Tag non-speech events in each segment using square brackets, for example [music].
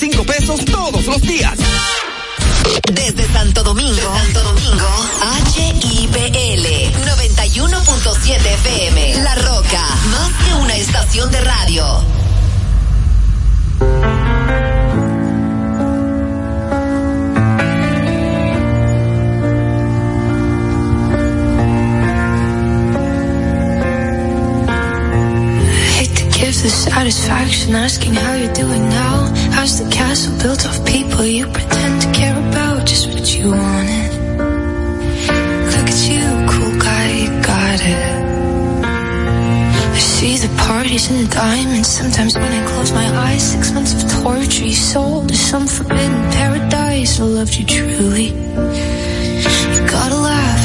25 pesos todos los días. Desde Santo Domingo, Santo Domingo, HIPL 91.7 FM. La Roca, más que una estación de radio. the satisfaction asking how you're doing now. How's the castle built of people you pretend to care about? Just what you wanted. Look at you, cool guy, you got it. I see the parties and the diamonds. Sometimes when I close my eyes, six months of torture you sold to some forbidden paradise. I loved you truly. You gotta laugh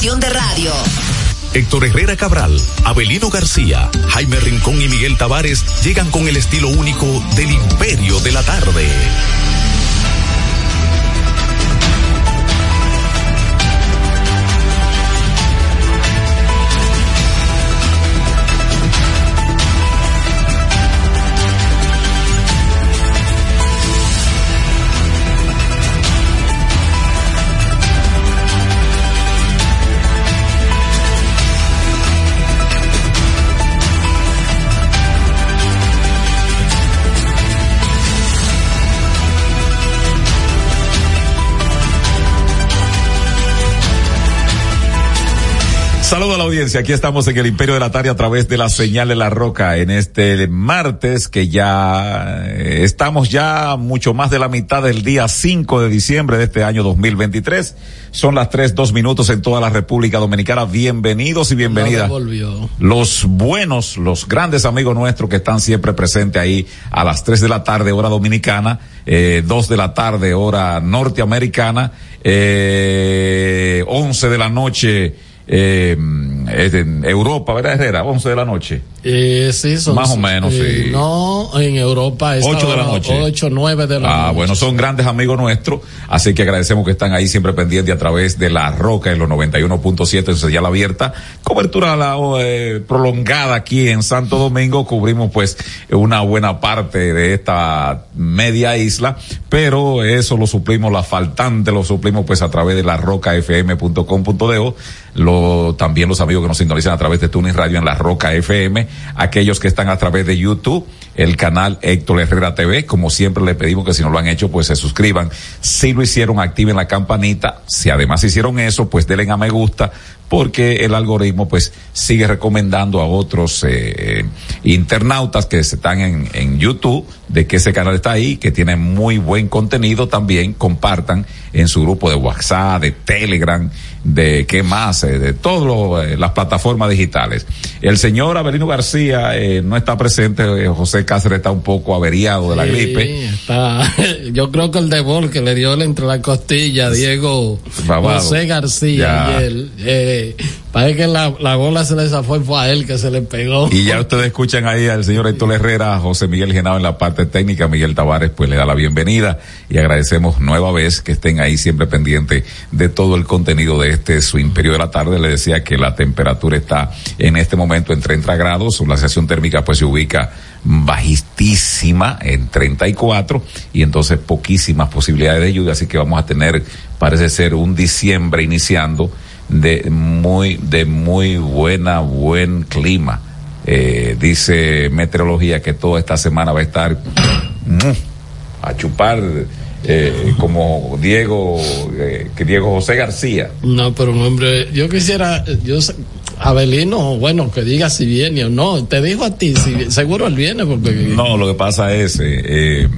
de radio. Héctor Herrera Cabral, Abelino García, Jaime Rincón y Miguel Tavares llegan con el estilo único del imperio de la tarde. Saludos a la audiencia. Aquí estamos en el Imperio de la Tarde a través de la señal de la Roca en este martes que ya eh, estamos ya mucho más de la mitad del día 5 de diciembre de este año 2023. Son las tres, dos minutos en toda la República Dominicana. Bienvenidos y bienvenidas. Los buenos, los grandes amigos nuestros que están siempre presentes ahí a las 3 de la tarde, hora dominicana, eh, 2 de la tarde, hora norteamericana, eh, 11 de la noche, eh, en Europa, ¿verdad, Herrera? 11 de la noche. Eh, sí, son, Más o menos, eh, sí. No, en Europa es 8 de la noche. 8, 9 de la Ah, noche. bueno, son grandes amigos nuestros, así que agradecemos que están ahí siempre pendientes a través de la Roca en los 91.7 en señal abierta. Cobertura la, eh, prolongada aquí en Santo Domingo, cubrimos pues una buena parte de esta media isla, pero eso lo suplimos, la faltante lo suplimos pues a través de la rocafm.com.de, lo, también los amigos que nos sintonizan a través de Tuning Radio en la Roca FM, aquellos que están a través de YouTube, el canal Héctor Herrera TV, como siempre le pedimos que si no lo han hecho, pues se suscriban. Si lo hicieron, activen la campanita. Si además hicieron eso, pues denle a me gusta, porque el algoritmo pues sigue recomendando a otros eh, internautas que están en, en YouTube de que ese canal está ahí, que tiene muy buen contenido también, compartan en su grupo de WhatsApp, de Telegram, de qué más, eh, de todas eh, las plataformas digitales. El señor Avelino García eh, no está presente, eh, José Cáceres está un poco averiado de la Sí, gripe. está- [laughs] yo creo que el de Bol que le dio entre la costilla Diego. José García. Parece que la, la bola se le zafó fue a él que se le pegó. Y ya ustedes escuchan ahí al señor Héctor Herrera, José Miguel Genao en la parte técnica, Miguel Tavares pues le da la bienvenida y agradecemos nueva vez que estén ahí siempre pendientes de todo el contenido de este su imperio de la tarde. Le decía que la temperatura está en este momento en 30 grados, la sensación térmica pues se ubica bajísima en 34 y entonces poquísimas posibilidades de lluvia, así que vamos a tener, parece ser un diciembre iniciando de muy, de muy buena, buen clima. Eh, dice meteorología que toda esta semana va a estar mm, a chupar eh, como Diego, eh, que Diego José García. No, pero hombre, yo quisiera, yo Abelino, bueno, que diga si viene o no. Te dijo a ti, si, seguro él viene porque No, lo que pasa es, eh, eh,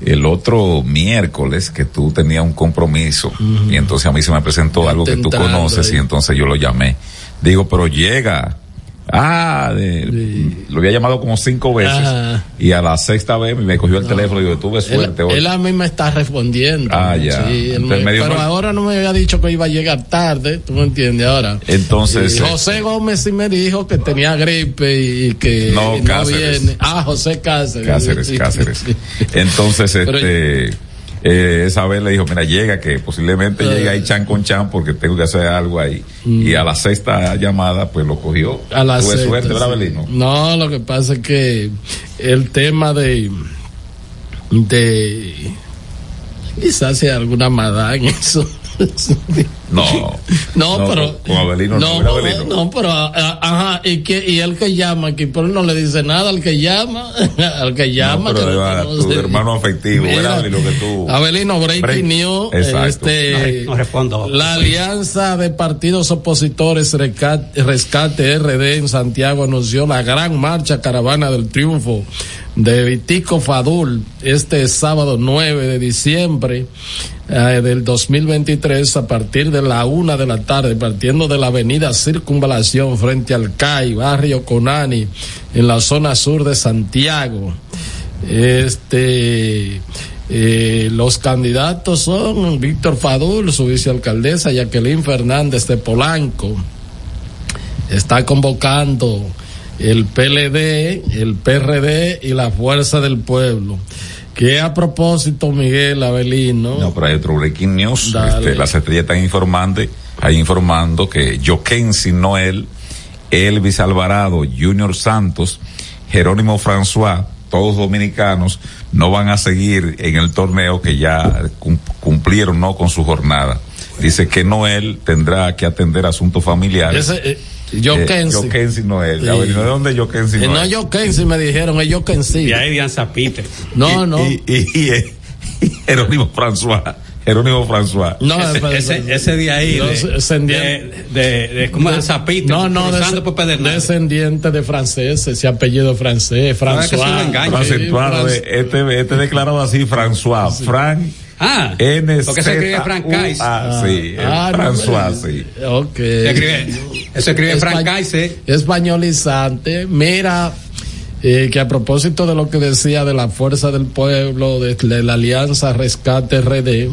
el otro miércoles que tú tenías un compromiso y entonces a mí se me presentó algo que tú conoces ahí. y entonces yo lo llamé. Digo, pero llega. Ah, de, lo había llamado como cinco veces Ajá. y a la sexta vez me cogió el teléfono y digo, tuve suerte Él, hoy. él a mí me está respondiendo. Ah, ya. Sí, me- me pero mal- ahora no me había dicho que iba a llegar tarde, tú me entiendes ahora. Entonces, Y José Gómez sí me dijo que tenía gripe y que No, Cáceres. viene. Ah, José Cáceres. Cáceres, Cáceres. Entonces, Pero- este, eh, esa vez le dijo, mira, llega, que posiblemente llegue ahí chan con chan porque tengo que hacer algo ahí. Y a la sexta llamada, pues lo cogió. Mm. A la Tuve sexta, suerte, ¿verdad, sí. Belino? No, lo que pasa es que el tema de de quizás sea alguna maldad en eso. No. No, pero. Con, con Abelino, no, no, Abelino. pero. ah, Ajá, y, que, y el que llama aquí, pero él no le dice nada al que llama. [laughs] al que llama. No, pero que va, tu hermano afectivo, Mira, ¿verdad, Abelino? Que tú. Abelino, breaking Break. news. Exacto. Este, No, no respondo. La alianza de partidos opositores Rescate, Rescate RD en Santiago anunció la gran marcha caravana del triunfo de Vitico Fadul este sábado 9 de diciembre eh, del 2023 a partir de la una de la tarde partiendo de la avenida Circunvalación frente al CAI, barrio Conani en la zona sur de Santiago. Este eh, los candidatos son Víctor Fadul, su vicealcaldesa, Jacqueline Fernández de Polanco. Está convocando el PLD, el PRD y la Fuerza del Pueblo. Que a propósito, Miguel Avelino. No, pero hay otro breaking news. Este, las estrellas están informando, ahí informando que Jokensi Noel, Elvis Alvarado, Junior Santos, Jerónimo François, todos dominicanos, no van a seguir en el torneo que ya cum- cumplieron no con su jornada. Dice que Noel tendrá que atender asuntos familiares. Ese, eh, Jokensi. Eh, Jokensi Noel. Sí. Avelino, ¿De dónde es Jokensi Eh, Noel? no Jokensi me dijeron, es Jokensi. Y ahí Dian Zapite. No, Y- no. Y, y- y- y Jerónimo François. Jerónimo François. no, ese, ese, ese de ahí, Los de, de, de, de- ¿cómo es? Zapite, No, no, Pedernales. descendiente de franceses, ese apellido francés, No, es que François. no Sí, Fran- eh, este, este declarado así, François. Frank Ah, N. porque se escribe Frank Kais. Ah, sí, Ah, eh, no, François, sí. Ok. Se escribe, eso escribe Frank Espa- Kaiser. Españolizante. Mira, eh, que a propósito de lo que decía de la fuerza del pueblo, de, de la alianza Rescate RD,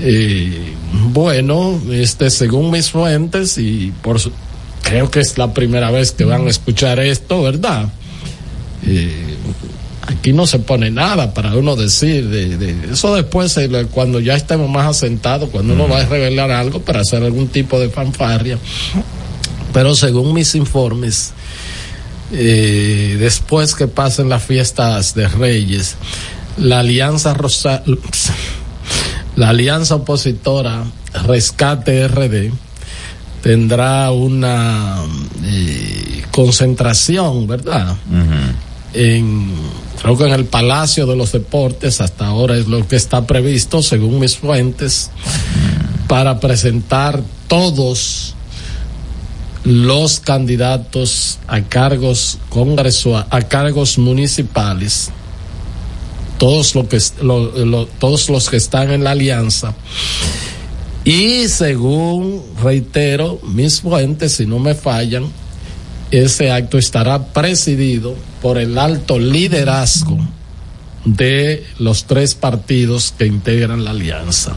eh, bueno, este, según mis fuentes, y por su- creo que es la primera vez que van a escuchar esto, ¿verdad? Eh, aquí no se pone nada para uno decir de, de- eso después eh, cuando ya estemos más asentados cuando uno va a revelar algo para hacer algún tipo de fanfarria pero según mis informes eh, después que pasen las fiestas de Reyes la alianza Rosa la alianza opositora Rescate RD tendrá una eh, concentración, ¿verdad? en creo que en el Palacio de los Deportes hasta ahora es lo que está previsto según mis fuentes para presentar todos los candidatos a cargos congresuales a cargos municipales todos lo que todos los que están en la alianza. Y según reitero mis fuentes si no me fallan ese acto estará presidido por el alto liderazgo de los tres partidos que integran la alianza.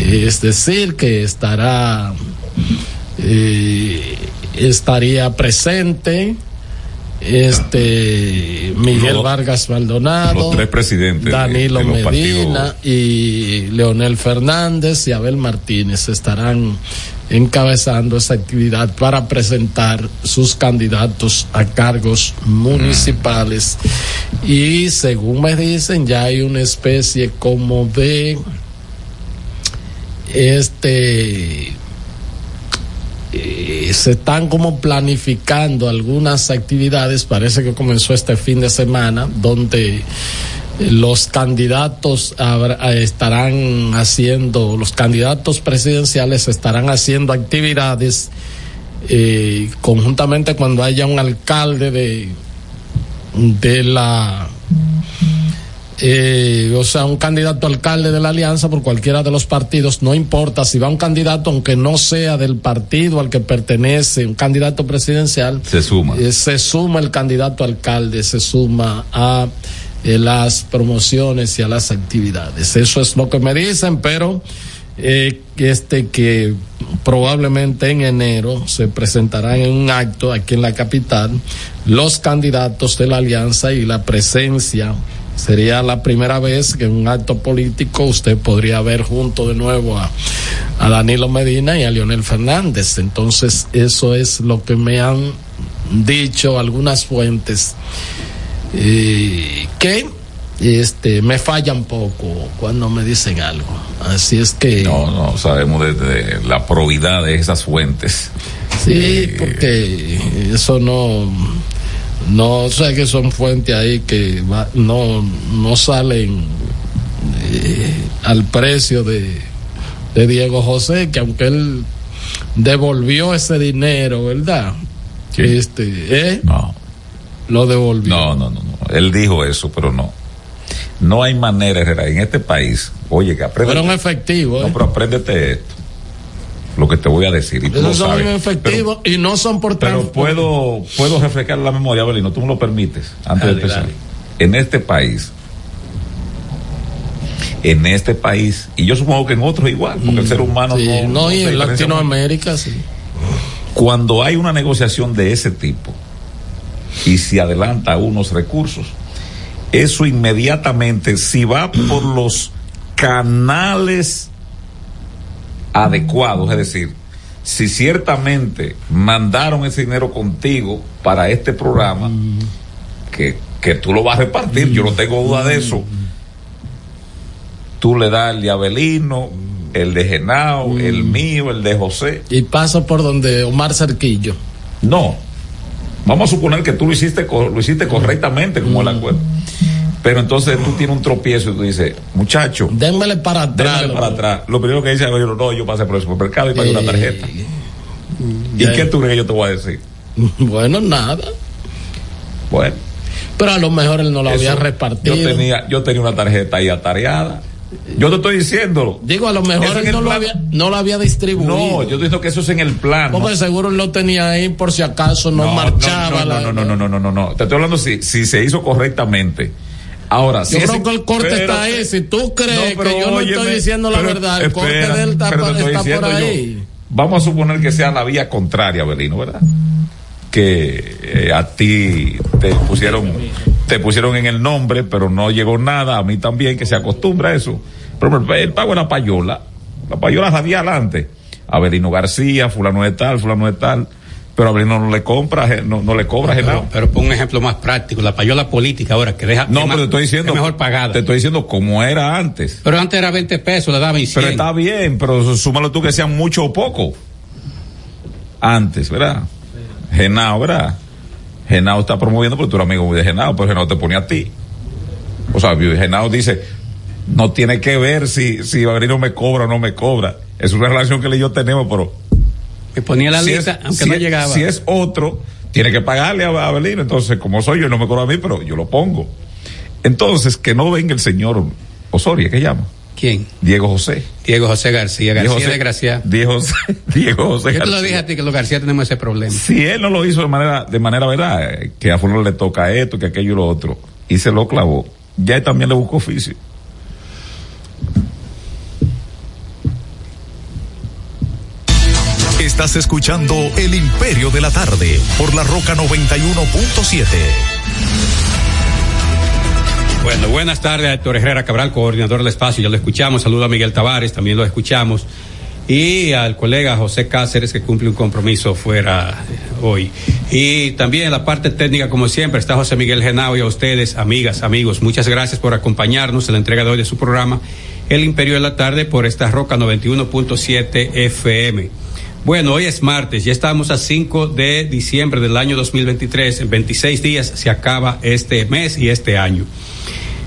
Es decir, que estará, eh, estaría presente este Miguel Los- Vargas Maldonado, los tres presidentes de- Danilo de Medina partidos. y Leonel Fernández y Abel Martínez estarán encabezando esa actividad para presentar sus candidatos a cargos municipales. Y según me dicen, ya hay una especie como de este eh, se están como planificando algunas actividades, parece que comenzó este fin de semana, donde los candidatos estarán haciendo, los candidatos presidenciales estarán haciendo actividades eh, conjuntamente cuando haya un alcalde de, de la eh, o sea, un candidato alcalde de la alianza por cualquiera de los partidos, no importa si va un candidato, aunque no sea del partido al que pertenece, un candidato presidencial, Se suma. eh, se suma el candidato alcalde, se suma a eh, las promociones y a las actividades. Eso es lo que me dicen, pero eh, este que probablemente en enero se presentarán en un acto aquí en la capital los candidatos de la alianza y la presencia sería la primera vez que en un acto político usted podría ver junto de nuevo a, a Danilo Medina y a Leonel Fernández. Entonces, eso es lo que me han dicho algunas fuentes eh, que este me fallan poco cuando me dicen algo. Así es que No, no, sabemos desde la probidad de esas fuentes. sí, porque eso no no sé que son fuentes ahí que va- no no salen eh, al precio de de Diego José, que aunque él devolvió ese dinero, ¿verdad? Sí. Este, ¿eh? No, Lo devolvió. no, no, no, no. Él dijo eso, pero no. No hay manera, Herrera, en este país. Oye, que aprende. Fueron efectivos. No, ¿eh? pero apréndete esto. Lo que te voy a decir. Y tú lo Esos son sabes. efectivos y no son por Pero puedo, puedo refrescar la memoria, Belino, tú me lo permites, antes Dale, de empezar. dale. En este país, en este país, y yo supongo que en otros igual, porque el ser humano Mm, Sí, no, no, no y en. Latinoamérica sí. Cuando hay una negociación de ese tipo y se adelanta unos recursos, eso inmediatamente, si va por los canales adecuados, es decir, si ciertamente mandaron ese dinero contigo para este programa, que, que tú lo vas a repartir, yo no tengo duda de eso, tú le das el de Abelino, el de Genao, el mío, el de José, Y paso por donde Omar Cerquillo. no. Vamos a suponer que tú lo hiciste, lo hiciste correctamente como el acuerdo. Pero entonces tú tienes un tropiezo y tú dices, muchacho, Démele para atrás. déjame para atrás. Lo primero que dice, "Oye, no, yo pasé por el supermercado y pagué una Eh, tarjeta. ¿Y qué tú crees que yo te voy a decir? [laughs] Bueno, nada. Bueno, Pero a lo mejor él no lo había repartido. Yo tenía, yo tenía una tarjeta ahí atareada. Yo te estoy diciéndolo. Digo, a lo mejor él no lo, había, no lo había distribuido. No, yo te digo que eso es en el plan. Porque seguro él lo tenía ahí por si acaso no, marchaba. No, la- no, no, no, no, no, no, no. Te estoy hablando si, si se hizo correctamente. Ahora, si Yo creo que el corte pero- está ahí. Si tú crees No, que yo no estoy diciendo la pero verdad, el corte de él está, pero te por- estoy está por diciendo yo, ahí. vamos a suponer que sea la vía contraria, Belino, ¿verdad? Que eh, a ti te pusieron, te pusieron en el nombre, pero no llegó nada, a mí también, que se acostumbra a eso. Pero el, pago de la payola, la payola radial antes, Avelino García, fulano de tal, fulano de tal, pero Avelino no le compra, eh, no, no le cobra, Pero, Genao. pero pon un ejemplo más práctico, la payola política ahora que deja No, que pero más- te estoy diciendo. es mejor pagada. Te estoy diciendo cómo era antes. Pero antes era 20 pesos, le daban y 100. Pero está bien, pero súmalo tú que sean mucho o poco. Antes, ¿verdad? Genao, ¿verdad? Genao está promoviendo porque tú eres amigo de Genao, pero Genao te pone a ti. O sea, Genao dice, no tiene que ver si, si Bagrino me cobra o no me cobra. Es una relación que él y yo tenemos, pero Me ponía la si lista, es, aunque si no llegaba. si es otro, tiene que pagarle a Abelino. Entonces, como soy yo, no me cobra a mí, pero yo lo pongo. Entonces, que no venga el señor Osoria, ¿qué llama? ¿Quién? Diego José. Diego José García. Diego García José- de Gracia. Diego José, [laughs] Diego José Yo te lo García. dije a ti que los García tenemos ese problema. Si él no lo hizo de manera, de manera verdad, eh, que a fulano le toca esto, que aquello y lo otro, y se lo clavó, ya él también le buscó oficio. Estás escuchando El Imperio de la Tarde por la Roca 91.7. Bueno, buenas tardes a Héctor Herrera Cabral, coordinador del espacio, ya lo escuchamos. Saludo a Miguel Tavares, también lo escuchamos. Y al colega José Cáceres, que cumple un compromiso fuera hoy. Y también en la parte técnica, como siempre, está José Miguel Genao y a ustedes, amigas, amigos. Muchas gracias por acompañarnos en la entrega de hoy de su programa, El Imperio de la Tarde, por esta Roca 91.7 FM. Bueno, hoy es martes, ya estamos a 5 de diciembre del año 2023. En 26 días se acaba este mes y este año.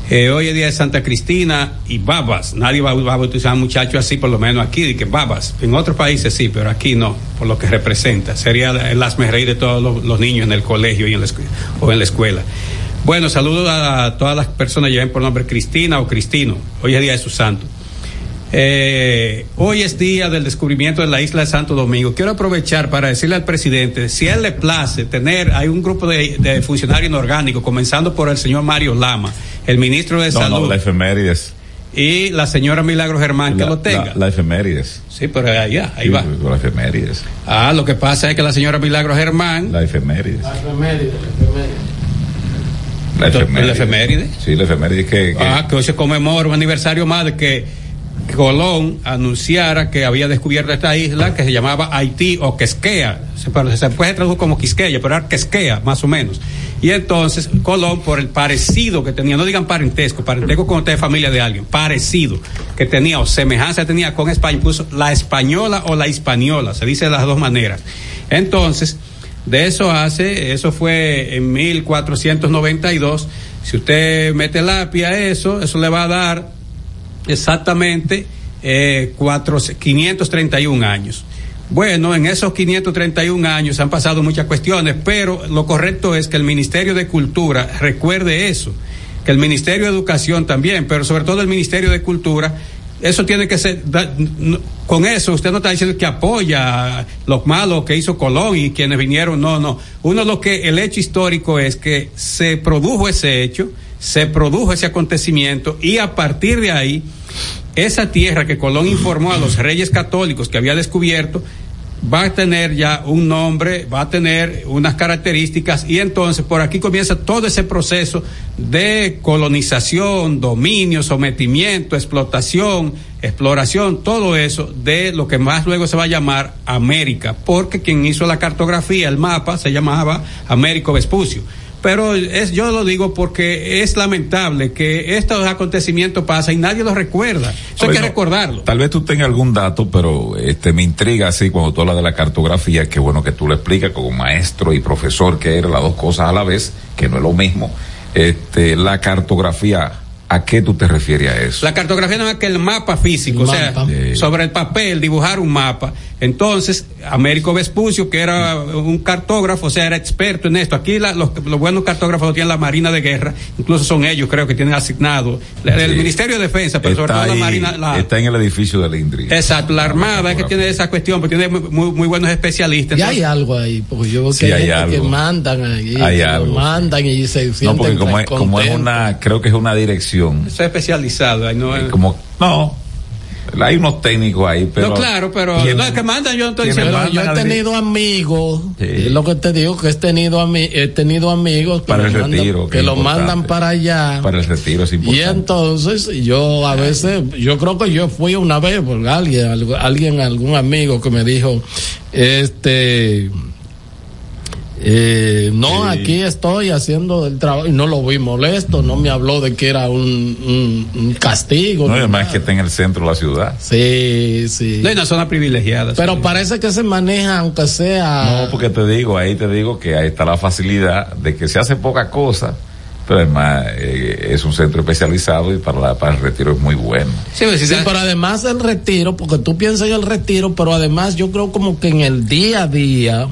Eh, hoy es día de Santa Cristina y babas. Nadie va, a bautizar a un muchacho así, por lo menos aquí, de que babas. En otros países sí, pero aquí no, por lo que representa. Sería el asme reír de todos los, niños en el colegio y en la o en la escuela. Bueno, saludo a todas las personas que lleven por nombre Cristina o Cristino. Hoy es día de su santo. Eh, hoy es día del descubrimiento de la isla de Santo Domingo. Quiero aprovechar para decirle al presidente, si a él le place tener, hay un grupo de, de funcionarios inorgánicos, comenzando por el señor Mario Lama, el ministro de No, Salud, no, la efemérides. y la señora Milagro Germán, que lo tenga. La, la efemérides. sí, pero allá, ahí Sí, va. La efemérides. Ah, lo que pasa es que la señora Milagro Germán, La efemérides. La efeméride, la efeméride. La ¿La efeméride? Sí, la efemérides que, que- Ah, que hoy se conmemora un aniversario más de que Colón anunciara que había descubierto esta isla que se llamaba Haití o Quisquea. Se, se puede traducir como Quisqueya, pero era Quisquea, más o menos. Y entonces Colón, por el parecido que tenía, no digan parentesco, parentesco con usted familia de alguien, parecido que tenía o semejanza tenía con España, puso la española o la hispaniola, se dice de las dos maneras. Entonces, de eso hace, eso fue en 1492. Si usted mete lápiz a eso, eso le va a dar exactamente eh, cuatro, 531 años. Bueno, en esos 531 años han pasado muchas cuestiones, pero lo correcto es que el Ministerio de Cultura recuerde eso, que el Ministerio de Educación también, pero sobre todo el Ministerio de Cultura, eso tiene que ser, con eso usted no está diciendo que apoya los malos que hizo Colón y quienes vinieron, no, no. Uno lo que, el hecho histórico es que se produjo ese hecho, se produjo ese acontecimiento y a partir de ahí, esa tierra que Colón informó a los reyes católicos que había descubierto, va a tener ya un nombre, va a tener unas características y entonces por aquí comienza todo ese proceso de colonización, dominio, sometimiento, explotación, exploración, todo eso de lo que más luego se va a llamar América, porque quien hizo la cartografía, el mapa, se llamaba Américo Vespucio. Pero es, yo lo digo porque es lamentable que estos acontecimientos pasan y nadie los recuerda. Eso hay que recordarlo. Tal vez tú tengas algún dato, pero este me intriga así cuando tú hablas de la cartografía, que bueno que tú lo explicas como maestro y profesor, que eran las dos cosas a la vez, que no es lo mismo. Este, la cartografía, ¿a qué tú te refieres a eso? La cartografía no es que el mapa físico, El o sea, mapa. Sobre el papel, dibujar un mapa. Entonces, Américo Vespucio, que era un cartógrafo, o sea, era experto en esto. Aquí la- los, los buenos cartógrafos lo tienen la Marina de Guerra, incluso son ellos, creo que tienen asignado. la- El. Ministerio de Defensa, pero sobre todo está, la ahí, Marina. la- está en el edificio del INDRI. Exacto, la Armada es que tiene esa cuestión, porque tiene muy, muy- muy buenos especialistas. Y hay algo ahí, porque yo veo que Sí, hay, hay gente que mandan ahí, Hay que lo algo, mandan y se sienten No, porque como es, como es contentos. una, creo que es una dirección, Eso es especializado. ahí no es- como, no, hay unos técnicos ahí, pero. no, claro, pero ¿quién- no es que mandan, yo no estoy ¿quién diciendo. Yo he tenido amigos, Sí. es lo que te digo, que he tenido, ami- he tenido amigos que, Para el mandan- retiro, que que lo mandan para allá. Para el retiro es y importante. entonces yo a veces, yo creo que yo fui una vez porque alguien, algu- alguien, algún amigo que me dijo, este, eh, no, Sí. aquí estoy haciendo el trabajo y no lo vi molesto, no me habló de que era un, un- un castigo. no, además que está en el centro de la ciudad. Sí, sí. No hay una zona privilegiada. Pero sí. parece que se maneja, aunque sea. No, porque te digo, ahí te digo que ahí está la facilidad de que se hace poca cosa, pero además eh, es un centro especializado y para, la- para el retiro es muy bueno. Sí, pues, si Sí, se- pero además el retiro, porque tú piensas en el retiro, pero además yo creo como que en el día a día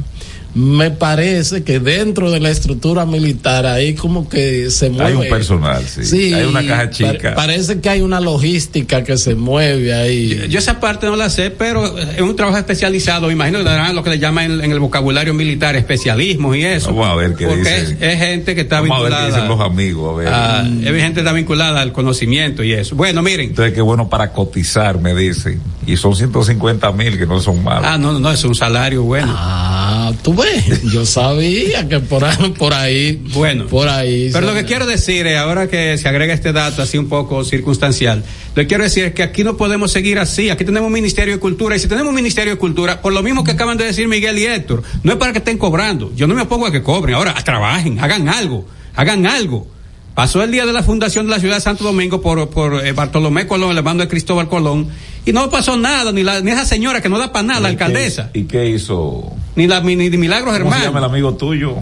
me parece que dentro de la estructura militar ahí como que se mueve. Hay un personal, sí. Hay una caja chica. parece que hay una logística que se mueve ahí. Yo esa parte no la sé, pero es un trabajo especializado. Me imagino que darán lo que le llaman en, en el vocabulario militar especialismos y eso. Vamos a ver qué Porque dicen. es, es gente que está Vamos a ver qué vinculada. dicen los amigos, a ver. a- es gente que está vinculada al conocimiento y eso. Bueno, miren. Entonces, qué bueno para cotizar, me dicen. Y son 150 mil, que no son malos. Ah, no, no, no, es un salario bueno. Ah, tú ves, yo sabía que por ahí, por ahí, Bueno. por ahí. Pero lo que quiero decir es, ahora que se agrega este dato así un poco circunstancial, lo que quiero decir es que aquí no podemos seguir así. Aquí tenemos un Ministerio de Cultura y si tenemos un Ministerio de Cultura, por lo mismo que acaban de decir Miguel y Héctor, no es para que estén cobrando. Yo no me opongo a que cobren. Ahora, trabajen, hagan algo, hagan algo. Pasó el día de la fundación de la ciudad de Santo Domingo por, por eh, Bartolomé Colón, el hermano de Cristóbal Colón, y no pasó nada, ni, la, ni esa señora que no da para nada, la ¿Y qué- alcaldesa, ¿Y qué hizo? Ni la ni, ni Milagros ¿Cómo se llama el amigo tuyo?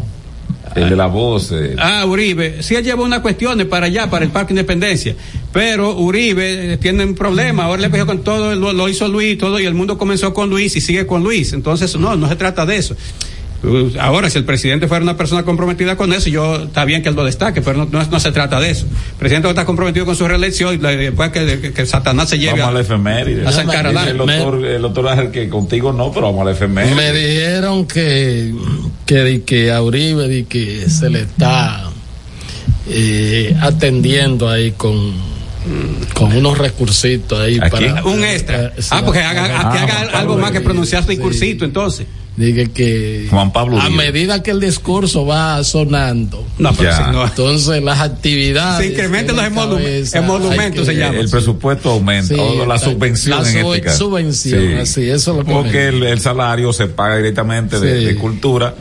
El de la voz. eh, Ah, Uribe, sí él llevó unas cuestiones para allá, para el Parque Independencia, pero Uribe eh, tiene un problema, ahora le empezó con todo, lo, lo hizo Luis, todo, y el mundo comenzó con Luis y sigue con Luis, entonces no, no se trata de eso. Ahora, si el presidente fuera una persona comprometida con eso, yo está bien que él lo destaque, pero no, no, no se trata de eso. El presidente está comprometido con su reelección y después que, que, que Satanás se lleve Vamos a la a, efeméride. a San Caroline. El doctor, el doctor Ángel que contigo no, pero vamos a la efeméride. Me dijeron que, que, que a Uribe di que se le está eh, atendiendo ahí con, con unos recursitos ahí ¿A para? Un extra. eh, Ah, porque haga, que Ah, haga algo más que pronunciar su Sí. discursito, entonces. Dije que Juan Pablo a medida que el discurso va sonando, No, no. entonces las actividades. Se incrementan los cabeza emolumentos, se llama. el presupuesto aumenta, Sí, o la está- subvención la en este caso. subvención, así, eso es lo que Porque el, el salario se paga directamente de cultura,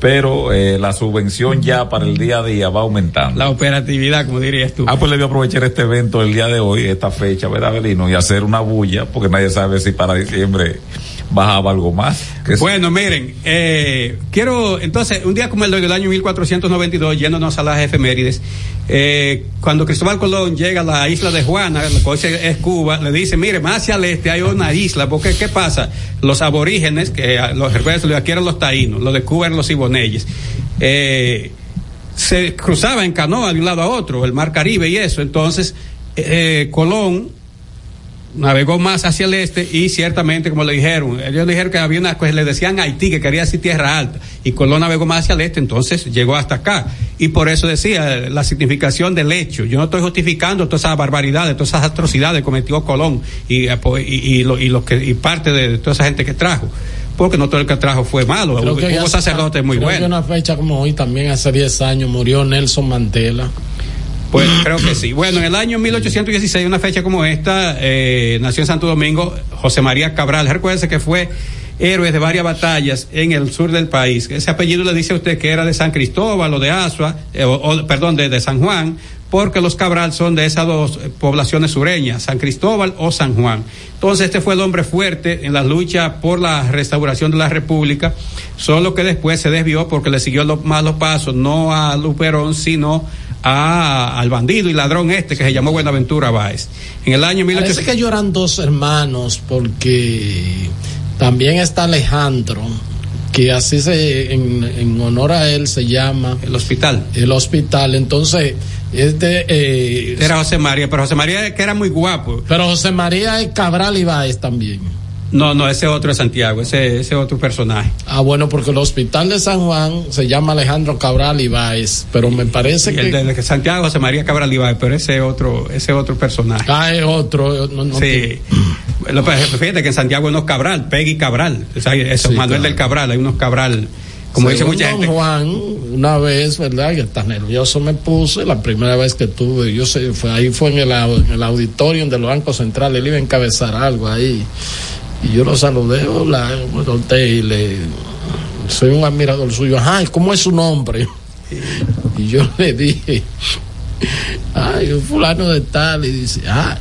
pero eh, la subvención ya para el día a día va aumentando. La operatividad, como dirías tú. Ah, pues le voy a aprovechar este evento el día de hoy, esta fecha, ¿verdad, Belino? Y hacer una bulla, porque nadie sabe si para diciembre bajaba algo más. Bueno, miren, eh, quiero, entonces, un día como el del año 1492, yéndonos a las efemérides, eh, cuando Cristóbal Colón llega a la isla de Juana, la cual es Cuba, le dice, mire, más hacia el este hay una isla, porque ¿qué pasa? Los aborígenes, que a los recuerdos de aquí eran los taínos, los de Cuba eran los iboneyes, eh, se cruzaba en canoa de un lado a otro, el mar Caribe y eso, entonces, eh, Colón navegó más hacia el este y ciertamente, como le dijeron, ellos dijeron que había una, pues le decían Haití, que quería decir tierra alta, y Colón navegó más hacia el este, entonces llegó hasta acá. Y por eso decía la significación del hecho. Yo no estoy justificando todas esas barbaridades, todas esas atrocidades que cometió Colón y, y, y, lo, y, lo que, y parte de toda esa gente que trajo. Porque no todo el que trajo fue malo, Creo hubo, hubo sacerdotes muy buenos. una fecha como hoy, también hace 10 años, murió Nelson Mandela. Pues creo que sí. Bueno, en el año 1816, una fecha como esta, eh, nació en Santo Domingo José María Cabral. Recuérdese que fue héroe de varias batallas en el sur del país. Ese apellido le dice a usted que era de San Cristóbal o de Asua, eh, o, perdón, de San Juan, porque los Cabral son de esas dos poblaciones sureñas, San Cristóbal o San Juan. Entonces este fue el hombre fuerte en la lucha por la restauración de la República, solo que después se desvió porque le siguió los malos pasos, no a Luperón, sino a, al bandido y ladrón este que se llamó Buenaventura Báez. En el año Parece 1800... que ellos eran dos hermanos porque también está Alejandro, que así se, en, en honor a él se llama El hospital. el hospital. Entonces, este, eh, Era José María, pero José María que era muy guapo. pero José María es Cabral Ibáez también. No, no, ese otro es Santiago, ese, ese otro personaje. Ah, bueno, porque el hospital de San Juan se llama Alejandro Cabral Ibáez, pero me parece Y que... el de, Santiago, José María Cabral Ibáez, pero ese otro, ese otro personaje. Ah, es otro. no- no- Sí. Pues, Fíjate que en Santiago hay unos Cabral, Peggy Cabral, o sea, eso, Sí, Manuel claro. del Cabral, hay unos Cabral, como dice mucha don gente. Juan, una vez, ¿verdad? Que tan nervioso me puse, la primera vez que tuve, yo sé, fue ahí fue en el, en el auditorio del Banco Central, él iba a encabezar algo ahí. Y yo lo saludé, hola, me solté y le soy un admirador suyo. Ajá, ¿y ¿cómo es su nombre? Y yo le dije, ay, un fulano de tal, y dice, ah,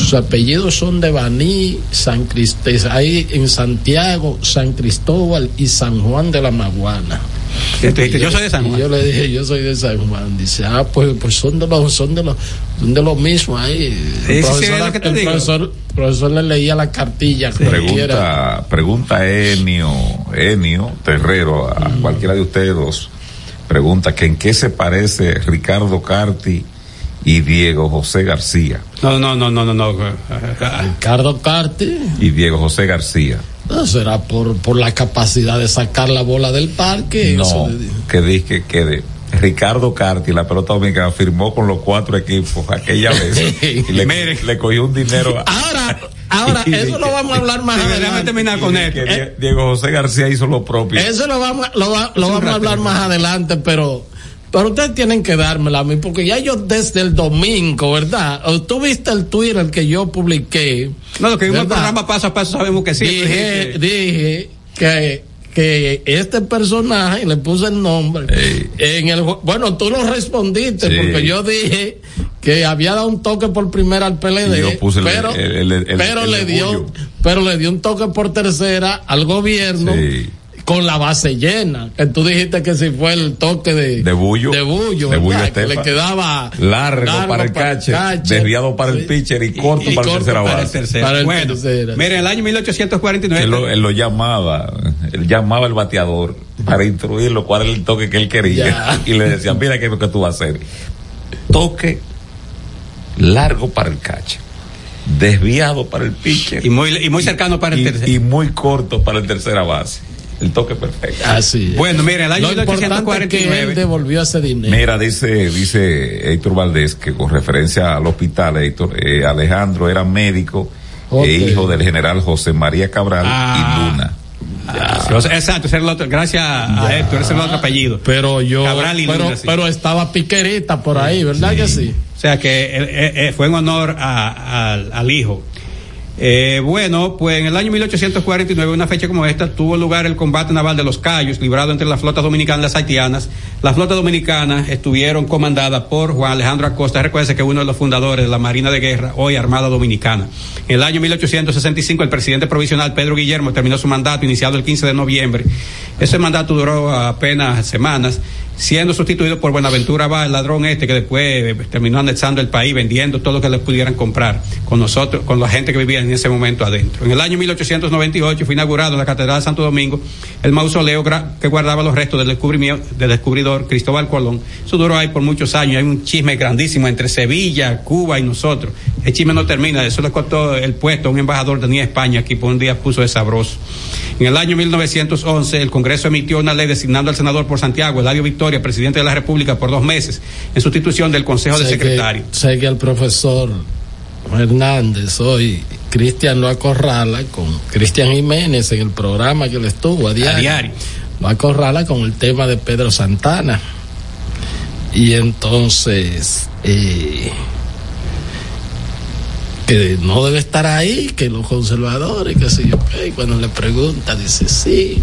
sus apellidos son de Baní, San Cristóbal, ahí en Santiago, San Cristóbal y San Juan de la Maguana. Y yo soy de San Y Juan. yo le dije, yo soy de San Juan. Dice, ah, pues, pues son de los, son de los, son de los mismos ahí. Sí, el sí, sí, profesor, que te el digo. profesor, profesor le leía la cartilla. Pregunta, pregunta Enio, Enio Terrero, a Mm. cualquiera de ustedes dos, pregunta que en qué se parece Ricardo Carti y Diego José García. No, no, no, no, no, no. Ricardo Carti, Y Diego José García. no será por, por la capacidad de sacar la bola del parque. No, que dije que de Ricardo Carti, la pelota dominicana, firmó con los cuatro equipos aquella vez [laughs] y le, Mire. le cogió un dinero a, Ahora, ahora, [laughs] eso lo vamos a hablar más Déjame adelante. terminar con que esto. Die- Diego José García hizo lo propio. Eso lo vamos, a- lo, va- lo vamos a hablar más adelante, pero, pero ustedes tienen que dármela a mí, porque ya yo desde el domingo, ¿verdad? Tú viste el Twitter que yo publiqué. No, lo que vimos el programa paso a paso sabemos que sí. dije, dije que, que este personaje, le puse el nombre, Ey. en el, bueno, tú lo respondiste, Sí. porque yo dije que había dado un toque por primera al PLD, Y yo puse el- pero, el- el- el- pero el le dio, pero le dio un toque por tercera al gobierno Sí. Con la base llena. Que tú dijiste que si fue el toque de, De Bullo. de Bullo, De Bullo que le quedaba Largo, para el catcher, desviado para el pitcher y corto y para el corto tercera para el base. tercero. Para el bueno, tercera. mire, el año 1849. Él lo, él lo llamaba, él llamaba el bateador para instruirlo cuál era el toque que él quería. Ya. [laughs] Y le decían, mira qué es lo que tú vas a hacer. Toque largo para el catch, desviado para el pitcher Y muy, y muy cercano para el y, tercer. y muy corto para el tercera base. El toque perfecto. Así es. Bueno, mira, el año Lo importante es que él 1849. devolvió ese dinero. Mira, dice, dice Héctor Valdés que con referencia al hospital, Héctor, eh, Alejandro era médico e hijo del general José María Cabral Ah. y Luna. Ah, sí, o sea, exacto, ese era el otro, gracias a Héctor, ese era el otro apellido. Pero yo, Cabral y pero, Luna, sí. pero estaba piquerita por ahí, ¿verdad que sí? O sea que eh, eh, fue en honor a- al- al hijo. Eh, bueno, pues en el año 1849, una fecha como esta, tuvo lugar el combate naval de los Cayos, librado entre las flotas dominicanas y las haitianas. Las flotas dominicanas estuvieron comandadas por Juan Alejandro Acosta. Recuerde que uno de los fundadores de la Marina de Guerra, hoy Armada Dominicana. En el año 1865, el presidente provisional Pedro Guillermo terminó su mandato, iniciado el 15 de noviembre. Ese mandato duró apenas semanas siendo sustituido por Buenaventura Bá, el ladrón este que después eh, terminó anexando el país, vendiendo todo lo que le pudieran comprar con nosotros, con la gente que vivía en ese momento adentro. En el año 1898 fue inaugurado en la Catedral de Santo Domingo el mausoleo que guardaba los restos del, descubrimiento, del descubridor Cristóbal Colón. Eso duró ahí por muchos años. Hay un chisme grandísimo entre Sevilla, Cuba y nosotros. El chisme no termina. Eso le costó el puesto a un embajador de Ni España aquí por un día puso de sabroso. En el año 1911 el Congreso emitió una ley designando al senador por Santiago, Eladio Victoria, presidente de la República por dos meses, en sustitución del Consejo de Sé Secretarios. Sé que el profesor Hernández hoy, Cristian lo acorrala con Cristian Jiménez en el programa que le estuvo a diario. diario. Lo acorrala con el tema de Pedro Santana. Y entonces, eh, que no debe estar ahí, que los conservadores, que sé yo cuando le pregunta, dice sí.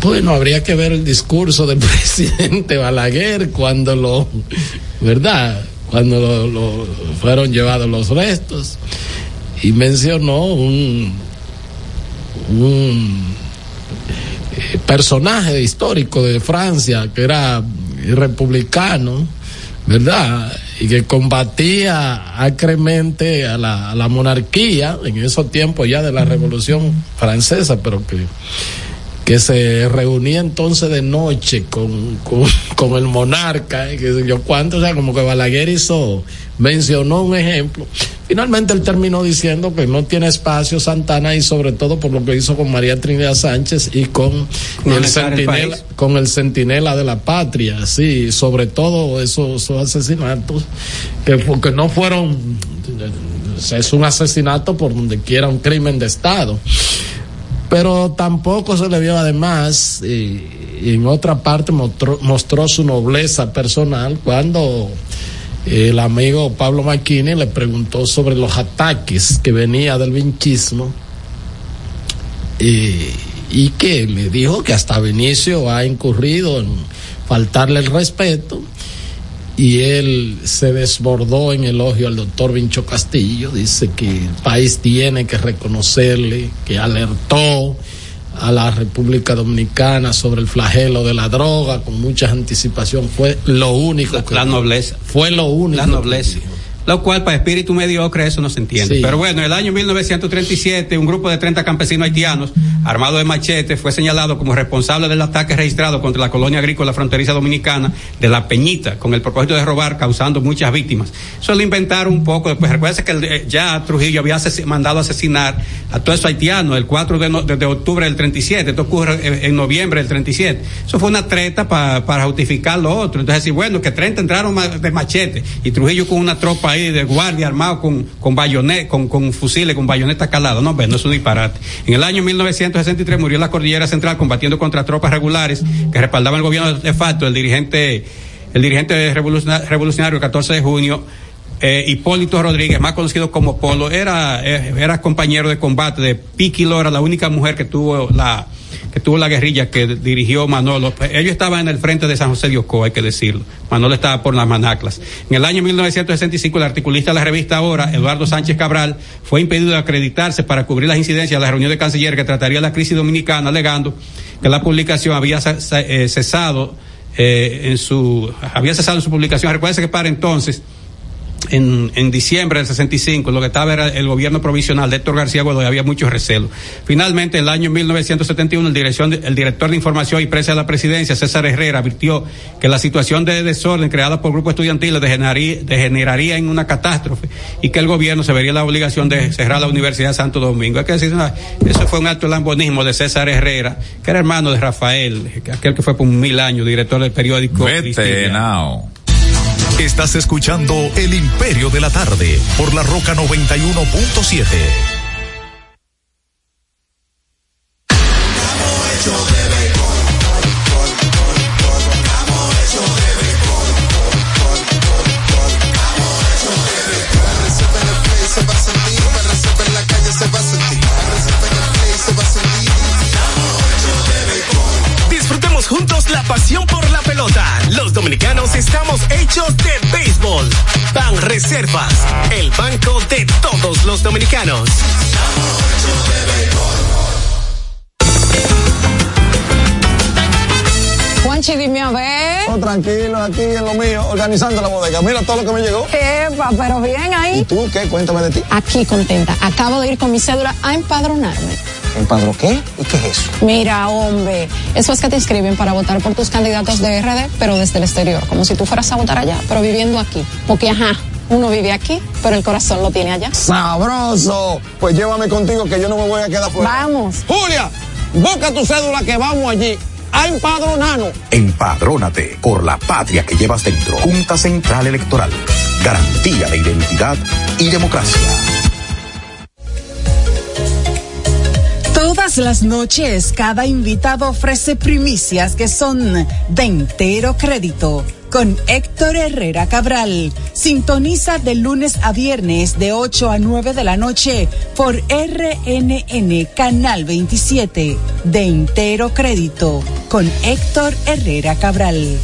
Bueno, habría que ver el discurso del [laughs] presidente Balaguer cuando lo, ¿verdad? Cuando lo, lo fueron llevados los restos. Y mencionó un, un eh, personaje histórico de Francia que era republicano, ¿verdad? Y que combatía acremente a la, a la monarquía en esos tiempos ya de la Revolución Francesa, pero que que se reunía entonces de noche con, con, con el monarca, y que sé yo cuánto, o sea, como que Balaguer hizo, mencionó un ejemplo. Finalmente él terminó diciendo que no tiene espacio Santana y sobre todo por lo que hizo con María Trinidad Sánchez y con Con el el centinela, país. con el centinela de la patria, sí, sobre todo esos, esos asesinatos que, que no fueron, es un asesinato por donde quiera un crimen de Estado pero tampoco se le vio además eh, en otra parte mostró, su nobleza personal cuando eh, el amigo Pablo Maquini le preguntó sobre los ataques que venía del vinchismo eh, y que le dijo que hasta Benicio ha incurrido en faltarle el respeto y él se desbordó en elogio al doctor Vincho Castillo, dice que el país tiene que reconocerle, que alertó a la República Dominicana sobre el flagelo de la droga con mucha anticipación, fue lo único La, que la nobleza. fue lo único La que nobleza. dijo. Lo cual, para espíritu mediocre, eso no se entiende. Sí. Pero bueno, en el año 1937, un grupo de 30 campesinos haitianos, armados de machete, fue señalado como responsable del ataque registrado contra la colonia agrícola fronteriza dominicana de La Peñita, con el propósito de robar, causando muchas víctimas. Eso lo inventaron un poco después. Recuerda que el- eh, ya Trujillo había ases- mandado asesinar a todos esos haitianos el 4 de, no- de- octubre del 37. Esto ocurre en, en noviembre del 37. Eso fue una treta pa- para justificar lo otro. Entonces, decir, bueno, que 30 entraron ma- de machete y Trujillo con una tropa ahí de guardia armado con, con bayonet, con, con fusiles, con bayoneta calada. No, no es un disparate. En el año 1963 murió en la cordillera central combatiendo contra tropas regulares que respaldaban el gobierno de facto, el dirigente, el dirigente revoluciona- revolucionario el 14 de junio, eh, Hipólito Rodríguez, más conocido como Polo, era, eh, era compañero de combate de Piqui Lora, la única mujer que tuvo la, que tuvo la guerrilla que dirigió Manolo. Ellos estaban en el frente de San José de Ocoa, hay que decirlo. Manolo estaba por las manaclas. En el año 1965, el articulista de la revista Ahora, Eduardo Sánchez Cabral, fue impedido de acreditarse para cubrir las incidencias de la reunión de canciller que trataría la crisis dominicana, alegando que la publicación había eh, cesado eh, en su, había cesado en su publicación. Recuerden que para entonces, en, en, diciembre del 65, lo que estaba era el gobierno provisional de Héctor García Godoy, había mucho recelo. Finalmente, en el año 1971, el, dirección el director de información y prensa de la presidencia, César Herrera, advirtió que la situación de desorden creada por grupos estudiantiles degeneraría, degeneraría en una catástrofe y que el gobierno se vería la obligación de cerrar la Universidad de Santo Domingo. Hay que decir, eso fue un acto de lambonismo de César Herrera, que era hermano de Rafael, aquel que fue por mil años director del periódico. Vete. Estás escuchando El Imperio de la Tarde por la Roca 91.7. Reservas, el banco de todos los dominicanos. Juanchi, dime a ver. Oh, tranquilo, aquí en lo mío, organizando la bodega. Mira todo lo que me llegó. Epa, pero bien ahí. ¿Y tú qué? Cuéntame de ti. Aquí contenta. Acabo de ir con mi cédula a empadronarme. ¿Empadro qué? ¿Y qué es eso? Mira, hombre, eso es que te inscriben para votar por tus candidatos de RD, pero desde el exterior, como si tú fueras a votar allá, pero viviendo aquí. Porque, ajá, uno vive aquí, pero el corazón lo tiene allá. ¡Sabroso! Pues llévame contigo que yo no me voy a quedar fuera. Vamos. Julia, busca tu cédula que vamos allí a empadronarnos. Empadrónate por la patria que llevas dentro. Junta Central Electoral. Garantía de identidad y democracia. Todas las noches, cada invitado ofrece primicias que son de entero crédito. Con Héctor Herrera Cabral. Sintoniza de lunes a viernes de 8 a 9 de la noche por RNN Canal 27. De entero crédito. Con Héctor Herrera Cabral.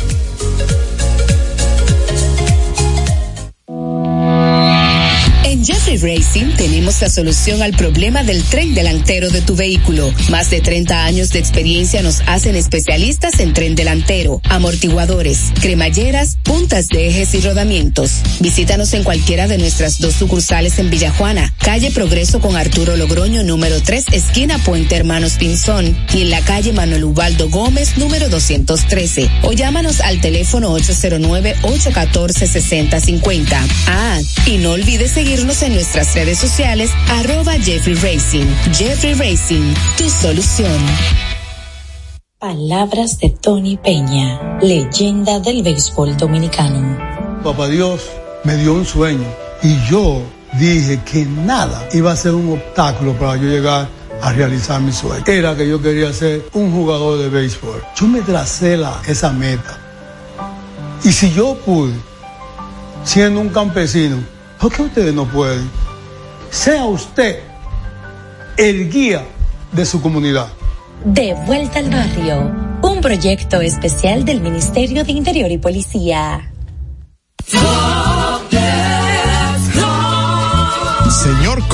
Racing tenemos la solución al problema del tren delantero de tu vehículo. Más de 30 años de experiencia nos hacen especialistas en tren delantero, amortiguadores, cremalleras, puntas de ejes y rodamientos. Visítanos en cualquiera de nuestras dos sucursales en Villajuana, calle Progreso con Arturo Logroño número 3, esquina Puente Hermanos Pinzón, y en la calle Manuel Ubaldo Gómez número 213. O llámanos al teléfono 809-814-6050. Ah, y no olvides seguirnos en nuestras redes sociales, arroba Jeffrey Racing. Jeffrey Racing, tu solución. Palabras de Tony Peña, leyenda del béisbol dominicano. Papá Dios me dio un sueño y yo dije que nada iba a ser un obstáculo para yo llegar a realizar mi sueño. Era que yo quería ser un jugador de béisbol. Yo me tracé la, esa meta. Y si yo pude, siendo un campesino, ¿Por qué ustedes no pueden? Sea usted el guía de su comunidad. De vuelta al barrio, un proyecto especial del Ministerio de Interior y Policía.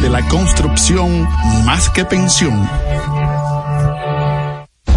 de la construcción más que pensión.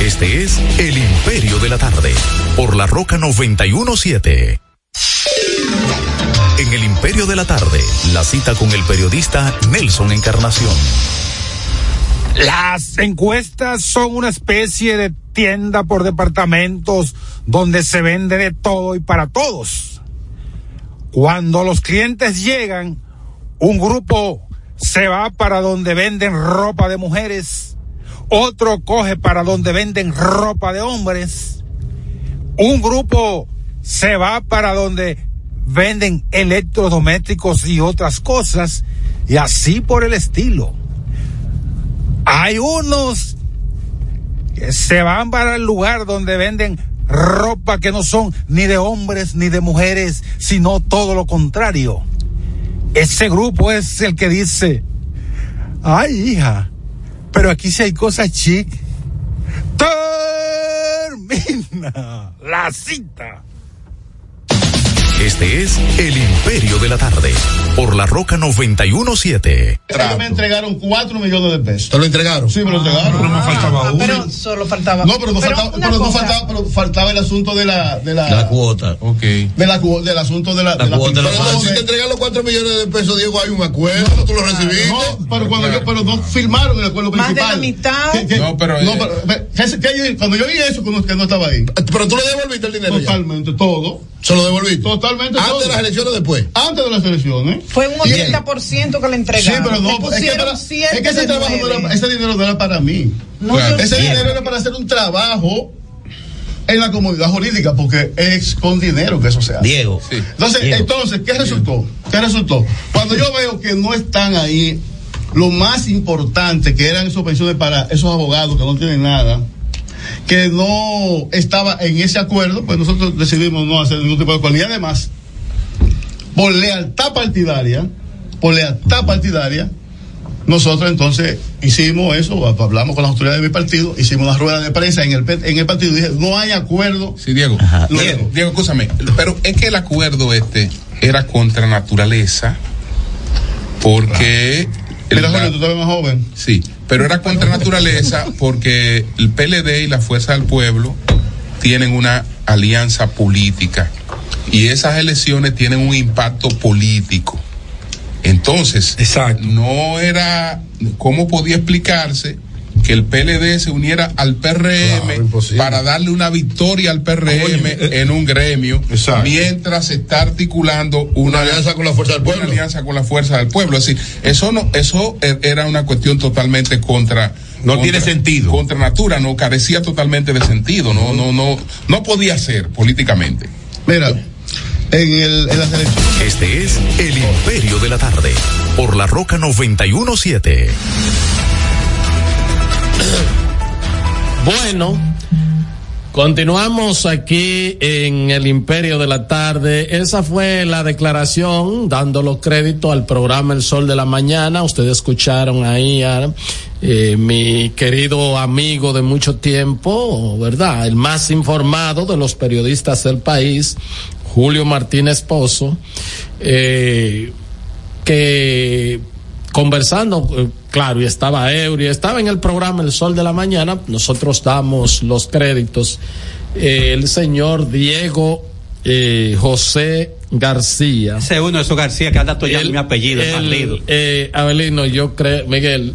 Este es El Imperio de la Tarde, por la Roca 917. En El Imperio de la Tarde, la cita con el periodista Nelson Encarnación. Las encuestas son una especie de tienda por departamentos donde se vende de todo y para todos. Cuando los clientes llegan, un grupo se va para donde venden ropa de mujeres, otro coge para donde venden ropa de hombres, un grupo se va para donde venden electrodomésticos y otras cosas, y así por el estilo. Hay unos que se van para el lugar donde venden ropa que no son ni de hombres ni de mujeres, sino todo lo contrario. Ese grupo es el que dice, ay hija, pero aquí sí hay cosas chic. Termina la cita. Este es El Imperio de la Tarde, por la Roca 917. Ellos me entregaron 4 millones de pesos. ¿Te lo entregaron? Sí, me lo entregaron. pero me faltaba Ah, uno. pero- Solo faltaba. No, pero no Pero faltaba, pero no faltaba, pero faltaba el asunto de la, de la, La cuota. Ok. de la, del asunto de la, La de la cuota. pintura. Pero si te entregan los 4 millones de pesos, Diego, hay un acuerdo. ¿Tú lo recibiste? No, pero cuando yo, pero no firmaron el acuerdo Más de principal. la mitad. Que- que- No, pero, no, eh, pero, que- que yo- cuando yo vi eso, que no, que no estaba ahí. Pero tú le devolviste el dinero ya. Totalmente, todo. ¿Se lo devolviste? Antes todo. de las elecciones o después. Antes de las elecciones. Fue un Bien. 80% que le Sí, entregaron. pero Le no, es que, pusieron para- siete es que ese de trabajo no nueve. era, ese dinero no era para mí. No, ese dinero era para hacer un trabajo en la comunidad jurídica, porque es con dinero que eso se hace. Diego. Entonces, Diego. entonces, ¿qué resultó? ¿Qué resultó? Cuando yo veo que no están ahí, lo más importante que eran esos pensiones para esos abogados que no tienen nada, que no estaba en ese acuerdo, pues nosotros decidimos no hacer ningún tipo de acuerdo. Y además, por lealtad partidaria, por lealtad partidaria, nosotros entonces hicimos eso, hablamos con las autoridades de mi partido, hicimos una rueda de prensa en el, en el partido y dije, no hay acuerdo. Sí, Diego. Diego, Diego, escúchame. Pero es que el acuerdo este era contra naturaleza porque... Mira, la- Julio, tú te ves más joven. Sí, pero era contra naturaleza porque el PLD y la Fuerza del Pueblo tienen una alianza política y esas elecciones tienen un impacto político. Entonces, no era, ¿cómo podía explicarse que el PLD se uniera al PRM para darle una victoria al PRM en un gremio, mientras se está articulando una, alianza con la fuerza del pueblo. Una alianza con la fuerza del pueblo. Es decir, eso no, eso e- era una cuestión totalmente contra. No contra- tiene sentido. Contra natura, no carecía totalmente de sentido, no, no, no, no podía ser políticamente. Mira, en, el, en las elecciones. Este es El Imperio de la Tarde, por la Roca 917. Bueno, continuamos aquí en el Imperio de la Tarde. Esa fue la declaración dando los créditos al programa El Sol de la Mañana. Ustedes escucharon ahí a eh, mi querido amigo de mucho tiempo, ¿verdad? El más informado de los periodistas del país, Julio Martínez Pozo, eh, que conversando, eh, claro, y estaba Eury, estaba en el programa El Sol de la Mañana, nosotros damos los créditos. Eh, el señor Diego eh, José García. Ese uno de esos García que anda tallando mi apellido, el. Eh, Abelino, yo creo, Miguel,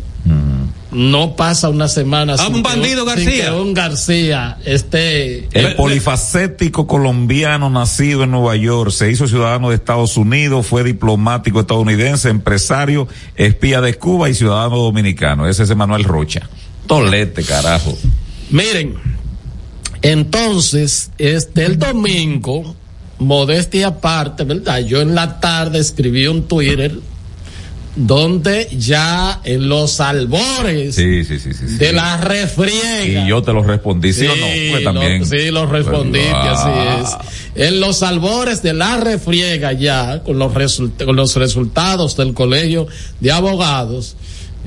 no pasa una semana Ah, un que bandido sin García. que un García esté El polifacético colombiano nacido en Nueva York, se hizo ciudadano de Estados Unidos, fue diplomático estadounidense, empresario, espía de Cuba y ciudadano dominicano. Ese es Emanuel Rocha. Tolete, carajo. Miren, entonces, este el domingo, modestia aparte, ¿verdad? Yo en la tarde escribí un Twitter donde ya en los albores Sí, sí, sí, de la refriega. Y yo te lo respondí, ¿sí, o no? Pues lo- también. sí, lo respondí, que Ah. así es. En los albores de la refriega ya, con los, result- con los resultados del colegio de abogados,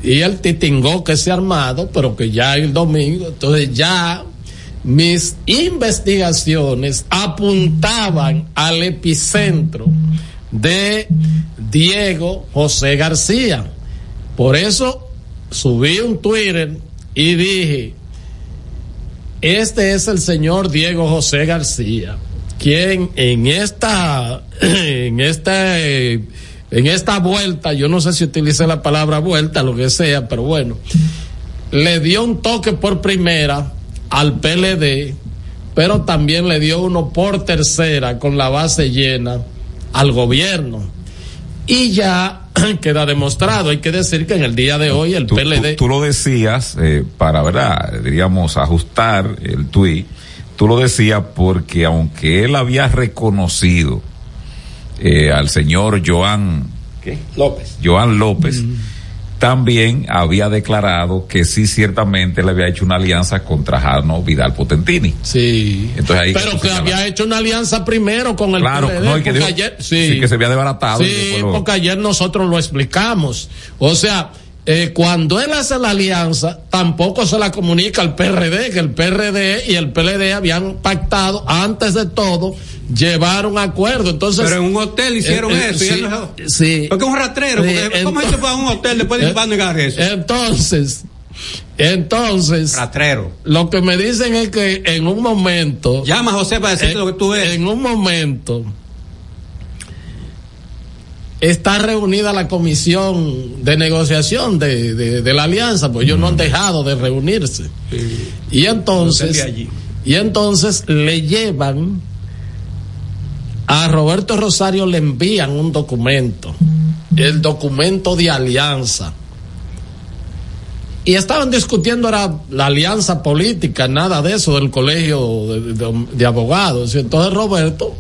y el titingó que se ha armado, pero que ya el domingo, entonces ya mis investigaciones apuntaban al epicentro de Diego José García. Por eso subí un Twitter y dije, este es el señor Diego José García, quien en esta, [clears throat] en esta, en esta vuelta, yo no sé si utilicé la palabra vuelta, lo que sea, pero bueno, le dio un toque por primera al PLD, pero también le dio uno por tercera con la base llena al gobierno. Y ya [clears throat] queda demostrado, hay que decir que en el día de hoy el tú, PLD... Tú, tú lo decías eh, para, ¿verdad? Diríamos, ajustar el tuit. Tú lo decías porque aunque él había reconocido eh, al señor Joan, ¿qué? López. Joan López, también había declarado que sí ciertamente le había hecho una alianza contra Jarno Vidal Potentini. Sí. Entonces ahí Pero que había hecho una alianza primero con el Claro, PLD, no, y que dijo- ayer, sí, que se había desbaratado. y Sí, porque ayer nosotros lo explicamos. O sea, eh, cuando él hace la alianza, tampoco se la comunica al PRD, que el PRD y el PLD habían pactado antes de todo llevar un acuerdo. Entonces, Pero en un hotel hicieron Eh, eh, eso. y sí, él no- sí. Porque es un rastrero. Sí, porque ¿Cómo que va a un hotel después de Eh, va a negar eso? Entonces, entonces, Rastrero. lo que me dicen es que en un momento, Llama a José para decirte Eh, lo que tú ves. en un momento, está reunida la comisión de negociación de, de- de la alianza, pues ellos no han dejado de reunirse. Y entonces, allí. y entonces le llevan a Roberto Rosario le envían un documento, el documento de alianza. Y estaban discutiendo era la alianza política, nada de eso del colegio de, de- de abogados. Y entonces Roberto,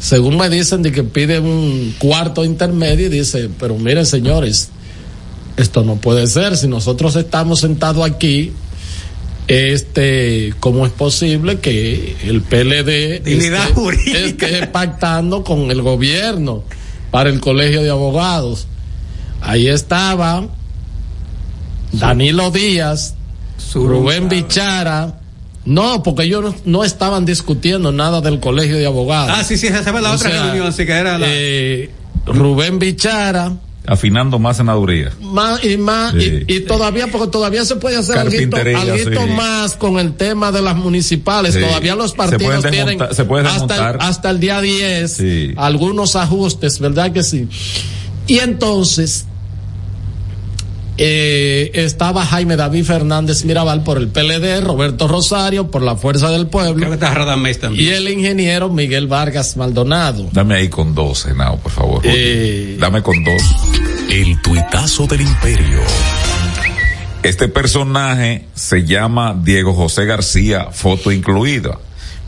según me dicen, de que pide un cuarto intermedio y dice, pero miren señores, esto no puede ser, si nosotros estamos sentados aquí, este, ¿cómo es posible que el PLD esté, esté pactando con el gobierno para el colegio de abogados? Ahí estaba Danilo Díaz, Rubén Bichara. No, porque ellos no, no estaban discutiendo nada del colegio de abogados. Ah, sí, sí, esa fue la O otra sea, reunión, así que era la. eh, Rubén Bichara, Afinando más senaduría. más y más, Sí. y, y todavía, porque todavía se puede hacer algo, sí. más con el tema de las municipales. Sí. Todavía los partidos tienen se hasta, el, hasta el día 10 Sí. algunos ajustes, ¿verdad que sí? Y entonces, eh, estaba Jaime David Fernández Mirabal por el PLD, Roberto Rosario por la Fuerza del Pueblo Creo que está Radamés también. y el ingeniero Miguel Vargas Maldonado. Dame ahí con dos, Henao, por favor. Eh, Dame con dos. El tuitazo del imperio. Este personaje se llama Diego José García, foto incluida.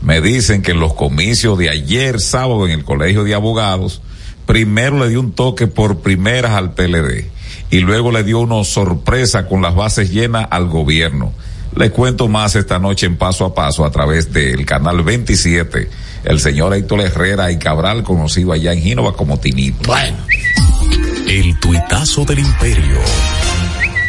Me dicen que en los comicios de ayer sábado en el Colegio de Abogados, primero le dio un toque por primeras al PLD y luego le dio una sorpresa con las bases llenas al gobierno. Le cuento más esta noche en paso a paso a través del canal 27, el señor Héctor Herrera y Cabral, conocido allá en Gínova como Tinito. Bueno. El tuitazo del imperio.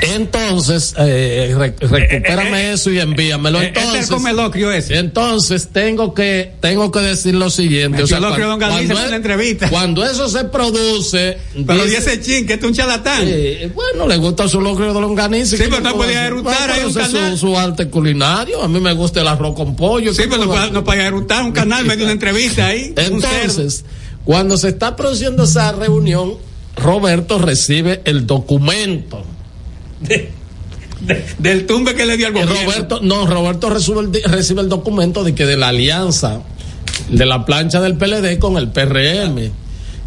Entonces, eh, re- recupérame eso y envíamelo. Eh, este es el Entonces, entonces tengo que tengo que decir lo siguiente. O sea, don cuando, en la e- entrevista. cuando eso se produce, Pero dice- dice chin, que este es un charlatán. eh, bueno, le gusta su locrio de longaniza. Sí, ¿qué pero no podía Bueno, ahí un es canal. Su, su arte culinario. A mí me gusta el arroz con pollo. Sí, ¿qué pero no, no podía eructar un canal, me dio una entrevista ahí. Entonces, cuando se está produciendo esa reunión, Roberto recibe el documento. Del tumbe que le dio al gobierno. Roberto, no, Roberto recibe el, documento de que de la alianza de la plancha del PLD con el PRM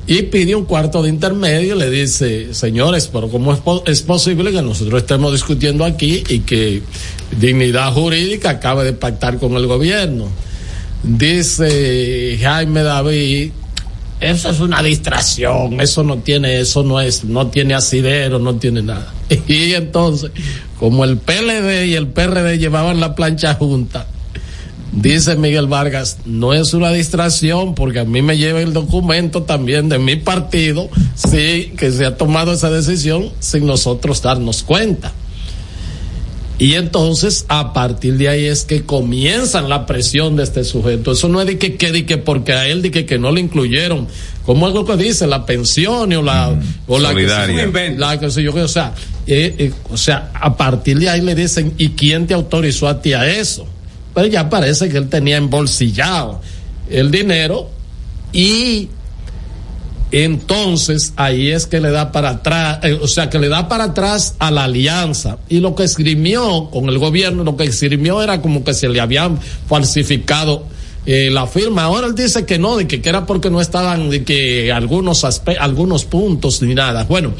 y pide un cuarto de intermedio le dice, señores, pero ¿cómo es, es posible que nosotros estemos discutiendo aquí y que Dignidad Jurídica acabe de pactar con el gobierno? Dice Jaime David, eso es una distracción, eso no tiene, eso no es, no tiene asidero, no tiene nada. [laughs] Y entonces, como el PLD y el PRD llevaban la plancha junta, dice Miguel Vargas, no es una distracción porque a mí me lleva el documento también de mi partido, sí, que se ha tomado esa decisión sin nosotros darnos cuenta. Y entonces, a partir de ahí es que comienzan la presión de este sujeto. Eso no es de que, que, de que porque a él de que, que no le incluyeron. como es lo que dice? La pensión o la, o la solidaria. que se, la que yo, o sea, eh, eh, o sea, a partir de ahí le dicen, ¿y quién te autorizó a ti a eso? Pero ya parece que él tenía embolsillado el dinero y entonces ahí es que le da para atrás, eh, o sea, que le da para atrás a la alianza. Y lo que esgrimió con el gobierno, lo que esgrimió era como que se le habían falsificado eh, la firma. Ahora él dice que no, de que, que era porque no estaban, de que algunos aspe- algunos puntos ni nada. Bueno.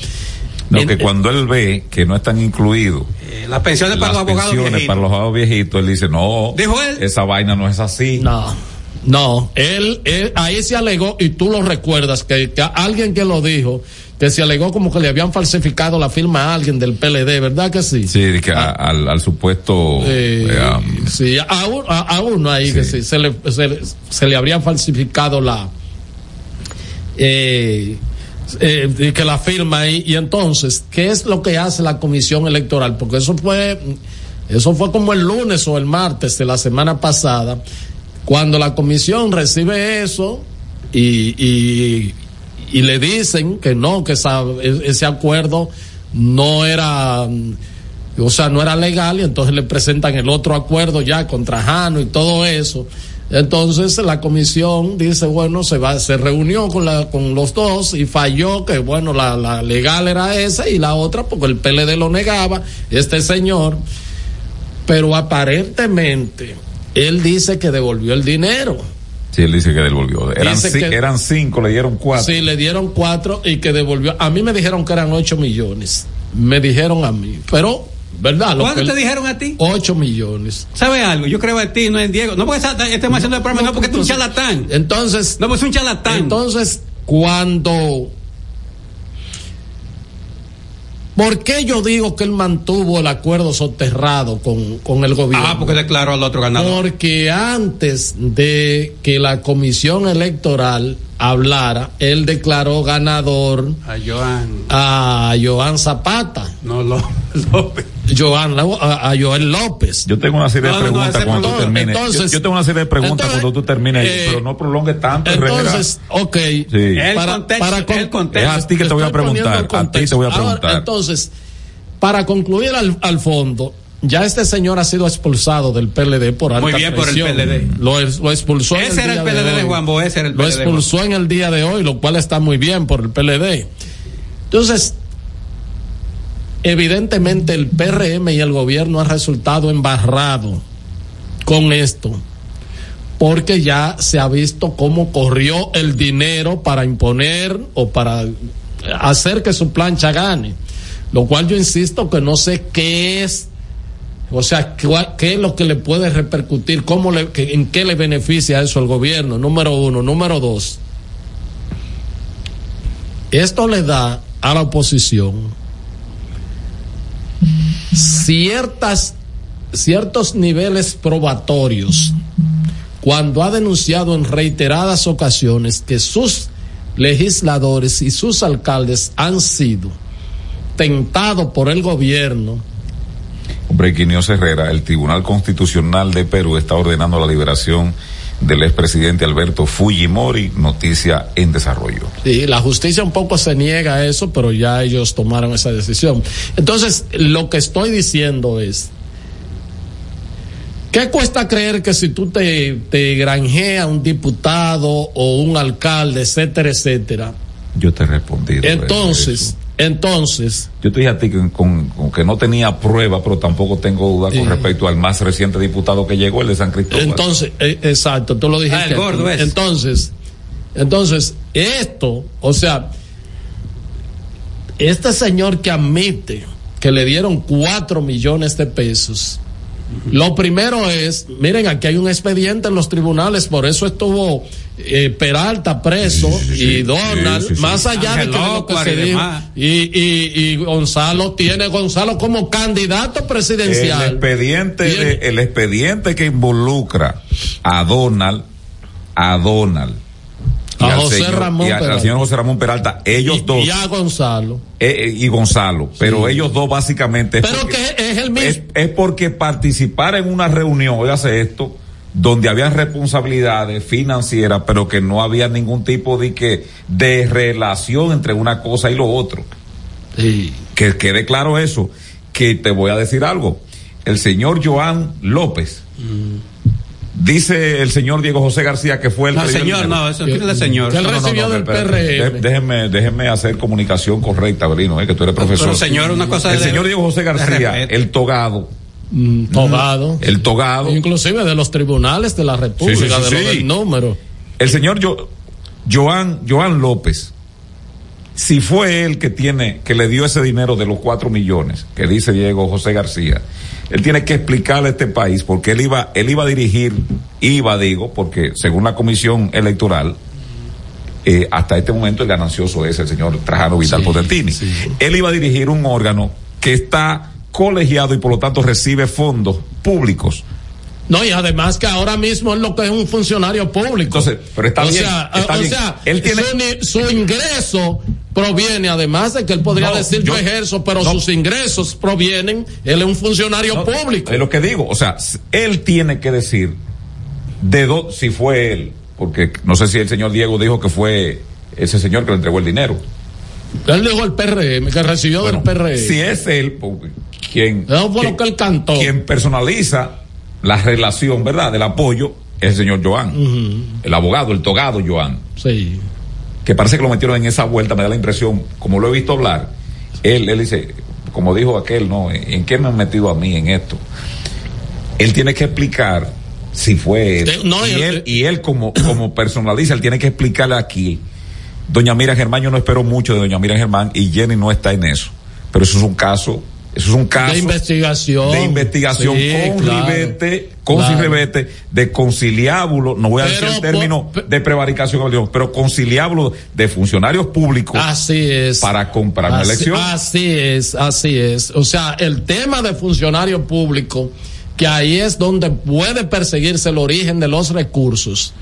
No, en- que cuando él ve que no están incluidos Eh, las pensiones para las los abogados pensiones viejitos. para los abogados viejitos, él dice, no, Dijo él. esa vaina no es así. No. No, él, él- ahí se alegó, y tú lo recuerdas, que, que alguien que lo dijo, que se alegó como que le habían falsificado la firma a alguien del PLD, ¿verdad que sí? Sí, que a- al, al supuesto Eh, eh, um, sí, a, un- a- a uno ahí que sí, se, le, se, le- se le habría falsificado la eh, eh, que la firma ahí. Y entonces qué es lo que hace la comisión electoral porque eso fue eso fue como el lunes o el martes de la semana pasada cuando la comisión recibe eso y, le dicen que no que esa- ese acuerdo no era o sea, no era legal y entonces le presentan el otro acuerdo ya contra Jano y todo eso. Entonces la comisión dice, bueno, se va, se reunió con los dos y falló que bueno, la, la legal era esa y la otra porque el PLD lo negaba, este señor, pero aparentemente él dice que devolvió el dinero. sí, él dice que devolvió. Eran, Dice que- eran cinco, le dieron cuatro. Sí, le dieron cuatro y que devolvió. A mí me dijeron que eran ocho millones. Me dijeron a mí. Pero, ¿verdad? Lo ¿Cuánto que- te dijeron a ti? Ocho millones. ¿Sabe algo? Yo creo en ti, no en Diego. No porque estemos haciendo el programa, no, porque tú eres un charlatán. Entonces. No, pues un charlatán. Entonces, cuando. ¿Por qué yo digo que él mantuvo el acuerdo soterrado con, con el gobierno? Ah, porque declaró al otro ganador. Porque antes de que la comisión electoral hablara, él declaró ganador A Joan. a Joan Zapata. No, lo, López. Joan, a, a Joel López. Yo tengo una serie No, de no, preguntas cuando tú termines. entonces- yo, yo tengo una serie de preguntas entonces, cuando tú termines, eh, pero no prolongues tanto. Entonces, ok. Sí. El Para- contexto, para con- el contexto. Es a ti que te voy a preguntar, a ti te voy a Ahora, preguntar. entonces, para concluir al, al fondo, ya este señor ha sido expulsado del PLD por alta Muy bien por el. PLD. Lo, es- lo expulsó. en Ese era el PLD de. Juan Bo, ese era el Lo PLD de expulsó en el día de hoy, lo cual está muy bien por el PLD. Entonces, evidentemente el PRM y el gobierno han resultado embarrado con esto, porque ya se ha visto cómo corrió el dinero para imponer o para hacer que su plancha gane, lo cual yo insisto que no sé qué es, o sea, qué, es lo que le puede repercutir, cómo le, en qué le beneficia eso al gobierno, número uno, número dos. Esto le da a la oposición ciertas ciertos niveles probatorios cuando ha denunciado en reiteradas ocasiones que sus legisladores y sus alcaldes han sido tentados por el gobierno. Hombre, Quinios Herrera, el Tribunal Constitucional de Perú está ordenando la liberación del expresidente Alberto Fujimori, noticia en desarrollo. Sí, la justicia un poco se niega a eso, pero ya ellos tomaron esa decisión. Entonces, lo que estoy diciendo es, ¿qué cuesta creer que si tú te, te granjeas un diputado o un alcalde, etcétera, etcétera, Yo te he respondido. entonces, entonces, Yo te dije a ti que, con- con que no tenía prueba, pero tampoco tengo duda con respecto al más reciente diputado que llegó, el de San Cristóbal. entonces, eh, exacto, tú lo dijiste. Ah, el gordo ese. Entonces, entonces, esto, o sea, este señor que admite que le dieron cuatro millones de pesos, lo primero es, miren, aquí hay un expediente en los tribunales, por eso estuvo eh, Peralta preso y Donald, sí, sí, sí. más allá de que lo que se y dijo, y, y, y Gonzalo tiene Gonzalo como candidato el presidencial. expediente, el- de- el expediente que involucra a Donald, a Donald. A José Ramón y a- al Peralta. señor José Ramón Peralta, ellos y, dos, y a Gonzalo. eh, eh, y Gonzalo, pero ellos dos básicamente. es Pero porque- que es el mismo. es, es porque participar en una reunión, oígase esto, donde había responsabilidades financieras, pero que no había ningún tipo de que de relación entre una cosa y lo otro. Que quede claro eso. Que te voy a decir algo. El señor Joan López. Dice el señor Diego José García que fue el No, el señor, dinero. no, eso quítale señor. Él No, no, no, del. PRM. Dé- Déjeme, déjeme hacer comunicación correcta, Berino, eh, que tú eres profesor. Pero señor, una cosa El de- señor Diego José García, el togado, Mm, togado. El togado. Inclusive de los tribunales de la República, Sí, sí, sí, de lo sí. del número. El señor Jo- Joan, Joan López, si fue él que tiene, que le dio ese dinero de los cuatro millones, que dice Diego José García, él tiene que explicarle a este país porque él iba, él iba a dirigir, iba digo, porque según la comisión electoral, eh, hasta este momento el ganancioso es el señor Trajano Vital Potentini. Él iba a dirigir un órgano que está colegiado y por lo tanto recibe fondos públicos. No, y además que ahora mismo es lo que es un funcionario público. Entonces, pero está o bien, Sea, está o bien. sea, Él tiene- su, ingreso proviene, además de que él podría No, decir yo ejerzo, pero no. sus ingresos provienen, él es un funcionario público. Es lo que digo, o sea, él tiene que decir de do, si fue él, porque no sé si el señor Diego dijo que fue ese señor que le entregó el dinero. Él dijo el PRM, que recibió del PRM. Si es él, porque quien, Eso fue lo que él cantó. quien personaliza la relación, ¿verdad?, del apoyo es el señor Joan, el abogado, el togado Joan. Sí. que parece que lo metieron en esa vuelta, me da la impresión, como lo he visto hablar, él, él dice, como dijo aquel, no, ¿en qué me han metido a mí en esto? Él tiene que explicar si fue él. Eh, no, y, él y él como, como personaliza, él tiene que explicarle aquí. Doña Mira Germán, yo no espero mucho de Doña Mira Germán y Jenny no está en eso. Pero eso es un caso, eso es un caso de investigación. de investigación Sí, con claro. ribete, con Claro. ribete, de conciliábulo, no voy a Pero decir el término de prevaricación, pero conciliábulo de funcionarios públicos Así es. para comprar una Así- elección. Así es, así es. O sea, el tema de funcionario público, que ahí es donde puede perseguirse el origen de los recursos,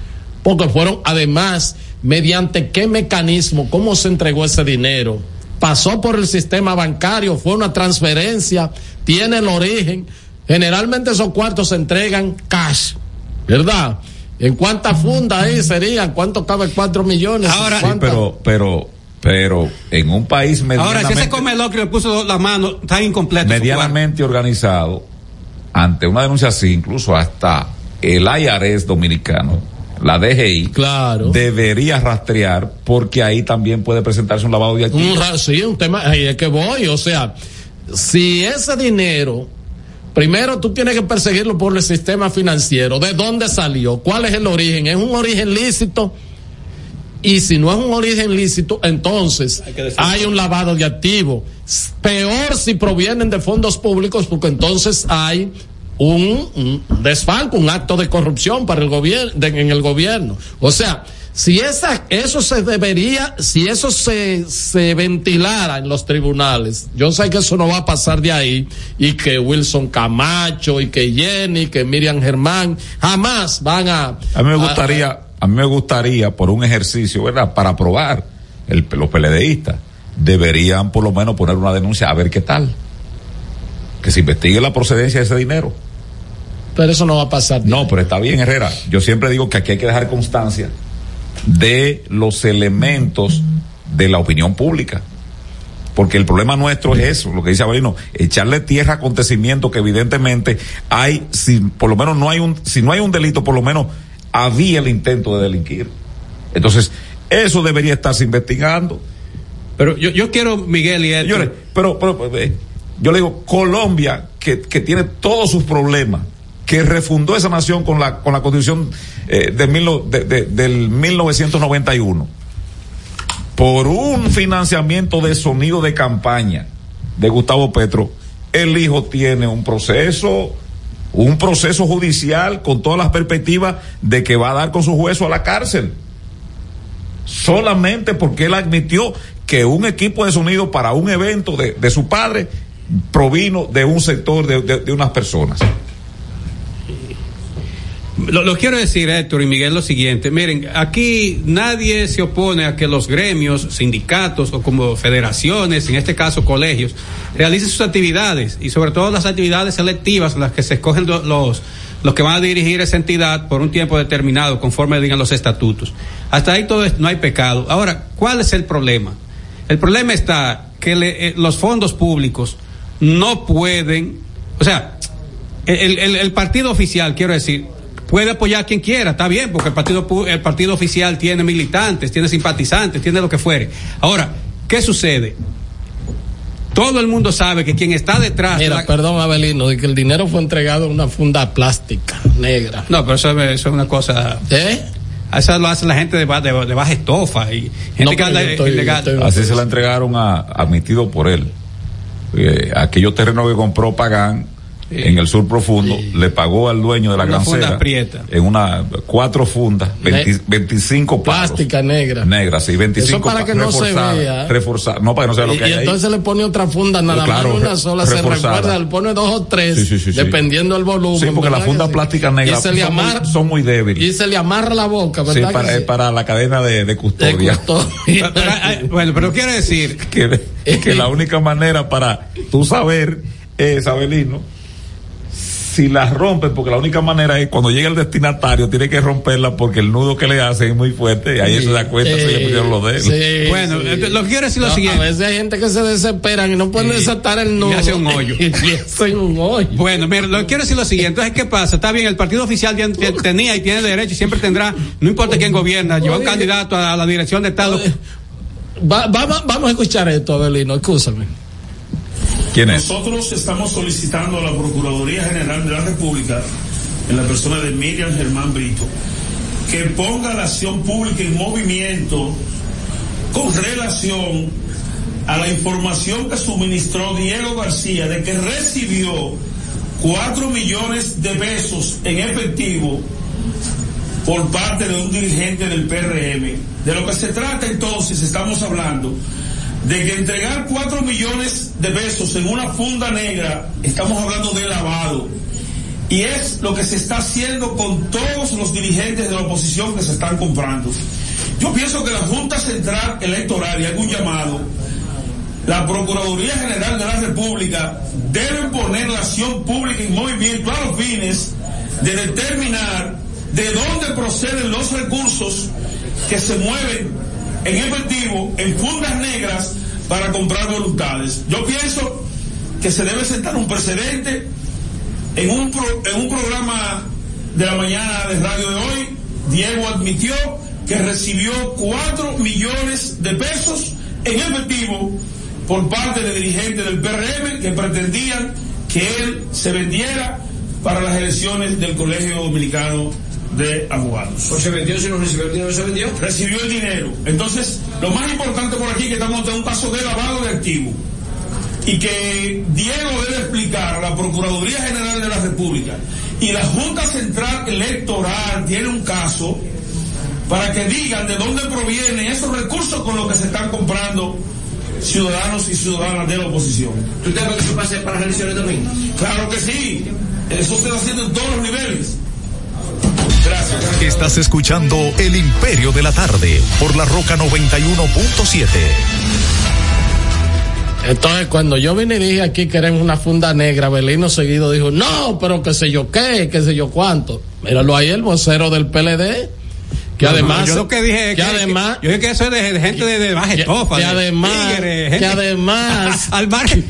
porque fueron además, mediante qué mecanismo, cómo se entregó ese dinero, pasó por el sistema bancario, fue una transferencia, tiene el origen. Generalmente esos cuartos se entregan cash, ¿verdad? ¿En cuántas fundas ahí serían? ¿Cuánto cabe cuatro millones? Ahora- pero, pero, pero en un país Ahora, si medianamente, ese le puso la mano, está incompleto. medianamente organizado, ante una denuncia así, incluso hasta el IRS dominicano, la DGI, claro. debería rastrear porque ahí también puede presentarse un lavado de activos. sí, un tema, ahí es que voy, o sea, si ese dinero, primero tú tienes que perseguirlo por el sistema financiero, ¿de dónde salió? ¿Cuál es el origen? ¿Es un origen lícito? Y si no es un origen lícito, entonces hay un lavado de activos. Peor si provienen de fondos públicos, porque entonces hay un, un desfalco, un acto de corrupción para el gobierno, en el gobierno. O sea, si esa, eso se debería, si eso se, se ventilara en los tribunales, yo sé que eso no va a pasar de ahí, y que Wilson Camacho, y que Jenny, que Miriam Germán, jamás van a. A mí me gustaría, a mí me gustaría por un ejercicio, ¿verdad? Para probar el, los PLDistas deberían por lo menos poner una denuncia a ver qué tal. Que se investigue la procedencia de ese dinero. Pero eso no va a pasar. No, pero está bien, Herrera. Yo siempre digo que aquí hay que dejar constancia de los elementos de la opinión pública. Porque el problema nuestro es eso, lo que dice Avelino, echarle tierra a acontecimientos que evidentemente hay, si por lo menos no hay un, si no hay un delito, por lo menos había el intento de delinquir. Entonces, eso debería estarse investigando. Pero yo, yo quiero, Miguel y Señores, pero, pero, eh, yo le digo, Colombia, que, que tiene todos sus problemas, que refundó esa nación con la, con la constitución eh, mil de- de- del 1991, por un financiamiento de sonido de campaña de Gustavo Petro, el hijo tiene un proceso, un proceso judicial con todas las perspectivas de que va a dar con su juez a la cárcel solamente porque él admitió que un equipo de sonido para un evento de, de su padre provino de un sector de- de unas personas. Lo, quiero decir, Héctor y Miguel, lo siguiente. Miren, aquí nadie se opone a que los gremios, sindicatos o como federaciones, en este caso colegios, realicen sus actividades y sobre todo las actividades selectivas, las que se escogen lo- los, los que van a dirigir esa entidad por un tiempo determinado, conforme digan los estatutos. Hasta ahí todo es- no hay pecado. Ahora, ¿cuál es el problema? El problema está que eh, los fondos públicos no pueden, o sea, el- el partido oficial, quiero decir, puede apoyar a quien quiera, está bien, porque el partido, el partido oficial tiene militantes, tiene simpatizantes, tiene lo que fuere. Ahora, ¿qué sucede? Todo el mundo sabe que quien está detrás. Mira, la- perdón, Abelino, de que el dinero fue entregado en una funda plástica negra. No, pero eso, es- eso es una cosa. ¿Eh? Eso lo hace la gente de, ba- de, de baja estofa y gente No, que anda estoy- ilegal. estoy- Así se la entregaron a, admitido por él. Eh, aquellos terrenos que compró Pagán en el sur profundo, le pagó al dueño de la Una funda en una cuatro fundas, 20 25 palos. Plástica negra. Negras, sí, 25 Eso para que no se vea. No, para que no se vea lo Y, que hay y ahí. entonces le pone otra funda, nada Claro, más una sola, se recuerda, le pone dos o tres, Sí, sí, sí, sí. dependiendo del volumen. Sí, porque las ¿verdad fundas que sí? plásticas negras y se le son, muy, son muy débiles. y se le amarra la boca, Sí, ¿verdad? que para, sí? es para la cadena de, de custodia. Pero, pero, eh, bueno, pero quiere decir [laughs] que, que la única manera para tú saber es, Abelino, si las rompes, porque la única manera es cuando llega el destinatario, tiene que romperla porque el nudo que le hacen es muy fuerte y ahí se da cuenta si le pusieron lo de él. Sí, Bueno, sí. eh, lo que quiero decir lo No, siguiente. A veces hay gente que se desesperan y no pueden desatar el nudo. Y hace un hoyo. [laughs] y un hoyo. Bueno, mira, lo que quiero decir lo siguiente, entonces, ¿qué pasa? Está bien, el partido oficial tenía y tiene derecho y siempre tendrá, no importa quién gobierna, lleva un candidato a la dirección de Estado. Va- va- vamos a escuchar esto, Abelino, escúchame. Nosotros estamos solicitando a la Procuraduría General de la República, en la persona de Miriam Germán Brito, que ponga la acción pública en movimiento con relación a la información que suministró Diego García de que recibió cuatro millones de pesos en efectivo por parte de un dirigente del PRM. De lo que se trata entonces, estamos hablando de que entregar cuatro millones de pesos en una funda negra, estamos hablando de lavado. Y es lo que se está haciendo con todos los dirigentes de la oposición que se están comprando. Yo pienso que la Junta Central Electoral y algún llamado, la Procuraduría General de la República debe poner la acción pública en movimiento a los fines de determinar de dónde proceden los recursos que se mueven en efectivo, en fundas negras, para comprar voluntades. Yo pienso que se debe sentar un precedente en un, pro- en un programa de la mañana de radio de hoy, Diego admitió que recibió cuatro millones de pesos en efectivo por parte de dirigentes del PRM que pretendían que él se vendiera para las elecciones del Colegio Dominicano de Abogados. Pues se vendió, si no recibió el dinero, se vendió. Recibió el dinero. Entonces, lo más importante por aquí es que estamos ante un caso de lavado de activos y que Diego debe explicar a la Procuraduría General de la República y la Junta Central Electoral tiene un caso para que digan de dónde provienen esos recursos con los que se están comprando ciudadanos y ciudadanas de la oposición. ¿Tú te que eso para las elecciones también? Claro que sí, eso se está haciendo en todos los niveles. Gracias. Estás escuchando El Imperio de la Tarde por la Roca 91.7. Entonces, cuando yo vine y dije aquí que era una funda negra, Belino seguido dijo, no, pero qué sé yo qué, qué sé yo cuánto. Míralo ahí, el vocero del PLD. Que no, además, yo lo que dije es que que- además, Yo dije que eso es de, de gente de, de baja que, estofa. que de además, tigres, que gente- además, [laughs] al margen.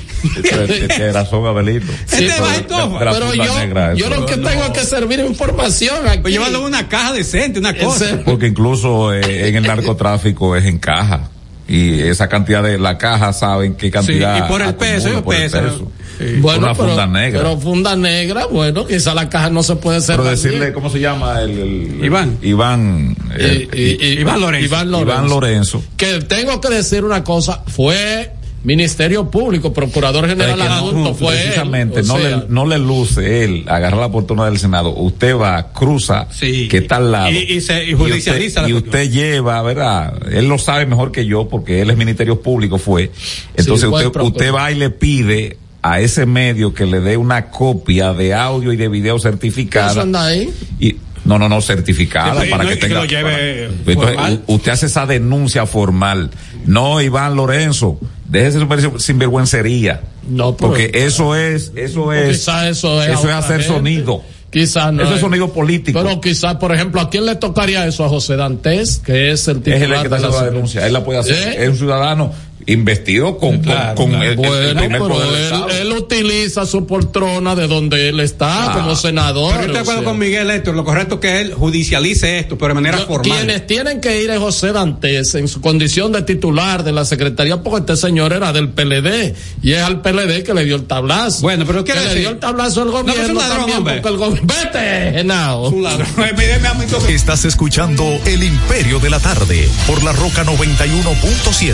Razón, Abelito. Gente de pero- baja estofa. de pero yo, negra, yo lo que tengo es que servir información aquí. Pues llévalo en una caja decente, una cosa. Ese- Porque incluso eh, en el narcotráfico es en caja. Y esa cantidad de la caja saben qué cantidad. y por el peso, acumula, por el pesan. peso. Bueno, una pero, funda negra. pero funda negra, bueno, quizá la caja no se puede ser Pero decirle, bien. ¿cómo se llama? El, el- Iván. Iván. Y- y- y- Iván Lorenzo. Iván Lorenzo. Iván Lorenzo. Que tengo que decir una cosa, fue Ministerio Público, Procurador General Es que no, Adjunto, fue precisamente no, sea, le, no le luce él agarrar la oportunidad del Senado. Usted va, cruza, Sí. que está al lado. Y- y se- y usted- judicializa la Y usted, lleva, ¿verdad? Él lo sabe mejor que yo porque él es Ministerio Público, fue. Entonces usted, usted va y le pide a ese medio que le dé una copia de audio y de video ¿Eso certificada. anda ahí? Y, no, no, no, certificada Sí, para no, que tenga. lo lleve para- entonces, formal. u- usted hace esa denuncia formal. No, Iván Lorenzo, déjese su sinvergüencería. No, pero- Porque eso es, eso es, quizá eso es eso es hacer gente. sonido. Quizás no. Eso es sonido político. Pero quizás, por ejemplo, ¿a quién le tocaría eso? A José Dantes, que es el titular es el que está de haciendo la la denuncia. Él la puede hacer. ¿Eh? Es un ciudadano investido con, Claro, con, con claro. el, el Bueno, pero poder él, utiliza su poltrona de donde él está Ah. como senador. Pero yo estoy de acuerdo sea. con Miguel Héctor, lo correcto es que él judicialice esto, pero de manera Yo- formal. Quienes tienen que ir es José Dantes en su condición de titular de la Secretaría, porque este señor era del PLD y es al PLD que le dio el tablazo. Bueno, pero que quiero le decir- dio el tablazo al es gobierno un ladrón, también, hombre. porque el gobierno... ¡Vete! Un ladrón. [laughs] Estás escuchando El Imperio de la Tarde por la Roca 91.7.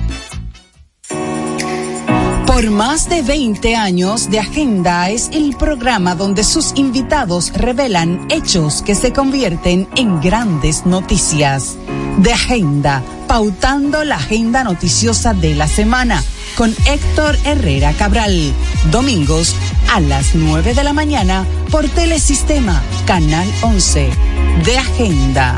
Por más de 20 años de Agenda es el programa donde sus invitados revelan hechos que se convierten en grandes noticias. De Agenda, pautando la agenda noticiosa de la semana con Héctor Herrera Cabral. Domingos a las 9 de la mañana por Telesistema, Canal 11. De Agenda.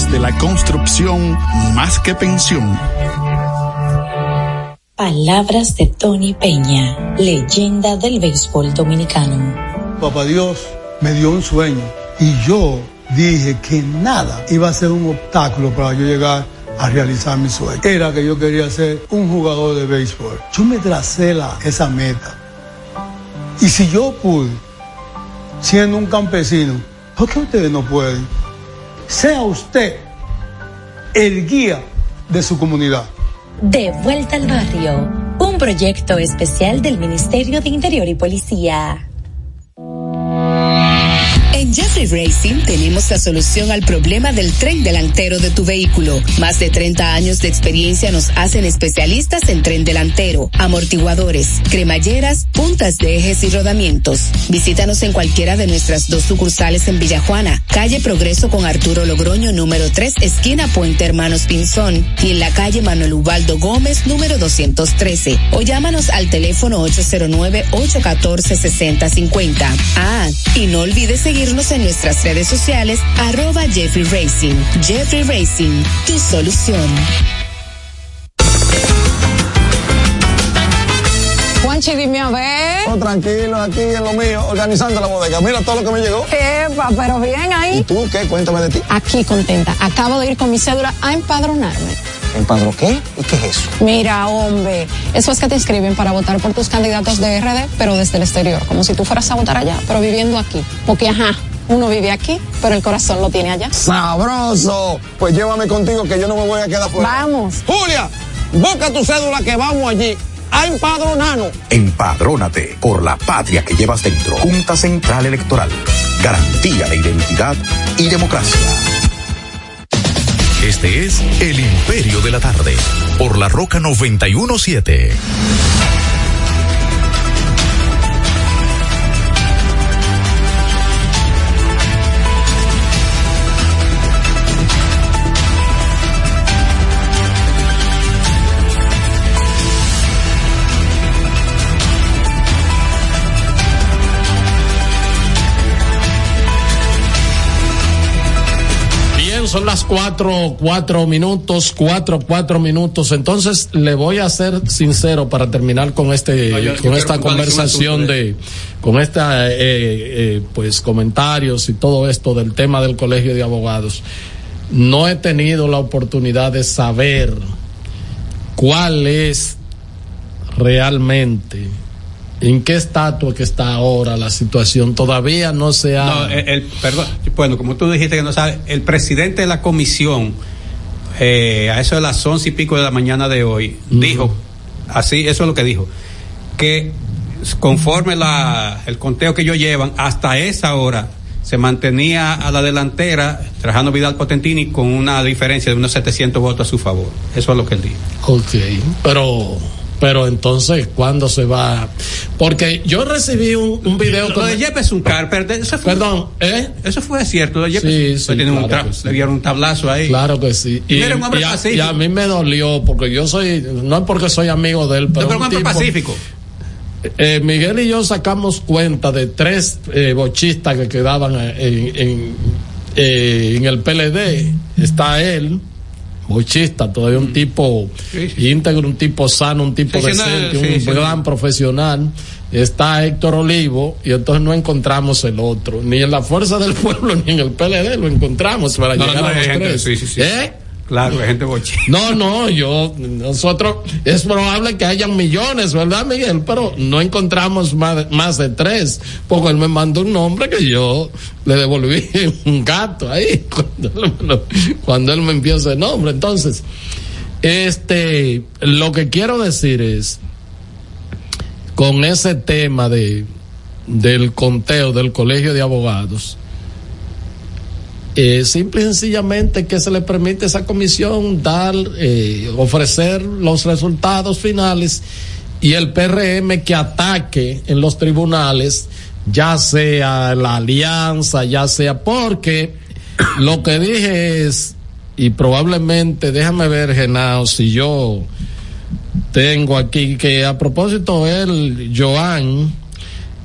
de la construcción más que pensión. Palabras de Tony Peña, leyenda del béisbol dominicano. Papá Dios me dio un sueño y yo dije que nada iba a ser un obstáculo para yo llegar a realizar mi sueño. Era que yo quería ser un jugador de béisbol. Yo me tracé la, esa meta. Y si yo pude, siendo un campesino, ¿por qué ustedes no pueden? Sea usted el guía de su comunidad. De vuelta al barrio, un proyecto especial del Ministerio de Interior y Policía. En Jeffrey Racing tenemos la solución al problema del tren delantero de tu vehículo. Más de 30 años de experiencia nos hacen especialistas en tren delantero, amortiguadores, cremalleras, puntas de ejes y rodamientos. Visítanos en cualquiera de nuestras dos sucursales en Villajuana, calle Progreso con Arturo Logroño número 3, esquina Puente Hermanos Pinzón, y en la calle Manuel Ubaldo Gómez número 213. O llámanos al teléfono 809-814-6050. Ah, y no olvides seguirnos en nuestras redes sociales, arroba Jeffrey Racing. Jeffrey Racing, tu solución. Juanchi, dime a ver. Oh, tranquilo, aquí en lo mío, organizando la bodega. Mira todo lo que me llegó. Epa, pero bien ahí. ¿Y tú qué? Cuéntame de ti. Aquí contenta. Acabo de ir con mi cédula a empadronarme. ¿Empadro qué? ¿Y qué es eso? Mira, hombre, eso es que te inscriben para votar por tus candidatos de RD, pero desde el exterior, como si tú fueras a votar allá, pero viviendo aquí. Porque, ajá, uno vive aquí, pero el corazón lo tiene allá. ¡Sabroso! Pues llévame contigo que yo no me voy a quedar fuera. Vamos. Julia, busca tu cédula que vamos allí a empadronarnos. Empadrónate por la patria que llevas dentro. Junta Central Electoral. Garantía de identidad y democracia. Este es El Imperio de la Tarde por la Roca 917. Son las cuatro, cuatro minutos, cuatro, cuatro minutos. Entonces, le voy a ser sincero para terminar con este, No, yo- yo con esta conversación de, con esta, eh, eh, pues, comentarios y todo esto del tema del colegio de abogados. No he tenido la oportunidad de saber cuál es realmente en qué estatus que está ahora la situación. Todavía no se ha. No, el, el- perdón, bueno, como tú dijiste que no sabes, el presidente de la comisión, eh, a eso de las once y pico de la mañana de hoy, dijo, así, eso es lo que dijo, que conforme la, el conteo que ellos llevan, hasta esa hora se mantenía a la delantera Trajano Vidal Potentini con una diferencia de unos 700 votos a su favor. Eso es lo que él dijo. Ok, pero, pero entonces, ¿cuándo se va? Porque yo recibí un, un video Lo con- de Jefferson Carper, eso fue, Perdón, ¿eh? Eso fue cierto, lo de Sí, Jefferson. sí, le, dieron un tra- sí. le dieron un tablazo ahí. Claro que sí. Y, Mira, un hombre y a, pacífico. y a mí me dolió porque yo soy, no es porque soy amigo de él, pero, Pero un un hombre tipo- pacífico. Eh, Miguel y yo sacamos cuenta de tres eh, bochistas que quedaban eh, en, en, eh, en el PLD. Está él, bochista, todavía un tipo íntegro, un tipo sano, un tipo Sí, sí, decente, sí, un sí, gran profesional. Está Héctor Olivo y entonces no encontramos el otro, ni en la Fuerza del [laughs] Pueblo ni en el PLD lo encontramos para No, llegar no, a los tres. sí, sí, sí. ¿Eh? Claro, hay gente. No, no, yo, nosotros, es probable que hayan millones, ¿verdad, Miguel? Pero no encontramos más, de- tres, porque él me mandó un nombre que yo le devolví [laughs] un gato ahí, [laughs] cuando él, cuando él me envió ese nombre. Entonces, este, lo que quiero decir es, con ese tema de, del conteo del colegio de abogados, eh, simple y sencillamente que se le permite a esa comisión dar, eh, ofrecer los resultados finales y el PRM que ataque en los tribunales, ya sea la alianza, ya sea porque lo que dije es, y probablemente, déjame ver, Genao, si yo tengo aquí que a propósito él, Joan,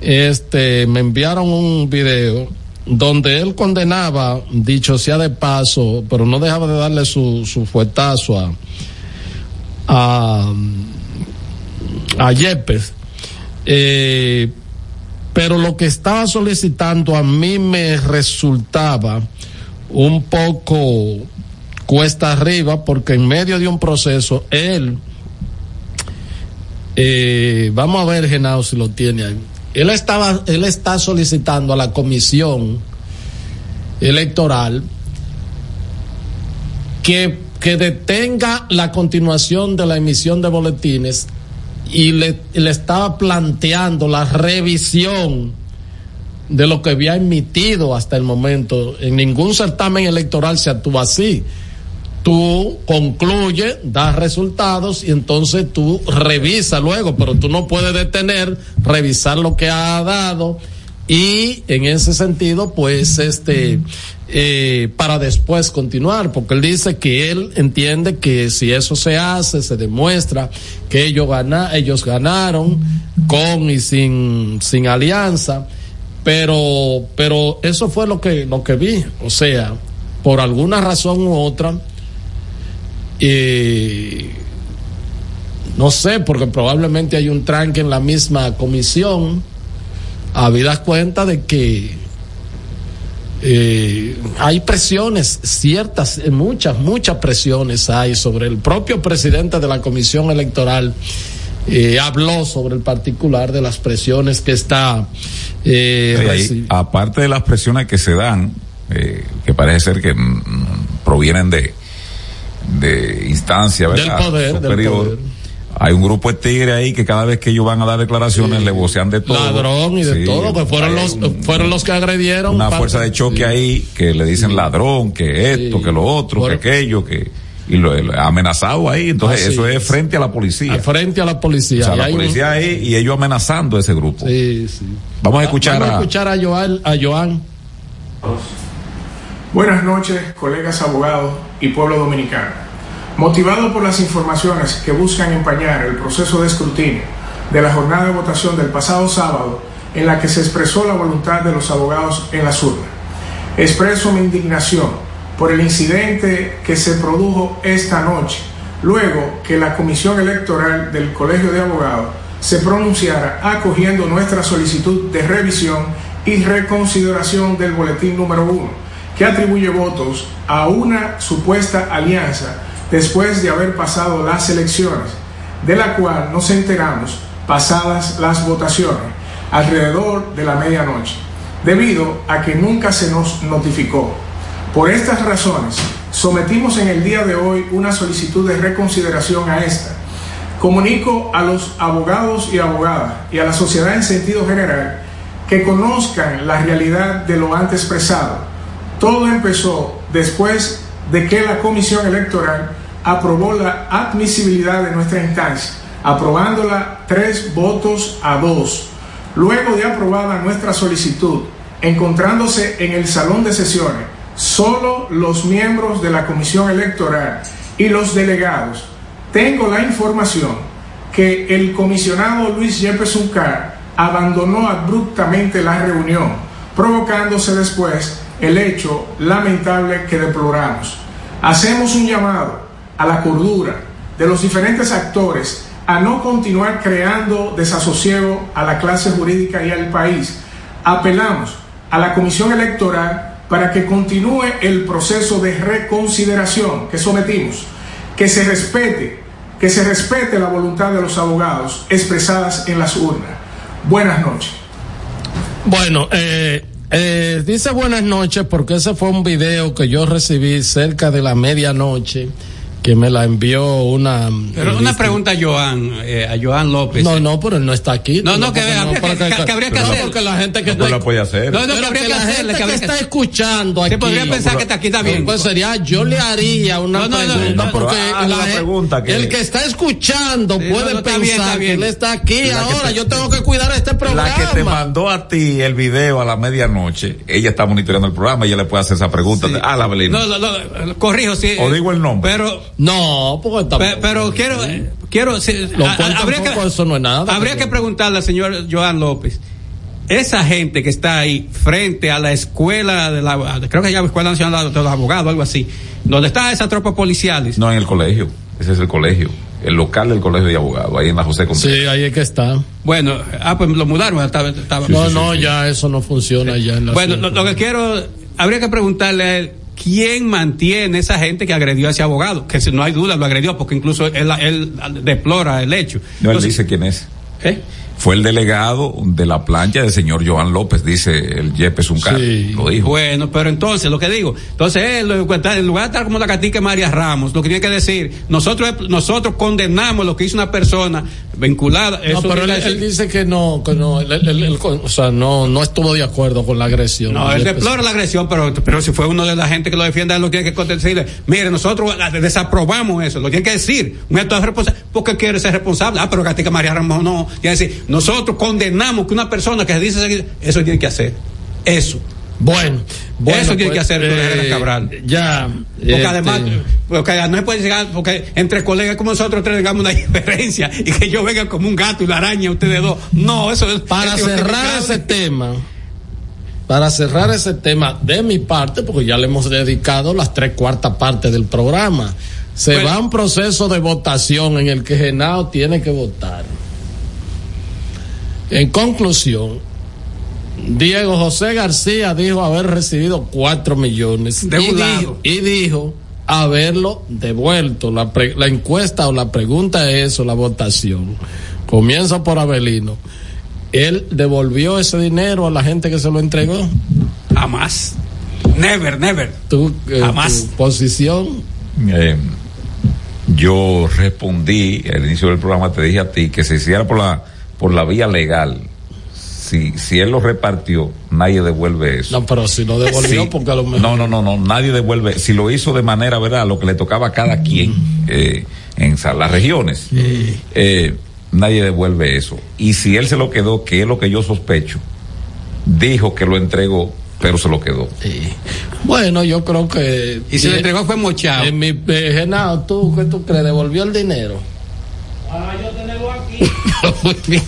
este, me enviaron un video donde él condenaba, dicho sea de paso, pero no dejaba de darle su, su fuetazo a, a, Yepes. Eh, pero lo que estaba solicitando a mí me resultaba un poco cuesta arriba porque en medio de un proceso él eh, vamos a ver Genao si lo tiene ahí él estaba él está solicitando a la comisión electoral que, que detenga la continuación de la emisión de boletines y le, le estaba planteando la revisión de lo que había emitido hasta el momento. En ningún certamen electoral se actúa así. Tú concluyes, das resultados y entonces tú revisas luego, pero tú no puedes detener, revisar lo que ha dado y en ese sentido, pues, este, eh, para después continuar, porque él dice que él entiende que si eso se hace, se demuestra que ellos, gana, ellos ganaron con y sin, sin alianza, pero, pero eso fue lo que, lo que vi, o sea, por alguna razón u otra, eh, no sé, porque probablemente hay un tranque en la misma comisión, habidas cuenta de que eh, hay presiones ciertas, eh, muchas, muchas presiones hay sobre el propio presidente de la comisión electoral. eh, habló sobre el particular de las presiones que está eh, ahí, aparte de las presiones que se dan, eh, que parece ser que mm, provienen de, de instancia Del ¿verdad? poder, del superior. poder. Hay un grupo de tigres ahí que cada vez que ellos van a dar declaraciones le vocean de todo. ladrón y de Sí, todo, que fueron hay los, un- fueron los que agredieron. una parte- fuerza de choque sí. ahí que le dicen ladrón, que esto, que lo otro, Por- que aquello, que y lo, lo- amenazado ahí. Entonces eso es frente a la policía. Al frente a la policía. o sea, Y la hay un- policía ahí y ellos amenazando a ese grupo. Sí, sí. Vamos a escuchar Vamos a a, escuchar a Joan, a Joan. Buenas noches, colegas abogados y pueblo dominicano. Motivado por las informaciones que buscan empañar el proceso de escrutinio de la jornada de votación del pasado sábado, en la que se expresó la voluntad de los abogados en las urnas, expreso mi indignación por el incidente que se produjo esta noche, luego que la Comisión Electoral del Colegio de Abogados se pronunciara acogiendo nuestra solicitud de revisión y reconsideración del boletín número uno, que atribuye votos a una supuesta alianza después de haber pasado las elecciones, de la cual nos enteramos pasadas las votaciones, alrededor de la medianoche, debido a que nunca se nos notificó. Por estas razones, sometimos en el día de hoy una solicitud de reconsideración a esta. Comunico a los abogados y abogadas y a la sociedad en sentido general que conozcan la realidad de lo antes expresado. Todo empezó después de que la Comisión Electoral aprobó la admisibilidad de nuestra instancia, aprobándola tres votos a dos. Luego de aprobada nuestra solicitud, encontrándose en el salón de sesiones solo los miembros de la Comisión Electoral y los delegados, tengo la información que el comisionado Luis Yepes Uncar abandonó abruptamente la reunión, provocándose después el hecho lamentable que deploramos. Hacemos un llamado a la cordura de los diferentes actores a no continuar creando desasosiego a la clase jurídica y al país. Apelamos a la Comisión Electoral para que continúe el proceso de reconsideración que sometimos, que se respete, que se respete la voluntad de los abogados expresadas en las urnas. Buenas noches. Bueno, eh, eh, dice buenas noches porque ese fue un video que yo recibí cerca de la medianoche que me la envió una. Pero una pregunta a Joan, eh, a Joan López. No, no, pero él no está aquí. No, no, que, habría que, porque- que- que habría que no, hacer. porque la gente que No está la puede hacer. No, no, que habría que gente que que habría que- está escuchando aquí. Se podría pensar que está aquí, bien. Pues sería, yo le haría una No, no, no, pregunta no, porque la la- pregunta que- el que está escuchando Sí, puede no, no, está pensar bien, está que él está aquí. La Ahora te- yo tengo que cuidar este programa. La que te mandó a ti el video a la medianoche, ella está monitoreando el programa, ella le puede hacer esa pregunta. Ah, la Belina. No, no, no, corrijo, sí. O digo el nombre. Pero, No, porque tampoco. pero quiero, eh, quiero, sí, Lo a- cual a- habría que, eso no es nada. habría que preguntarle al señor Joan López. Esa gente que está ahí frente a la escuela de la, creo que se llama Escuela Nacional de los Abogados, algo así, donde está esa tropa policiales. No, en el colegio. Ese es el colegio. El local del colegio de abogados, ahí en la José Contreras. Sí, ahí es que está. Bueno, ah, pues lo mudaron. Estaba, estaba- no, no, ya eso no funciona ya en la Bueno, ciudad. lo, lo que quiero, habría que preguntarle a él, ¿quién mantiene esa gente que agredió a ese abogado? Que si no hay duda lo agredió, porque incluso él, él deplora el hecho. No, él Entonces, dice quién es. ¿Eh? Fue el delegado de la plancha del señor Joan López, dice el Yepes Uncar. Sí. Lo dijo. Bueno, pero entonces, lo que digo, entonces él, en lugar de estar como la catica María Ramos, lo que tiene que decir, nosotros, nosotros condenamos lo que hizo una persona vinculada. No, eso pero él, dice que no, que no, él- él- él- o sea, no, no estuvo de acuerdo con la agresión. No, él deplora la agresión, pero, pero si fue uno de la gente que lo defiende, él lo tiene que decirle, mire, nosotros desaprobamos eso, lo tiene que decir, un acto de responsabilidad, porque quiere ser responsable, ah, pero Gatica María Ramos no, tiene que decir, nosotros condenamos que una persona que dice seguir- eso tiene que hacer, eso. Bueno, bueno, eso tiene pues, que hacer eh, Cabral. Ya. Porque este, además, porque no se puede llegar, porque entre colegas como nosotros tengamos una [laughs] diferencia y que yo venga como un gato y la araña ustedes dos. No, eso es. Para es cerrar ese tema, para cerrar ese tema de mi parte, porque ya le hemos dedicado las tres cuartas partes del programa, se Bueno. va un proceso de votación en el que Genao tiene que votar. En conclusión, Diego José García dijo haber recibido cuatro millones De y, dijo, y dijo haberlo devuelto. La, pre- la encuesta o la pregunta es, o la votación, comienza por Abelino. Él devolvió ese dinero a la gente que se lo entregó. Jamás. Never, never. Tu, eh, Jamás. tu posición. Eh, yo respondí al inicio del programa, te dije a ti que se hiciera por la, por la vía legal. Si, si él lo repartió, nadie devuelve eso. No, pero si lo devolvió, Sí. porque a lo mejor. No, no, no, no, nadie devuelve. Si lo hizo de manera, ¿verdad? Lo que le tocaba a cada quien eh, en las regiones, eh, nadie devuelve eso. Y si él se lo quedó, que es lo que yo sospecho, dijo que lo entregó, pero se lo quedó. Bueno, yo creo que. Y si lo entregó fue mochado. En mi eh, Genao, ¿tú qué tú crees? ¿Devolvió el dinero? Ah, yo te nego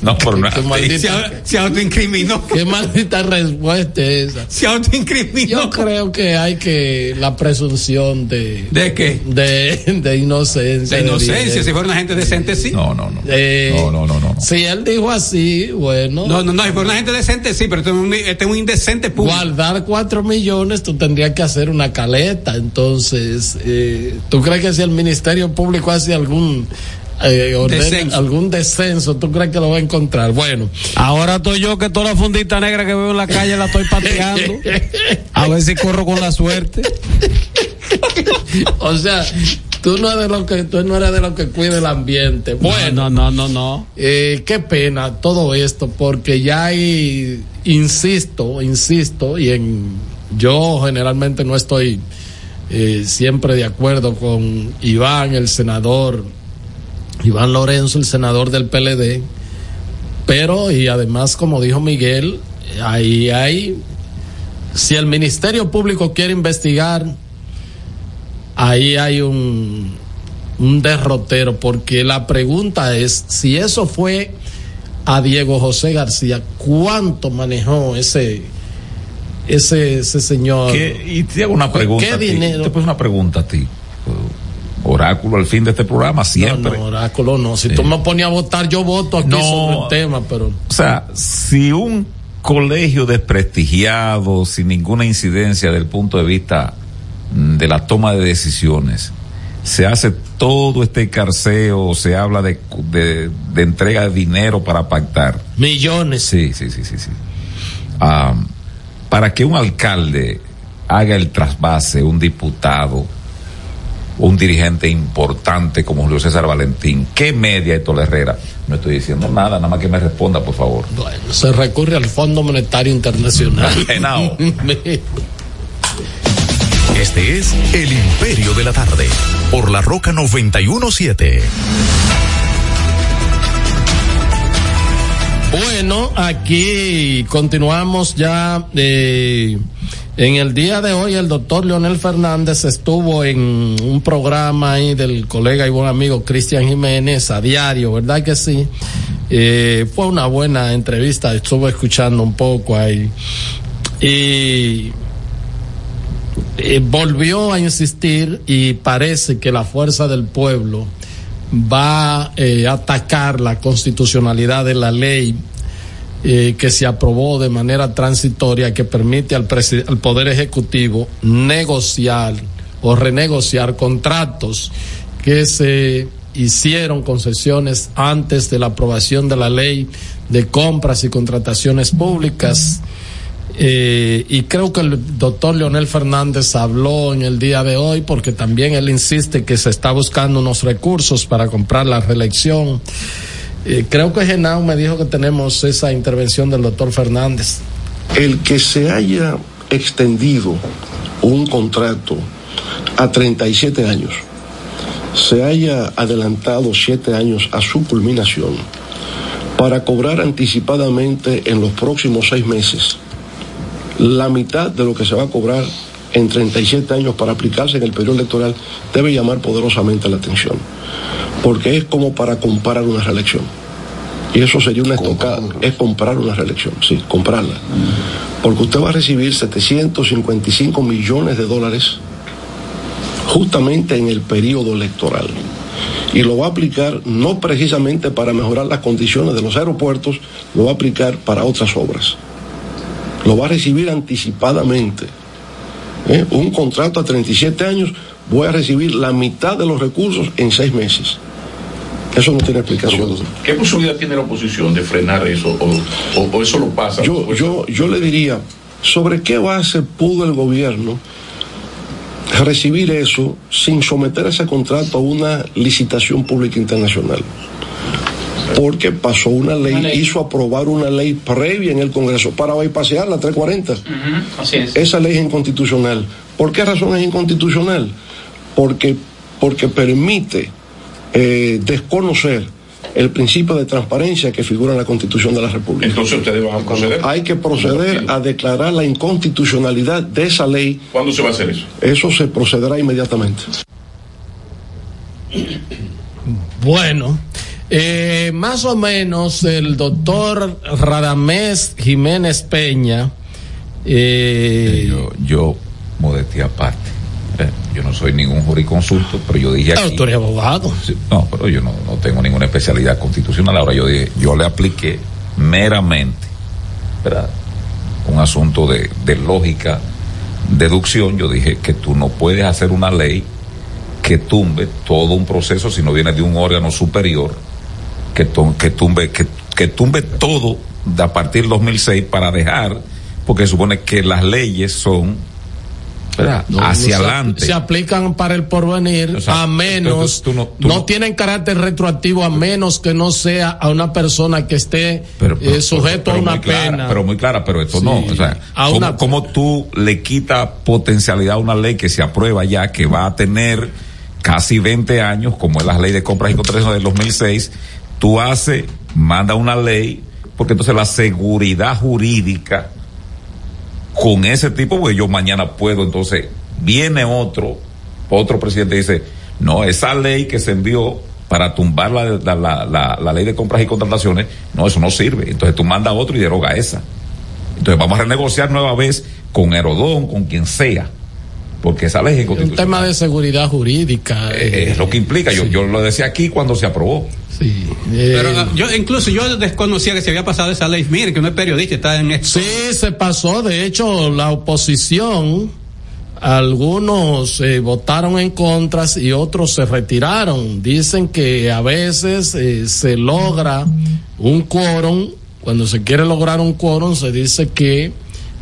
No, por nada. Qué maldita, Se, se autoincriminó. qué maldita respuesta es esa. Se autoincriminó. Yo creo que hay que la presunción de ¿De qué? de, de inocencia. De inocencia. Si fuera una gente decente, sí. No, no, no. Eh, No, no, no, no. no. Si él dijo así, bueno, No, no, no. Si fuera una gente decente, sí, pero este es un, este es un indecente público. guardar cuatro millones, tú tendrías que hacer una caleta. Entonces, eh, ¿tú crees que si el Ministerio Público hace algún eh, Descenso. algún descenso, tú crees que lo va a encontrar? Bueno, Ahora estoy yo que toda la fundita negra que veo en la calle la estoy pateando. A ver si corro con la suerte. o sea, tú no eres de lo que tú no eres de lo que cuida el ambiente. Bueno, No, no, no, no. Eh, qué pena todo esto, porque ya hay, insisto, insisto, y en yo generalmente no estoy eh, siempre de acuerdo con Iván, el senador, Iván Lorenzo, el senador del PLD, pero y además, como dijo Miguel, ahí hay, si el Ministerio Público quiere investigar, ahí hay un, un derrotero, porque la pregunta es, si eso fue a Diego José García, ¿cuánto manejó ese, ese, ese señor? ¿Qué- y te hago una pregunta. ¿Qué a ti. dinero? Te pongo una pregunta a ti. Oráculo al fin de este programa, siempre. No, no, oráculo no. Si tú me ponías a votar, yo voto aquí No. sobre el tema, pero O sea, si un colegio desprestigiado, sin ninguna incidencia del punto de vista mm, de la toma de decisiones, se hace todo este carceo, se habla de, de, de entrega de dinero para pactar. millones. Sí, sí, sí, sí, sí. Ah, para que un alcalde haga el trasvase, un diputado, un dirigente importante como Julio César Valentín, ¿qué media y Herrera? No estoy diciendo nada, nada más que me responda, por favor. Bueno, se recurre al Fondo Monetario Internacional. [laughs] Genao. [laughs] Este es El Imperio de la Tarde, por la Roca 917. Bueno, aquí continuamos ya. eh, en el día de hoy, el doctor Leonel Fernández estuvo en un programa ahí del colega y buen amigo Cristian Jiménez a diario, ¿verdad que sí? Eh, fue una buena entrevista, estuve escuchando un poco ahí. Y volvió a insistir y parece que la fuerza del pueblo va eh, a atacar la constitucionalidad de la ley que se aprobó de manera transitoria que permite al, al Poder Ejecutivo negociar o renegociar contratos que se hicieron concesiones antes de la aprobación de la ley de compras y contrataciones públicas. Eh, y creo que el doctor Leonel Fernández habló en el día de hoy porque también él insiste que se está buscando unos recursos para comprar la reelección. Eh, creo que Genao me dijo que tenemos esa intervención del doctor Fernández. el que se haya extendido un contrato a 37 años, se haya adelantado 7 años a su culminación para cobrar anticipadamente en los próximos 6 meses la mitad de lo que se va a cobrar en 37 años para aplicarse en el periodo electoral debe llamar poderosamente la atención, porque es como para comparar una reelección. Y eso sería una estocada, es comprar una reelección, sí, comprarla. Porque usted va a recibir 755 millones de dólares justamente en el periodo electoral. Y lo va a aplicar no precisamente para mejorar las condiciones de los aeropuertos, lo va a aplicar para otras obras. Lo va a recibir anticipadamente. ¿Eh? Un contrato a 37 años, voy a recibir la mitad de los recursos en seis meses. Eso no tiene explicación. ¿Qué posibilidad tiene la oposición de frenar eso o, o- o eso lo pasa? Yo, yo, yo le diría, ¿sobre qué base pudo el gobierno recibir eso sin someter ese contrato a una licitación pública internacional? Porque pasó una ley, hizo aprobar una ley previa en el Congreso para bypasear la 340. Así es. Esa ley es inconstitucional. ¿Por qué razón es inconstitucional? Porque, porque permite eh, desconocer el principio de transparencia que figura en la Constitución de la República. Entonces ustedes van a proceder. Hay que proceder a declarar la inconstitucionalidad de esa ley. ¿Cuándo se va a hacer eso? Eso se procederá inmediatamente. Bueno, Eh, más o menos el doctor Radamés Jiménez Peña. Eh, yo, yo, modestia aparte. eh, Yo no soy ningún jurisconsulto, pero yo dije aquí. tú eres abogado. No, pero yo no, no tengo ninguna especialidad constitucional. Ahora yo dije, yo le apliqué meramente, ¿verdad? Un asunto de, de lógica, deducción. Yo dije que tú no puedes hacer una ley que tumbe todo un proceso si no viene de un órgano superior que, to- que tumbe que, que tumbe todo de a partir del 2006 para dejar porque se supone que las leyes son hacia no se- adelante Se aplican para el porvenir sea, a menos, tú no- no, tú no- tienen carácter retroactivo a menos que no sea a una persona que esté eh, sujeto pero a una clara, pena. pero muy clara, pero esto Sí. no. O sea, ¿cómo, una- cómo tú le quitas potencialidad a una ley que se aprueba ya, que va a tener casi 20 años, como es la ley de compras y contrataciones del 2006? Tú haces, manda una ley, porque entonces la seguridad jurídica con ese tipo, pues yo mañana puedo, entonces viene otro, otro presidente dice, no, esa ley que se envió para tumbar la, la- la ley de compras y contrataciones, no, eso no sirve. Entonces tú mandas otro y deroga esa. Entonces vamos a renegociar nueva vez con Herodón, con quien sea, porque esa ley es un inconstitucional. tema de seguridad jurídica. Eh, es lo que implica. Yo, yo lo decía aquí cuando se aprobó. Pero ah, yo incluso yo desconocía que se había pasado esa ley. Mire, que no es periodista, está en esto. Sí, se pasó. De hecho, la oposición, algunos eh, votaron en contras y otros se retiraron. Dicen que a veces eh, se logra un quórum. Cuando se quiere lograr un quórum, se dice que.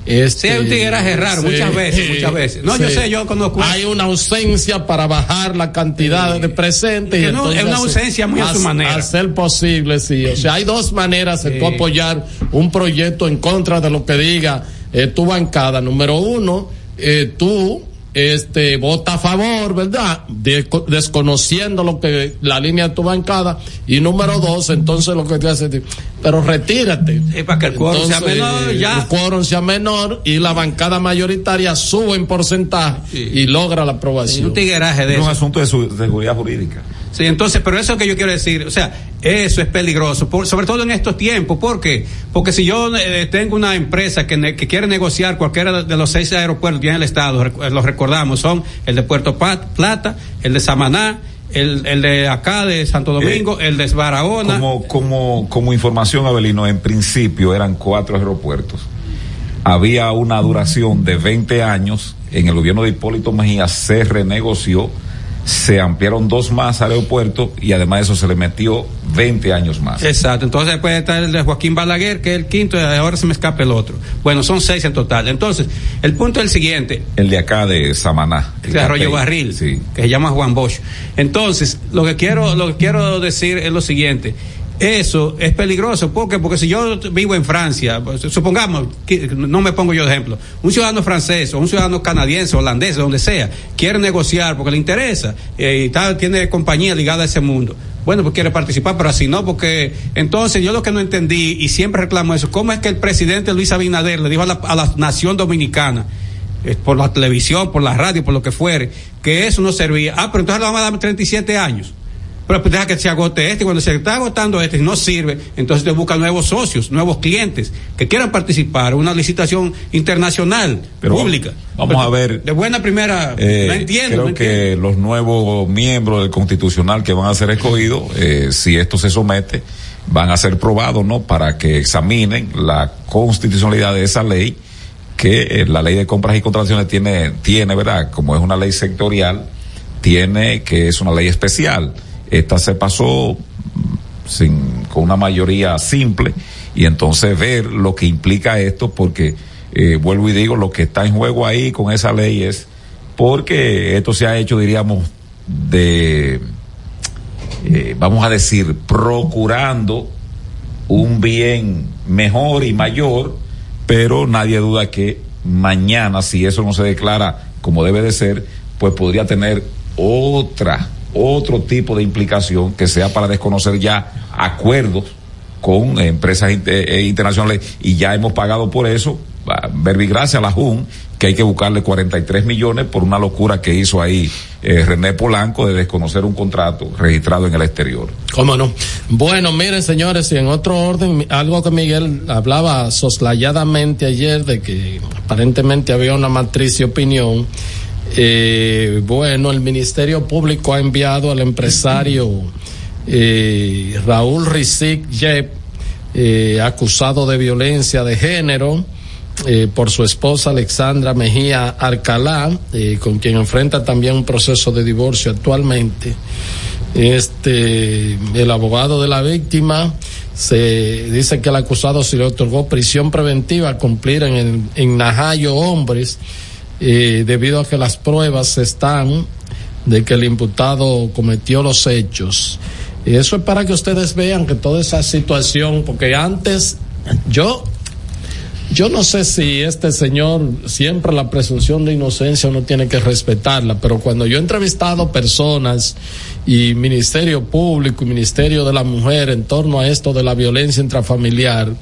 Este, Sí, hay un tigueraje raro, muchas veces, muchas veces. No, yo sé, yo conozco- Hay una ausencia para bajar la cantidad de presentes. Que y no, es entonces una ausencia muy a su manera. Hacer posible, sí. O sea, hay dos maneras de tú apoyar un proyecto en contra de lo que diga eh, tu bancada. Número uno, eh, tú este vota a favor, ¿verdad? De- desconociendo lo que la línea de tu bancada. Y número dos, entonces lo que te hace pero retírate. para que el quórum sea menor, ya. El quórum sea menor y la bancada mayoritaria sube en porcentaje y logra la aprobación. un tigueraje de Es un eso. asunto de su- seguridad jurídica. Sí, entonces, pero eso que yo quiero decir, o sea, eso es peligroso, por- sobre todo en estos tiempos. ¿Por qué? Porque si yo eh, tengo una empresa que, ne- que quiere negociar cualquiera de los seis aeropuertos que tiene el Estado, rec- los recordamos, son el de Puerto Pat- Plata, el de Samaná, el, el de acá de Santo Domingo, el de Barahona. Como, como, como información, Abelino, en principio eran cuatro aeropuertos. Había una duración de 20 años. En el gobierno de Hipólito Mejía se renegoció, se ampliaron dos más aeropuertos y además de eso se le metió 20 años más. Exacto, entonces puede estar el de Joaquín Balaguer, que es el quinto, y ahora se me escapa el otro. Bueno, son seis en total. Entonces, el punto es el siguiente, El de acá de Samaná. el de Arroyo. Barril, Sí. que se llama Juan Bosch. Entonces, lo que quiero, lo que quiero decir es lo siguiente. Eso es peligroso, ¿por qué? Porque si yo vivo en Francia, pues, supongamos, no me pongo yo de ejemplo, un ciudadano francés o un ciudadano canadiense, holandés, donde sea, quiere negociar porque le interesa eh, y tal, tiene compañía ligada a ese mundo. Bueno, pues quiere participar, pero así no, porque entonces yo lo que no entendí y siempre reclamo eso, ¿cómo es que el presidente Luis Abinader le dijo a la, a la nación dominicana, eh, por la televisión, por la radio, por lo que fuere, que eso no servía. Ah, pero entonces le vamos a dar 37 años. Pero pues deja que se agote este, y cuando se está agotando este y no sirve, entonces te buscan nuevos socios, nuevos clientes que quieran participar en una licitación internacional, Pero pública. vamos a ver. De buena primera, Eh, no entiendo. creo no que los nuevos miembros del constitucional que van a ser escogidos, eh, si esto se somete, van a ser probados, ¿no? Para que examinen la constitucionalidad de esa ley, que eh, la ley de compras y contrataciones tiene, tiene, ¿verdad? Como es una ley sectorial, tiene que es una ley especial. Esta se pasó mm, sin, con una mayoría simple y entonces ver lo que implica esto porque eh, vuelvo y digo lo que está en juego ahí con esa ley es porque esto se ha hecho diríamos de eh, vamos a decir procurando un bien mejor y mayor pero nadie duda que mañana si eso no se declara como debe de ser pues podría tener otra otro tipo de implicación que sea para desconocer ya acuerdos con empresas inter- eh, internacionales y ya hemos pagado por eso verbigracia a la JUN que hay que buscarle 43 millones por una locura que hizo ahí eh, René Polanco de desconocer un contrato registrado en el exterior. ¿Cómo no? Bueno, miren señores, y en otro orden, algo que Miguel hablaba soslayadamente ayer de que aparentemente había una matriz de opinión. Eh, bueno, el Ministerio Público ha enviado al empresario eh, Raúl Rizik Yep, eh, acusado de violencia de género, por su esposa Alexandra Mejía Arcalá, eh, con quien enfrenta también un proceso de divorcio actualmente. Este, el abogado de la víctima se dice que el acusado se le otorgó prisión preventiva a cumplir en, en Najayo Hombres, eh, debido a que las pruebas están de que el imputado cometió los hechos. Y eso es para que ustedes vean que toda esa situación, porque antes yo yo no sé si este señor siempre la presunción de inocencia uno tiene que respetarla, pero cuando yo he entrevistado personas y Ministerio Público y Ministerio de la Mujer en torno a esto de la violencia intrafamiliar,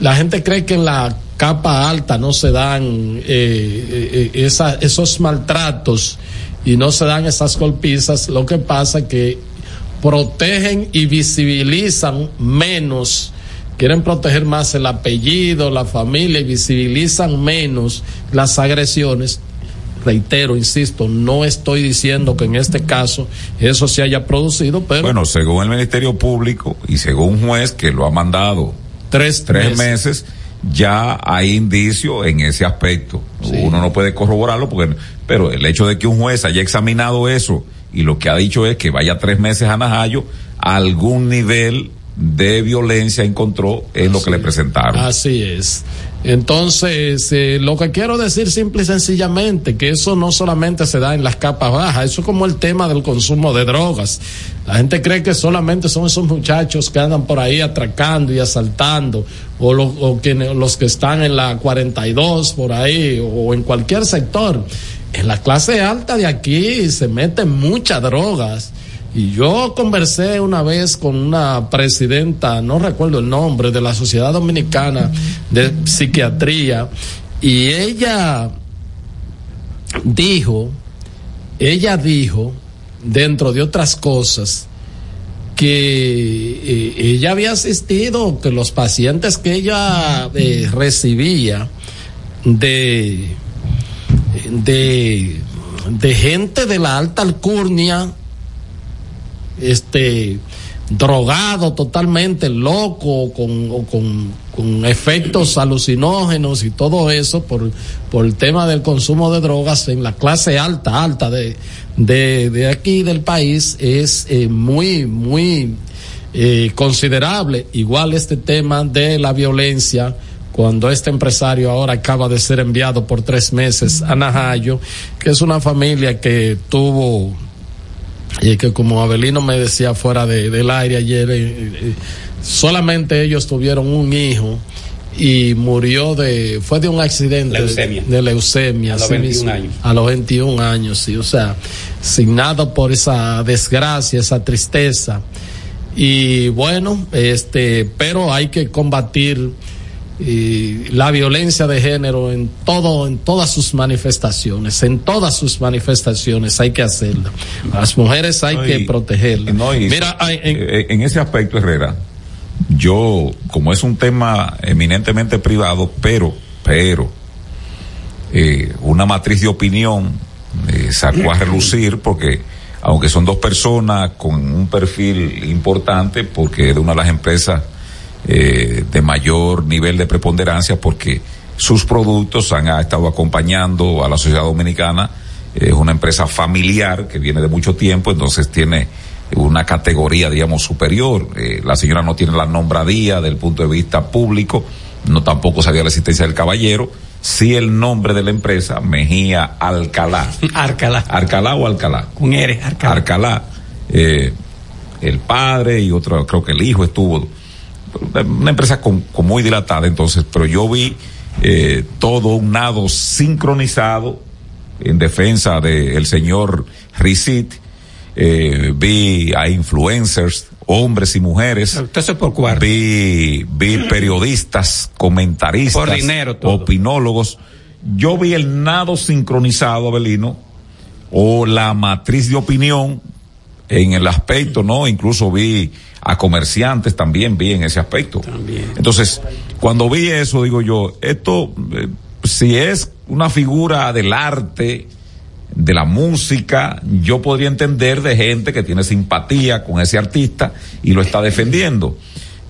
la gente cree que en la capa alta no se dan eh, eh, esa, esos maltratos y no se dan esas golpizas. Lo que pasa que protegen y visibilizan menos quieren proteger más el apellido, la familia y visibilizan menos las agresiones. Reitero, insisto, no estoy diciendo que en este caso eso se haya producido, pero... Bueno, según el Ministerio Público y según un juez que lo ha mandado tres, tres meses, ya hay indicio en ese aspecto. Sí. Uno no puede corroborarlo, porque, pero el hecho de que un juez haya examinado eso y lo que ha dicho es que vaya tres meses a Najayo, algún nivel de violencia encontró en lo que le presentaron. Así es. Entonces, eh, lo que quiero decir simple y sencillamente, que eso no solamente se da en las capas bajas, eso es como el tema del consumo de drogas. La gente cree que solamente son esos muchachos que andan por ahí atracando y asaltando, o, los que están en la 42 por ahí, o en cualquier sector. En la clase alta de aquí se meten muchas drogas. Y yo conversé una vez con una presidenta, no recuerdo el nombre, de la Sociedad Dominicana de Psiquiatría, y ella dijo, ella dijo, dentro de otras cosas, que eh, ella había asistido, que los pacientes que ella eh, recibía de, de, de gente de la alta alcurnia, este drogado totalmente loco con, con, con, efectos alucinógenos y todo eso por, por el tema del consumo de drogas en la clase alta alta de, de, de aquí del país es eh, muy muy eh, considerable. Igual este tema de la violencia cuando este empresario ahora acaba de ser enviado por tres meses a Najayo que es una familia que tuvo y que como Abelino me decía fuera de, del aire ayer, eh, eh, solamente ellos tuvieron un hijo y murió de, fue de un accidente leucemia. De, de, leucemia. A los 21 años. A los 21 años, sí, o sea, signado por esa desgracia, esa tristeza. Y bueno, este, pero hay que combatir y la violencia de género en todo en todas sus manifestaciones en todas sus manifestaciones hay que hacerlo a las mujeres hay no, que protegerlas no, mira hay, en, en, ese aspecto Herrera yo como es un tema eminentemente privado pero pero eh, una matriz de opinión eh, sacó a relucir porque aunque son dos personas con un perfil importante porque es de una de las empresas eh, de mayor nivel de preponderancia porque sus productos han ha estado acompañando a la sociedad dominicana. Es una empresa familiar que viene de mucho tiempo, entonces tiene una categoría, digamos, superior. Eh, la señora no tiene la nombradía del punto de vista público, no tampoco sabía la existencia del caballero. Sí el nombre de la empresa, Mejía Alcalá. [laughs] Alcalá. Alcalá o Alcalá. Con R, Alcalá. Alcalá. Eh, el padre y otro, creo que el hijo estuvo una empresa con, con, muy dilatada entonces, pero yo vi eh, todo un nado sincronizado en defensa del de señor Ricit, eh, vi a influencers, hombres y mujeres. Entonces por cuarto. Vi, vi periodistas, comentaristas, Por dinero, todo. opinólogos. Yo vi el nado sincronizado, Abelino, o la matriz de opinión en el aspecto, ¿no? Incluso vi a comerciantes también, vi en ese aspecto. Entonces, cuando vi eso, digo yo, esto, eh, si es una figura del arte, de la música, yo podría entender de gente que tiene simpatía con ese artista y lo está defendiendo.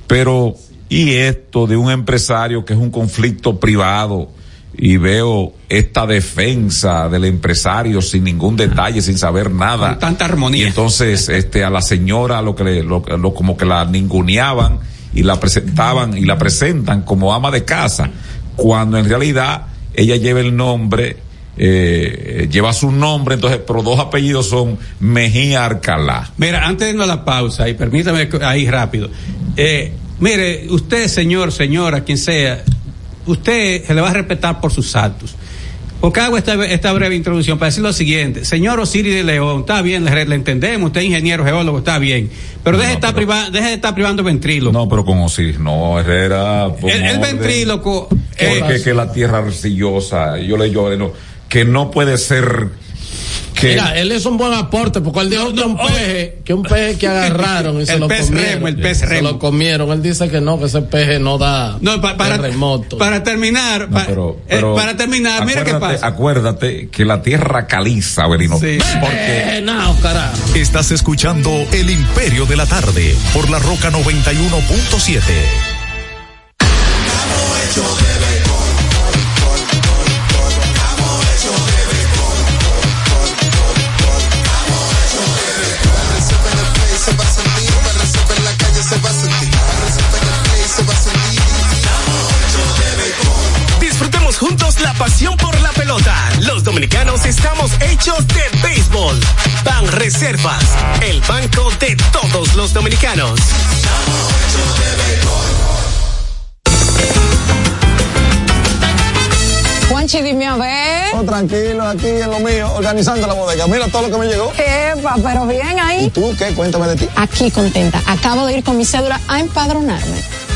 Pero, y esto de un empresario que es un conflicto privado y veo esta defensa del empresario sin ningún detalle, sin saber nada. Con tanta armonía. Y entonces, este, a la señora lo que le, lo, lo- como que la ninguneaban y la presentaban y la presentan como ama de casa, cuando en realidad ella lleva el nombre, eh, lleva su nombre, entonces, pero dos apellidos son Mejía Arcalá. Mira, antes de irnos a la pausa, y permítame ahí rápido. Eh, mire, usted, señor, señora, quien sea, usted se le va a respetar por sus actos. Porque hago esta, esta breve introducción para decir lo siguiente. Señor Osiris de León, está bien, le, le entendemos, usted es ingeniero geólogo, está bien. Pero deje, de estar priva- deje de estar privando ventríloco. No, pero con Osiris, no, Herrera. El, el ventríloco. que, eh, que, la tierra arcillosa, yo le digo, no, que no puede ser que Mira, él es un buen aporte porque él dijo que un peje, que un peje que [laughs] agarraron y se El lo pez comieron. remo, el pez Se remo. lo comieron. Él dice que no, que ese peje no da No, pa- para, terremoto. para terminar, pa- pero, eh, pero para terminar, mira qué acuérdate- pasa. Acuérdate que la tierra caliza, Avelino. Sí. Eh, no, carajo. Estás escuchando El Imperio de la Tarde por la Roca 91.7. hechos de béisbol. Ban Reservas, el banco de todos los dominicanos. Juanchi, dime a ver. Oh, tranquilo, aquí en lo mío, organizando la bodega. Mira todo lo que me llegó. Epa, pero bien ahí. ¿Y tú qué? Cuéntame de ti. Aquí contenta. Acabo de ir con mi cédula a empadronarme.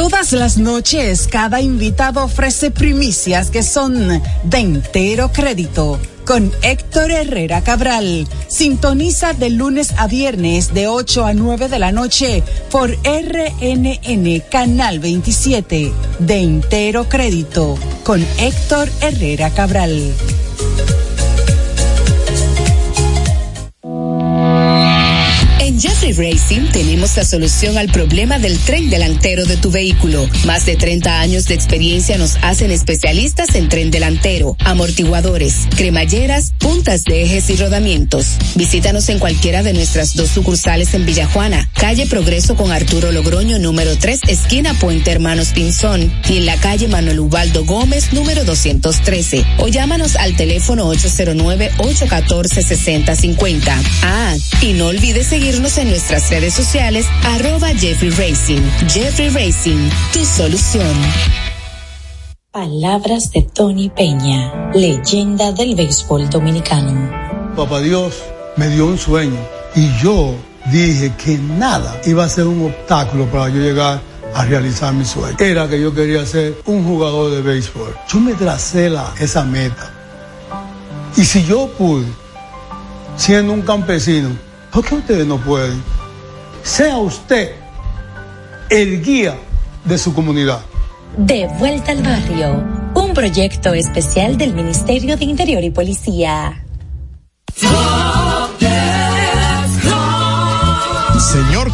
Todas las noches, cada invitado ofrece primicias que son de entero crédito. Con Héctor Herrera Cabral. Sintoniza de lunes a viernes de 8 a 9 de la noche por RNN Canal 27. De entero crédito. Con Héctor Herrera Cabral. Racing tenemos la solución al problema del tren delantero de tu vehículo. Más de 30 años de experiencia nos hacen especialistas en tren delantero, amortiguadores, cremalleras, puntas de ejes y rodamientos. Visítanos en cualquiera de nuestras dos sucursales en Villajuana, calle Progreso con Arturo Logroño número 3, esquina Puente Hermanos Pinzón, y en la calle Manuel Ubaldo Gómez número 213. O llámanos al teléfono 809-814-6050. Ah, y no olvides seguirnos en nuestras redes sociales, arroba Jeffrey Racing. Jeffrey Racing, tu solución. Palabras de Tony Peña, leyenda del béisbol dominicano. Papá Dios me dio un sueño y yo dije que nada iba a ser un obstáculo para yo llegar a realizar mi sueño. Era que yo quería ser un jugador de béisbol. Yo me tracé la, esa meta. Y si yo pude, siendo un campesino, ¿por qué ustedes no pueden? Sea usted el guía de su comunidad. De vuelta al barrio, un proyecto especial del Ministerio de Interior y Policía.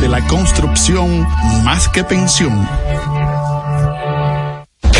de la construcción más que pensión.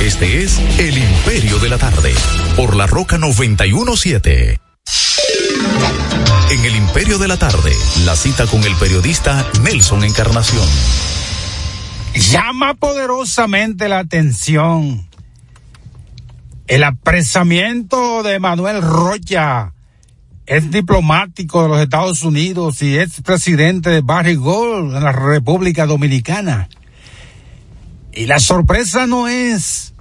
Este es El Imperio de la Tarde, por la Roca 917. En El Imperio de la Tarde, la cita con el periodista Nelson Encarnación. Llama poderosamente la atención el apresamiento de Manuel Rocha, es diplomático de los Estados Unidos y es presidente de Barry Gold en la República Dominicana. Y la sorpresa no es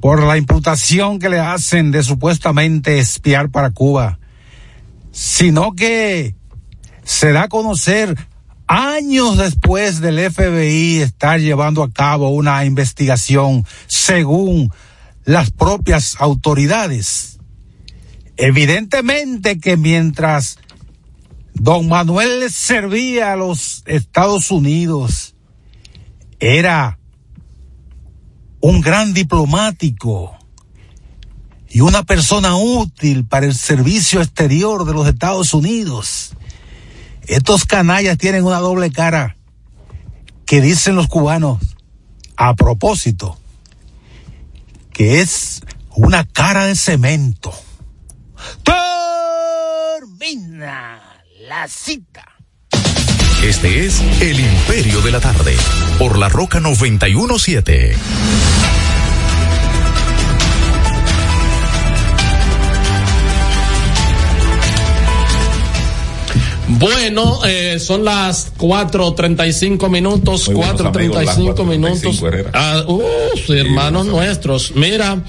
por la imputación que le hacen de supuestamente espiar para Cuba, sino que se da a conocer años después del FBI estar llevando a cabo una investigación según las propias autoridades. Evidentemente que mientras don Manuel servía a los Estados Unidos, era un gran diplomático y una persona útil para el servicio exterior de los Estados Unidos. Estos canallas tienen una doble cara que dicen los cubanos a propósito que es una cara de cemento. Termina la cita. Este es El Imperio de la Tarde, por la Roca 917. Bueno, eh, son las 4.35 minutos, 4.35 minutos. Ah, uh, hermanos nuestros. Mira,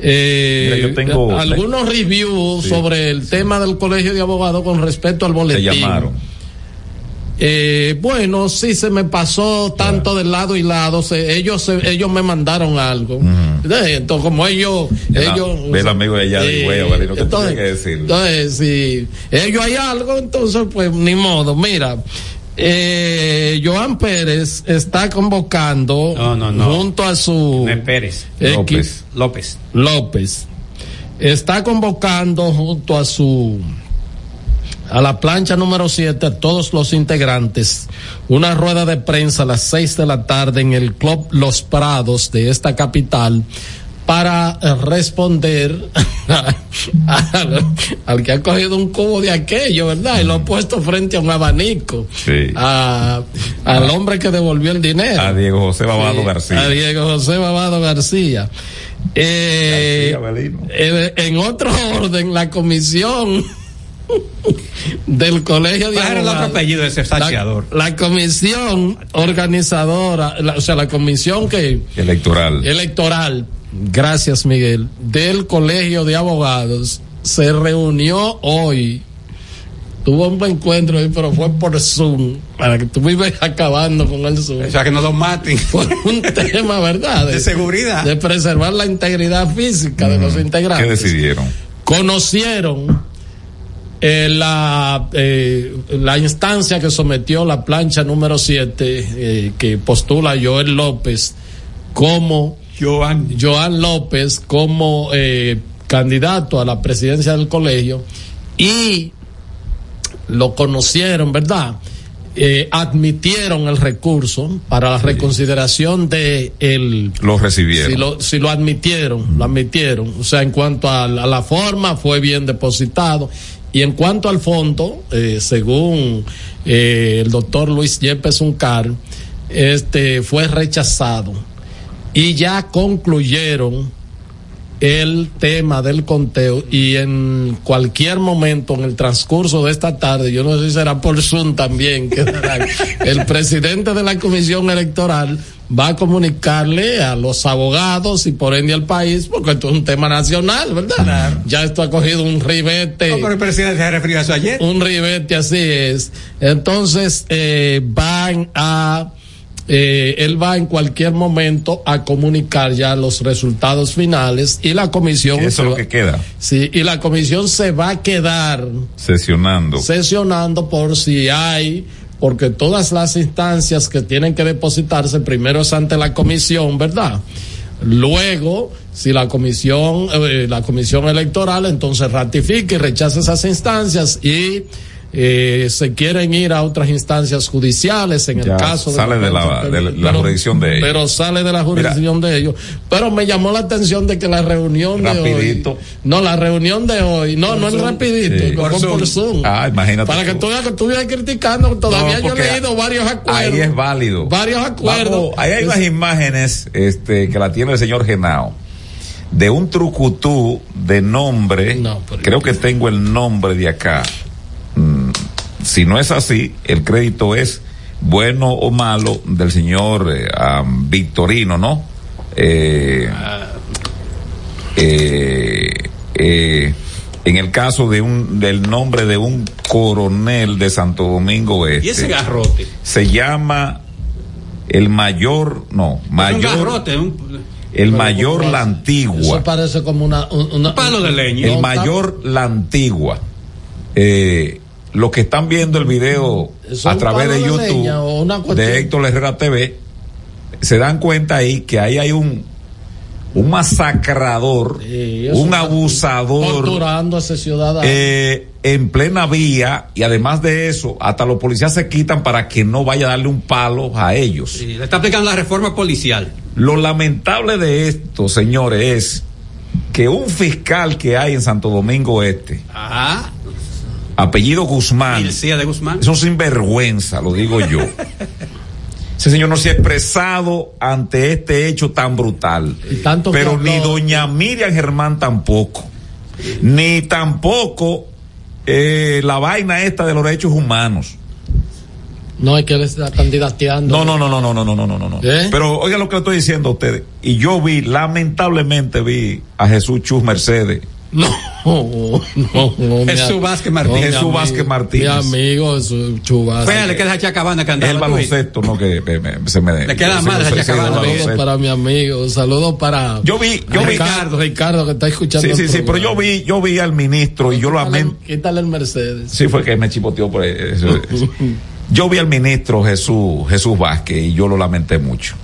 eh, Mira, yo tengo- algunos reviews Sí. sobre el tema del colegio de abogados con respecto al boletín. llamaron. Eh, bueno, sí se me pasó tanto de lado y lado. se- ellos se- ellos me mandaron algo. Eh, Entonces, como ellos, Ya, ellos el amigo de de Eh, entonces, que decir. entonces, si ellos hay algo, entonces, pues ni modo. Mira, eh, Joan Pérez está convocando junto a su Pérez. equi- López. López. López está convocando junto a su a la plancha número 7 a todos los integrantes una rueda de prensa a las 6 de la tarde en el Club Los Prados de esta capital para eh, responder [laughs] al, al que ha cogido un cubo de aquello, ¿verdad? Y lo ha puesto frente a un abanico. Sí. A- al hombre que devolvió el dinero. A Diego José Babado Sí, García. A Diego José Babado García. Eh, eh, en otro [laughs] orden, la comisión [laughs] del Colegio de ¿Cuál era el otro Abogados. apellido de ese? La, la comisión organizadora, la- o sea, la comisión que Electoral. electoral, gracias Miguel, del Colegio de Abogados se reunió hoy. Tuvo un buen encuentro ahí, pero fue por Zoom, para que tú vives acabando con el Zoom. O sea, que no los maten. [laughs] Fue un tema, ¿verdad? De seguridad. De preservar la integridad física de los integrantes. ¿Qué decidieron? Conocieron eh, la, eh, la instancia que sometió la plancha número 7 que postula Joel López como Joan, Joan López como eh, candidato a la presidencia del colegio y lo conocieron, ¿verdad? eh, admitieron el recurso para la reconsideración de el Lo recibieron. si lo, si lo admitieron, lo admitieron. O sea, en cuanto a la, a la forma, fue bien depositado. Y en cuanto al fondo, eh, según eh, el doctor Luis Yepes Uncar, este fue rechazado. Y ya concluyeron el tema del conteo y en cualquier momento en el transcurso de esta tarde, yo no sé si será por Zoom también, que el presidente de la comisión electoral va a comunicarle a los abogados y por ende al país, porque esto es un tema nacional, ¿verdad? Ya esto ha cogido un ribete. No, pero el presidente se refirió a eso ayer. Un ribete, así es. Entonces, eh, van a, eh, él va en cualquier momento a comunicar ya los resultados finales y la comisión. Eso es lo va- que queda. Sí, y la comisión se va a quedar Sesionando. sesionando por si hay, porque todas las instancias que tienen que depositarse primero es ante la comisión, ¿verdad? Luego, si la comisión, eh, la comisión electoral entonces ratifica y rechaza esas instancias y eh, se quieren ir a otras instancias judiciales en Ya el caso sale de la- de la- jurisdicción de ellos. Pero sale de la jurisdicción de ellos. Pero me llamó la atención de que la reunión Rapidito. de hoy. No, la reunión de hoy. No, no es rapidito. Sí. Por por Zoom. Zoom. Ah, imagínate Para que tú. veas que tú vienes criticando, todavía No, yo he leído varios acuerdos. Ahí es válido. Varios acuerdos. Vamos, ahí hay unas imágenes este, que la tiene el señor Genao de un trucutú de nombre. creo que tengo el nombre de acá. Si no es así, el crédito es bueno o malo del señor eh, Victorino, ¿no? Eh, eh, eh, en el caso de un del nombre de un coronel de Santo Domingo Este Y ese garrote. se llama el mayor no un mayor garrote, un, el mayor la antigua Eso parece como una, un- una- palo de leña. el mayor la antigua eh, los que están viendo el video ¿Es a través de de YouTube de Héctor Herrera TV se dan cuenta ahí que ahí hay un un masacrador un abusador torturando a ese ciudadano. eh, en plena vía y además de eso hasta los policías se quitan para que no vaya a darle un palo a ellos Sí, le está aplicando la reforma policial. lo lamentable de esto, señores, es que un fiscal que hay en Santo Domingo Este, Ah, apellido Guzmán, Ilcía de Guzmán. es un sinvergüenza, lo digo yo. Ese señor no se ha expresado ante este hecho tan brutal. tanto Pero ni habló- doña Miriam Germán tampoco. Ni tampoco eh, la vaina esta de los derechos humanos. No es que él está candidateando. No, no, no, no, no, no, no, no, no, no. ¿Eh? Pero oiga lo que le estoy diciendo a ustedes. Y yo vi, lamentablemente vi a Jesús Chus Mercedes. No, no, no. a- Vázquez Jesús amigo- Vázquez Martínez. Mi amigo Jesús Chubas. Fea, le queda a Chacabana que andaba El baloncesto, no que me- me- se me Le queda mal se- chacabana. Saludos para mi amigo, saludos para Yo vi, yo vi. Ricardo, Ricardo que está escuchando. Sí, el sí, sí, pero yo vi, yo vi al ministro y yo lo amé. Quítale el Mercedes. Sí, fue que me chipoteó por eso. [laughs] Yo vi al ministro Jesús, Jesús Vázquez y yo lo lamenté mucho.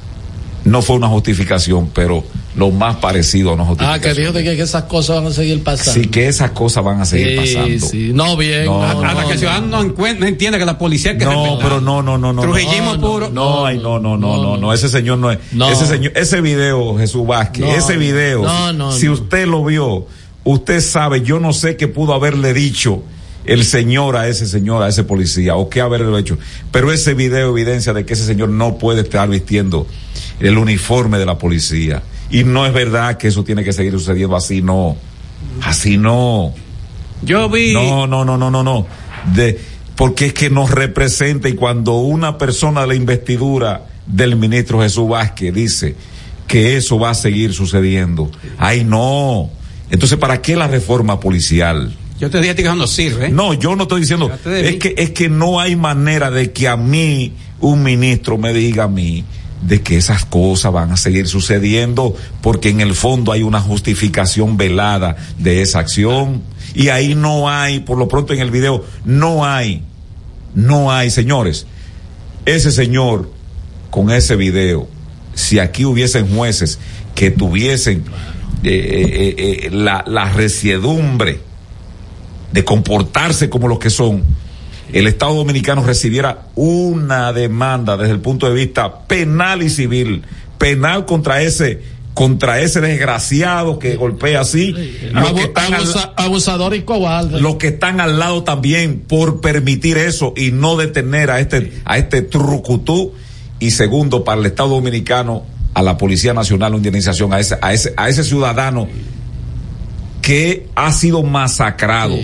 No fue una justificación, pero lo más parecido a una Ah, justificación. que dijo de que, que esas cosas van a seguir pasando. Sí, que esas cosas van a seguir Sí, pasando. sí. No, bien. No, no, Hasta no, que el ciudadano no, entienda que la policía hay que No, pero no, no, no, no. Trujillismo no, puro. No, ay, no, no, no, no, no, ese señor no es. Ese señor, ese video, Jesús Vázquez, ese video, no, no, si usted lo vio, usted sabe, yo no sé qué pudo haberle dicho el señor a ese señor, a ese policía, o qué haberle hecho. Pero ese video evidencia de que ese señor no puede estar vistiendo el uniforme de la policía. Y no es verdad que eso tiene que seguir sucediendo así, no. Así no. Yo vi. No, no, no, no, no, no. De, porque es que nos representa y cuando una persona de la investidura del ministro Jesús Vázquez dice que eso va a seguir sucediendo, ay no. Entonces, ¿para qué la reforma policial? Yo te dije que no sirve. No, yo no estoy diciendo, es que, es que no hay manera de que a mí, un ministro me diga a mí, de que esas cosas van a seguir sucediendo, porque en el fondo hay una justificación velada de esa acción, y ahí no hay, por lo pronto en el video, no hay, no hay, señores, ese señor con ese video, si aquí hubiesen jueces que tuviesen eh, eh, eh, la, la resiedumbre, de comportarse como los que son, el Estado Dominicano recibiera una demanda desde el punto de vista penal y civil, penal contra ese contra ese desgraciado que golpea así, los que están al- Abusa- abusador y cobarde. los que están al lado también por permitir eso y no detener a este a este trucutú y segundo para el Estado Dominicano a la Policía Nacional una indemnización a ese a ese a ese ciudadano que ha sido masacrado.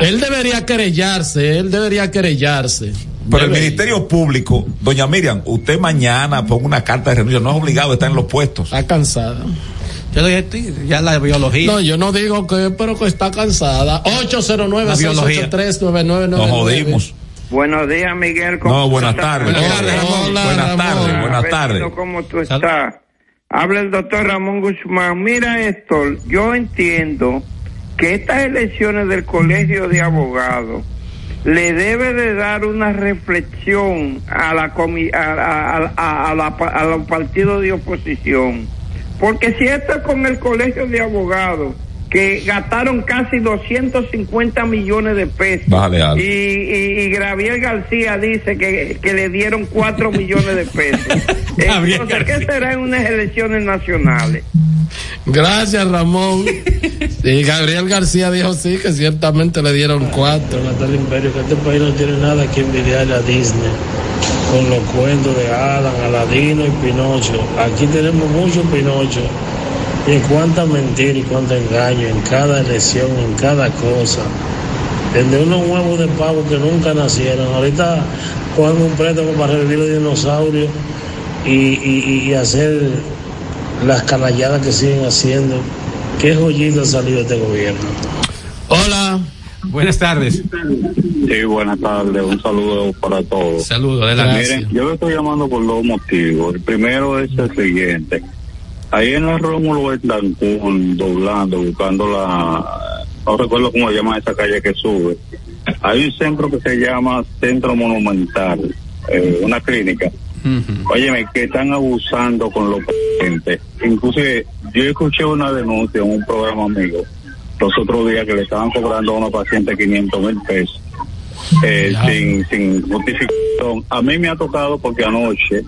Él debería querellarse, él debería querellarse. Pero el Ministerio Público, doña Miriam, usted mañana ponga una carta de renuncia, no es obligado a estar en los puestos. Está cansada. Yo le dije a ti, ya la biología. No, yo no digo que, pero que está cansada. 809 La biología. 683 9999 Nos jodimos. Buenos días, Miguel. ¿Cómo No, buenas estás? tardes. Buenas tardes, Ramón. Hola, buenas Ramón. tardes, buenas tardes. ¿Cómo tú estás? Habla el doctor Ramón Guzmán. Mira, Héctor, yo entiendo que estas elecciones del Colegio de Abogados le debe de dar una reflexión a la comi- a, a- a- a la- a los partidos de oposición. Porque si esto es con el Colegio de Abogados, que gastaron casi 250 millones de pesos. Bájale. Y, y, y Gabriel García dice que, que le dieron 4 millones de pesos. [laughs] Entonces, ¿qué será en unas elecciones nacionales? Gracias, Ramón. Y Gabriel García dijo sí, que ciertamente le dieron cuatro. Natal Imperio, que este país no tiene nada que envidiarle a Disney con los cuentos de Alan, Aladino y Pinocho. Aquí tenemos mucho Pinocho. Y en cuánta mentira y cuánto engaño en cada elección, en cada cosa. Desde unos huevos de pavo que nunca nacieron. Ahorita cogen un préstamo para revivir los dinosaurios y, y- y hacer las canalladas que siguen haciendo. ¿Qué joyita ha salido este gobierno? Hola. Buenas tardes. Sí, buenas tardes. Un saludo para todos. Saludos, adelante. Miren, yo le estoy llamando por dos motivos. El primero es el siguiente. Ahí en la Rómulo Betancur, doblando, buscando la... No recuerdo cómo se llama esa calle que sube. Hay un centro que se llama Centro Monumental, eh, una clínica. Óyeme, que están abusando con los pacientes. Inclusive, yo escuché una denuncia en un programa amigo los otros días que le estaban cobrando a una paciente 500 mil pesos eh, sin, sin justificación. A mí me ha tocado porque anoche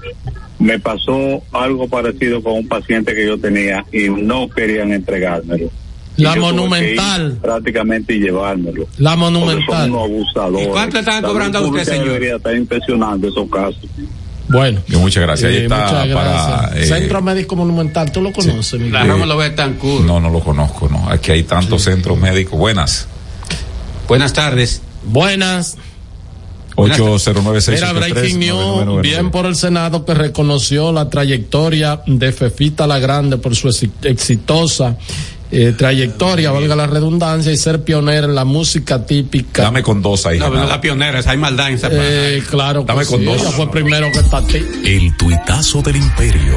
me pasó algo parecido con un paciente que yo tenía y no querían entregármelo. La Monumental. ir prácticamente y llevármelo. La Monumental. son unos abusadores. ¿Y cuánto La cobrando a usted, señor? Debería estar inspeccionando esos casos. Bueno. muchas gracias. Ahí Eh, está muchas para, gracias. eh, Centro Médico Monumental, ¿tú lo conoces? Miguel? Eh, No, no lo conozco, no. Aquí hay tantos centros médicos. Buenas. Buenas tardes. Buenas. 809 Mira, Breaking News, bien por el Senado que reconoció la trayectoria de Fefita la Grande por su exi- exitosa eh, trayectoria, valga la redundancia, y ser pionera en la música típica. Dame con dos ahí. No, no, la pionera, hay maldad en esa Eh, claro que Dame con sí, dos. ella fue primero que está aquí. El tuitazo del imperio.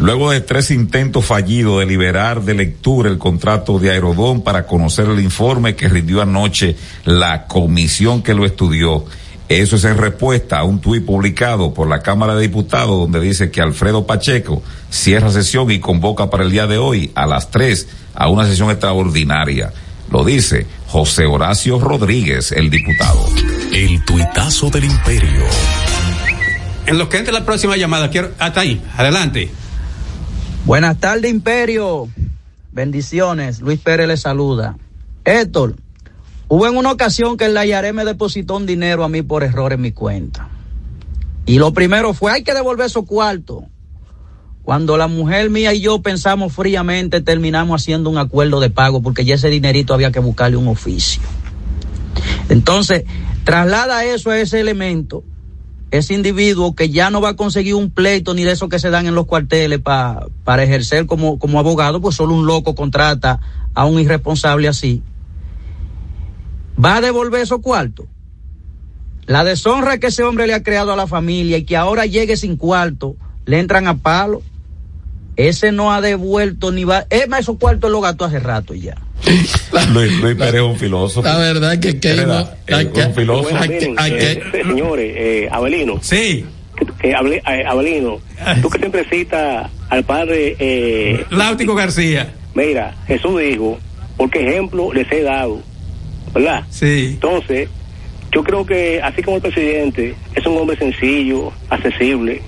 Luego de tres intentos fallidos de liberar de lectura el contrato de Aerodón para conocer el informe que rindió anoche la comisión que lo estudió. Eso es en respuesta a un tuit publicado por la Cámara de Diputados donde dice que Alfredo Pacheco cierra sesión y convoca para el día de hoy a las tres a una sesión extraordinaria. Lo dice José Horacio Rodríguez, el diputado. El tuitazo del imperio. En lo que entre la próxima llamada, quiero. Hasta ahí, adelante. Buenas tardes, Imperio. Bendiciones. Luis Pérez le saluda. Héctor, hubo en una ocasión que el Layaré me depositó un dinero a mí por error en mi cuenta. Y lo primero fue, hay que devolver esos cuartos. Cuando la mujer mía y yo pensamos fríamente, terminamos haciendo un acuerdo de pago porque ya ese dinerito había que buscarle un oficio. Entonces, traslada eso a ese elemento, ese individuo que ya no va a conseguir un pleito ni de esos que se dan en los cuarteles pa- para ejercer como, como abogado, pues solo un loco contrata a un irresponsable así. ¿Va a devolver esos cuartos? La deshonra que ese hombre le ha creado a la familia y que ahora llegue sin cuarto, le entran a palo. Ese no ha devuelto ni va. Es más, esos cuartos los gastó hace rato ya. [laughs] Luis, Luis Pérez es un filósofo. La verdad es que, que Es no- verdad, hay es que- un filósofo. hay que- Eh, señores, eh, Abelino. Sí. Que, que hable- eh, Abelino, tú que siempre citas al padre. Eh, Láutico García. Mira, Jesús dijo, porque ejemplo les he dado, ¿verdad? Sí. Entonces, yo creo que así como el presidente es un hombre sencillo, accesible,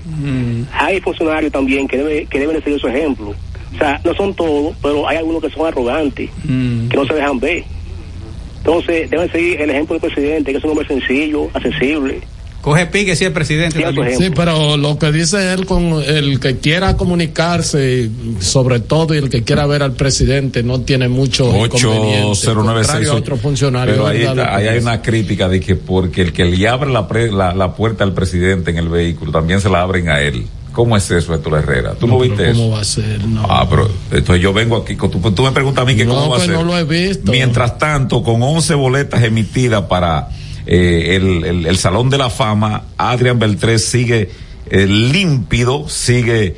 hay funcionarios también que, debe, que deben de seguir su ejemplo. O sea, no son todos, pero hay algunos que son arrogantes, que no se dejan ver. Entonces, deben seguir el ejemplo del presidente, que es un hombre sencillo, accesible. Coge pique si es presidente. también. Sí, pero lo que dice él con el que quiera comunicarse, sobre todo, y el que quiera ver al presidente, no tiene mucho inconveniente. 8096. a otro funcionario. Pero ahí, está- ahí hay una crítica de que porque el que le abre la, pre- la, la puerta al presidente en el vehículo, también se la abren a él. ¿Cómo es eso, Héctor Herrera? ¿Tú no, pero viste ¿Cómo eso? va a ser? No. Ah, pero entonces yo vengo aquí, tú, tú me preguntas a mí que No, cómo va a pues ser. no lo he visto. Mientras tanto, con 11 boletas emitidas para eh, el, el- el Salón de la Fama, Adrián Beltrés sigue eh, límpido, sigue eh,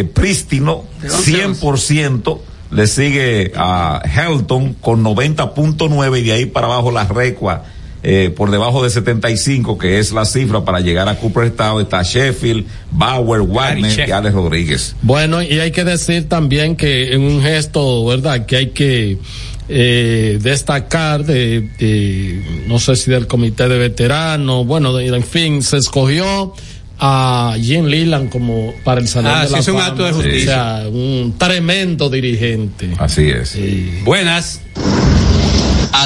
eh, prístino, 100%. Le sigue a Helton con 90.9 y de ahí para abajo la recua eh, por debajo de 75, que es la cifra para llegar a Cooperstown. Está Sheffield, Bauer, Wagner y Alex Rodríguez. Bueno, y hay que decir también que en un gesto, ¿verdad? Que hay que eh, destacar de, de, no sé si del comité de veteranos, bueno, de- en fin, se escogió a Jim Leland como para el Salón Ah, de sí, la es un Fama. acto de justicia. O sea, un tremendo dirigente. Así es. Buenas.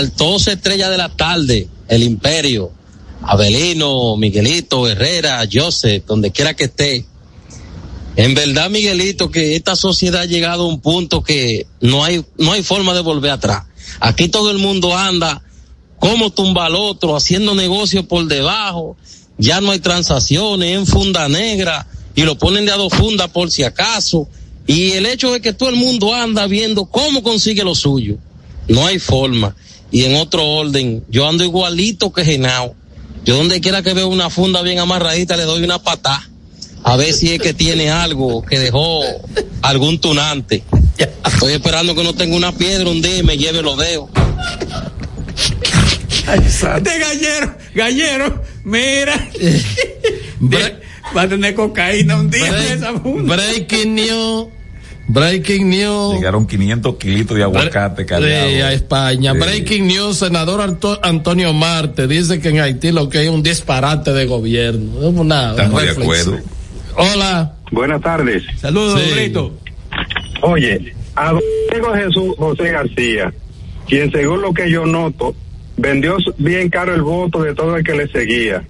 Altosa estrella de la tarde, el imperio. Abelino, Miguelito, Herrera, Joseph, donde quiera que esté. En verdad, Miguelito, que esta sociedad ha llegado a un punto que no hay, no hay forma de volver atrás. Aquí todo el mundo anda como tumba al otro, haciendo negocios por debajo. Ya no hay transacciones en funda negra y lo ponen de a dos fundas por si acaso. Y el hecho es que todo el mundo anda viendo cómo consigue lo suyo. No hay forma. Y en otro orden, yo ando igualito que Genao. Yo donde quiera que veo una funda bien amarradita le doy una patá. A ver si es que tiene algo que dejó algún tunante. Estoy esperando que no tenga una piedra un día y me lleve los dedos. Este gallero, gallero, mira. [laughs] Va a tener cocaína un día en esa funda. Breaking news. Breaking news. Llegaron 500 kilitos de aguacate cargados. Sí, a España. Sí. Breaking news, senador Anto- Antonio Marte dice que en Haití lo que hay es un disparate de gobierno. Es una Estamos de acuerdo. Hola. Buenas tardes. Saludos, Sí. Brito. Oye, a don Diego Jesús José García, quien según lo que yo noto, vendió bien caro el voto de todo el que le seguía.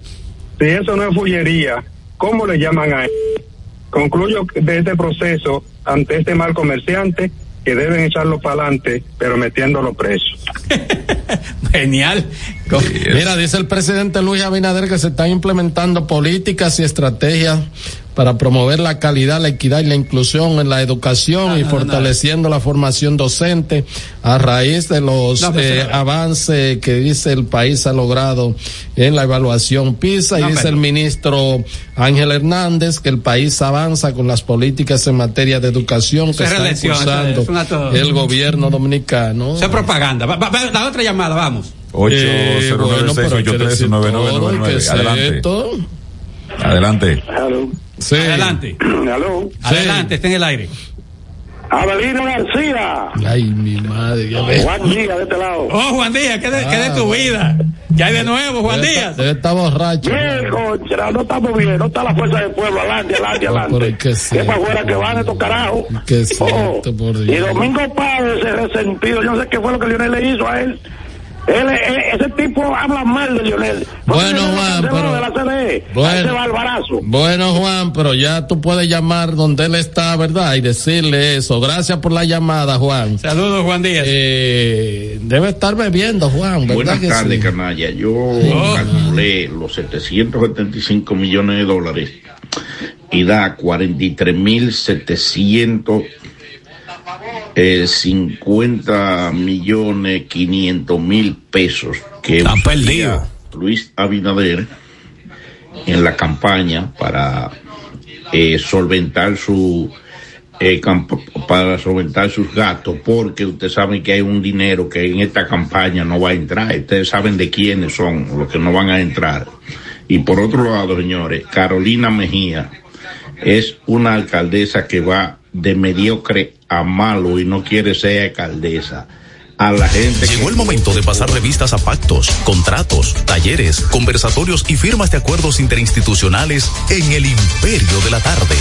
Si eso no es fullería, ¿cómo le llaman a él? Concluyo de este proceso ante este mal comerciante que deben echarlo para adelante, pero metiéndolo preso. [laughs] [laughs] Genial. Mira, dice el presidente Luis Abinader que se están implementando políticas y estrategias para promover la calidad, la equidad y la inclusión en la educación y fortaleciendo la formación docente a raíz de los No, pero eh, se- avances que dice el país ha logrado en la evaluación PISA y dice pero- el ministro Ángel Hernández que el país avanza con las políticas en materia de educación que está impulsando el gobierno dominicano. Eso es propaganda. Va, va- va- la otra llamada, vamos. 809 bueno, pero hay que decir todo, hay que 9999 ser Adelante. Adelante. Sí. Adelante. Adelante, está en el aire. Abelino García. Ay, mi madre. ya ves. Juan Díaz de este lado. Oh, Juan Díaz, ¿qué de, qué de Ah, tu bueno. vida? Ya hay de nuevo, Juan Debe Díaz. estar- Debe estar borracho. Bien, concha, no estamos bien, no está la fuerza del pueblo, adelante, adelante, No, adelante. que Es para afuera que van estos carajos. Que Oh, por y. Domingo Pávez, ese resentido, yo no sé qué fue lo que Lionel le hizo a él. Él, él- ese tipo habla mal de Lionel. Bueno, Juan, pero- de la CDE, Bueno. ese barbarazo. Bueno, Juan, pero ya tú puedes llamar donde él está, ¿verdad? Y decirle eso. Gracias por la llamada, Juan. Saludos, Juan Díaz. Eh, debe estar bebiendo, Juan, ¿verdad Buenas tardes, sí? canalla. Yo Oh. calculé los 775 millones de dólares y da 43.750 eh, 50 millones 500 mil pesos que perdido. Luis Abinader en la campaña para eh, solventar su eh, para solventar sus gastos porque ustedes saben que hay un dinero que en esta campaña no va a entrar ustedes saben de quiénes son los que no van a entrar y por otro lado señores Carolina Mejía es una alcaldesa que va de mediocre a malo y no quiere ser alcaldesa a la gente. Llegó el momento de pasar revistas a pactos, contratos, talleres, conversatorios y firmas de acuerdos interinstitucionales en el Imperio de la Tarde.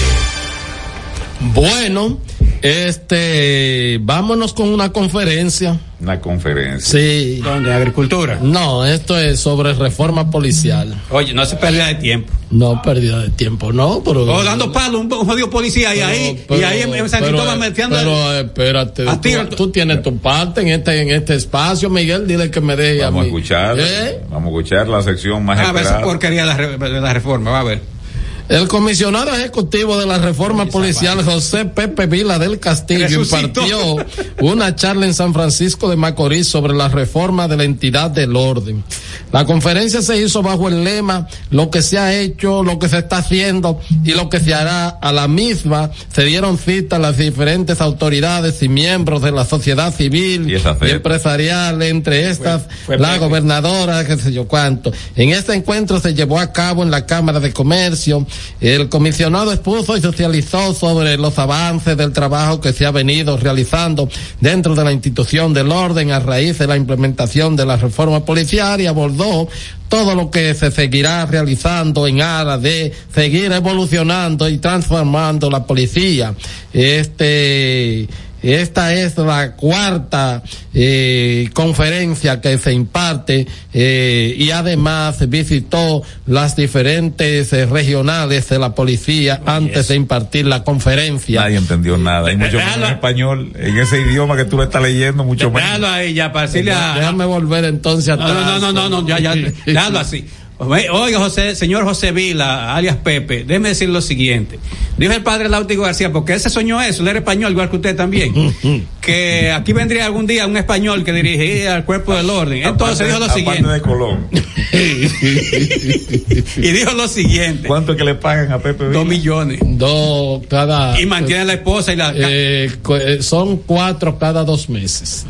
Bueno, este, vámonos con una conferencia. Una conferencia. Sí. ¿Dónde? ¿Agricultura? No, esto es sobre reforma policial. Oye, no hace pérdida de tiempo. No, pérdida de tiempo, no, pero. O dando palo, un, un jodido policía y ahí, y ahí en, en San pero, Cristóbal metiendo. Pero espérate, A tú, ti- tú tienes tu parte en este, en este espacio, Miguel, dile que me deje Vamos a a mí. escuchar, ¿Eh? vamos a escuchar la sección más a ver esa porquería de la, re- de la reforma, va a ver. El comisionado ejecutivo de la reforma policial, José Pepe Vila del Castillo, Resucitó. impartió una charla en San Francisco de Macorís sobre la reforma de la entidad del orden. La conferencia se hizo bajo el lema lo que se ha hecho, lo que se está haciendo y lo que se hará. A la misma se dieron cita las diferentes autoridades y miembros de la sociedad civil Y empresarial, entre estas fue la gobernadora, qué sé yo cuánto. En este encuentro se llevó a cabo en la Cámara de Comercio. El comisionado expuso y socializó sobre los avances del trabajo que se ha venido realizando dentro de la institución del orden a raíz de la implementación de la reforma policial y abordó todo lo que se seguirá realizando en aras de seguir evolucionando y transformando la policía. Este, esta es la cuarta eh, conferencia que se imparte eh, y además visitó las diferentes eh, regionales de la policía antes de impartir la conferencia. Nadie entendió nada, y mucho menos en español, en ese idioma que tú le estás leyendo, mucho menos. Ahí ya, para decirle a. Déjame volver entonces No, atrás. no, no, no, no, ya, ya, [laughs] déjalo así. Oiga, José, señor José Vila, alias Pepe, déjeme decir lo siguiente. Dijo el padre Láutico García, porque ese soñó eso, él era español, igual que usted también, [laughs] que aquí vendría algún día un español que dirigiría al cuerpo del orden. Entonces dijo lo siguiente. de Colón. [laughs] y dijo lo siguiente. ¿Cuánto que le pagan a Pepe Vila? Dos millones. Dos cada. Y mantiene a la esposa y la. Eh, eh, son cuatro cada dos meses.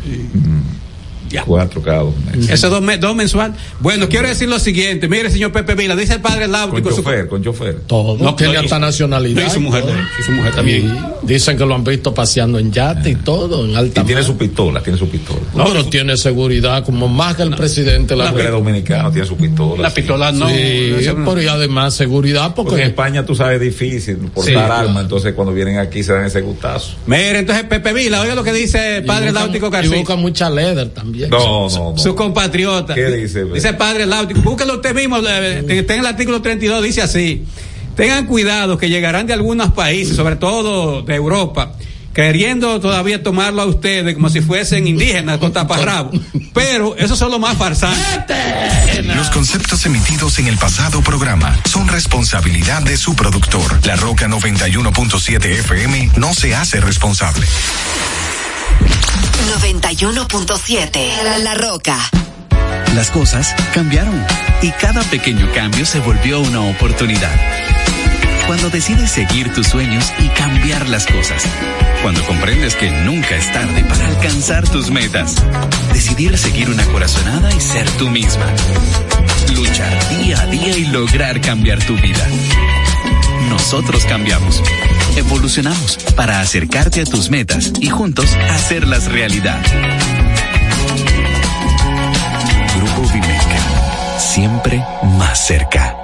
Ya. Cuatro cada dos meses. Eso es dos, me- dos mensual. Bueno, quiero decir lo siguiente. Mire, señor Pepe Vila, dice el padre Con Láutico. su- chofer, con chofer. Todo. No, tiene no, hasta y- nacionalidad. no, y su mujer, y su mujer también. Sí, Dicen que lo han visto paseando en yate y todo, en alta Y tiene mar. su pistola, tiene su pistola. No, pero tiene seguridad como más que el presidente de la Porque él es dominicano, tiene su pistola. La sí. pistola no. Sí, no, pero y además seguridad Porque porque en España tú sabes es difícil portar Sí, claro. armas, entonces cuando vienen aquí se dan ese gustazo. Mire, entonces Pepe Vila, oiga lo que dice el padre y Láutico y García. busca mucha leather también. No, no, no. Su compatriota. ¿Qué dice, Dice el padre Láutico. Búsquelo usted mismo. Está en el artículo 32. Dice así. Tengan cuidado que llegarán de algunos países, sobre todo de Europa, queriendo todavía tomarlo a ustedes como si fuesen indígenas con taparrabo. Pero esos son los más farsantes. Los conceptos emitidos en el pasado programa son responsabilidad de su productor. La Roca 91.7 FM no se hace responsable. 91.7 La, Roca. Las cosas cambiaron y cada pequeño cambio se volvió una oportunidad. Cuando decides seguir tus sueños y cambiar las cosas. Cuando comprendes que nunca es tarde para alcanzar tus metas. Decidir seguir una corazonada y ser tú misma. Luchar día a día y lograr cambiar tu vida. Nosotros cambiamos. Evolucionamos para acercarte a tus metas y juntos hacerlas realidad. Grupo Vimeca. Siempre más cerca.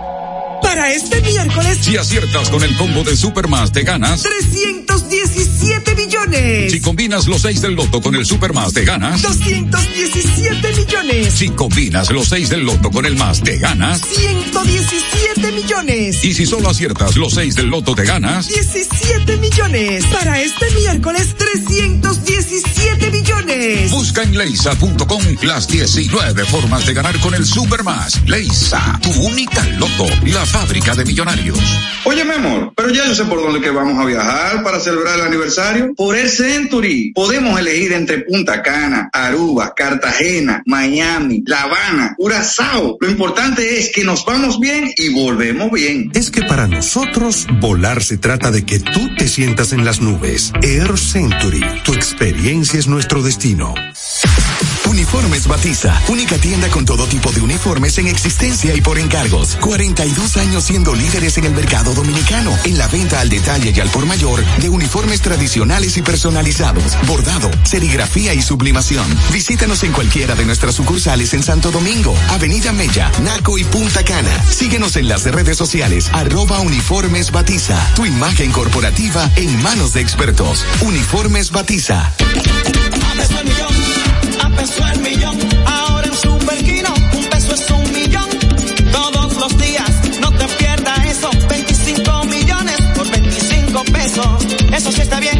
Para este miércoles, Si aciertas con el combo de Supermas, te ganas. 317 millones. Si combinas los 6 del loto con el Supermas, te ganas. 217 millones. Si combinas los 6 del loto con el más, te ganas. 117 millones. Y si solo aciertas los 6 del loto, te ganas. 17 millones. Para este miércoles, 317 millones. Busca en leisa.com las 19 formas de ganar con el Supermas. Leisa, tu única loto, la fábrica de millonarios. Oye, mi amor, pero ya yo sé por dónde que vamos a viajar para celebrar el aniversario. Por el Century. Podemos elegir entre Punta Cana, Aruba, Cartagena, Miami, La Habana, Curazao. Lo importante es que nos vamos bien y volvemos bien. Es que para nosotros volar se trata de que tú te sientas en las nubes. Air Century, tu experiencia es nuestro destino. Uniformes Batiza, única tienda con todo tipo de uniformes en existencia y por encargos. 42 años siendo líderes en el mercado dominicano, en la venta al detalle y al por mayor de uniformes tradicionales y personalizados, bordado, serigrafía y sublimación. Visítanos en cualquiera de nuestras sucursales en Santo Domingo, Avenida Mella, Naco y Punta Cana. Síguenos en las redes sociales, arroba Uniformes Batiza, tu imagen corporativa en manos de expertos. Uniformes Batiza. A peso el millón, a peso el millón. Ahora en un peso es un millón. Eso sí está bien.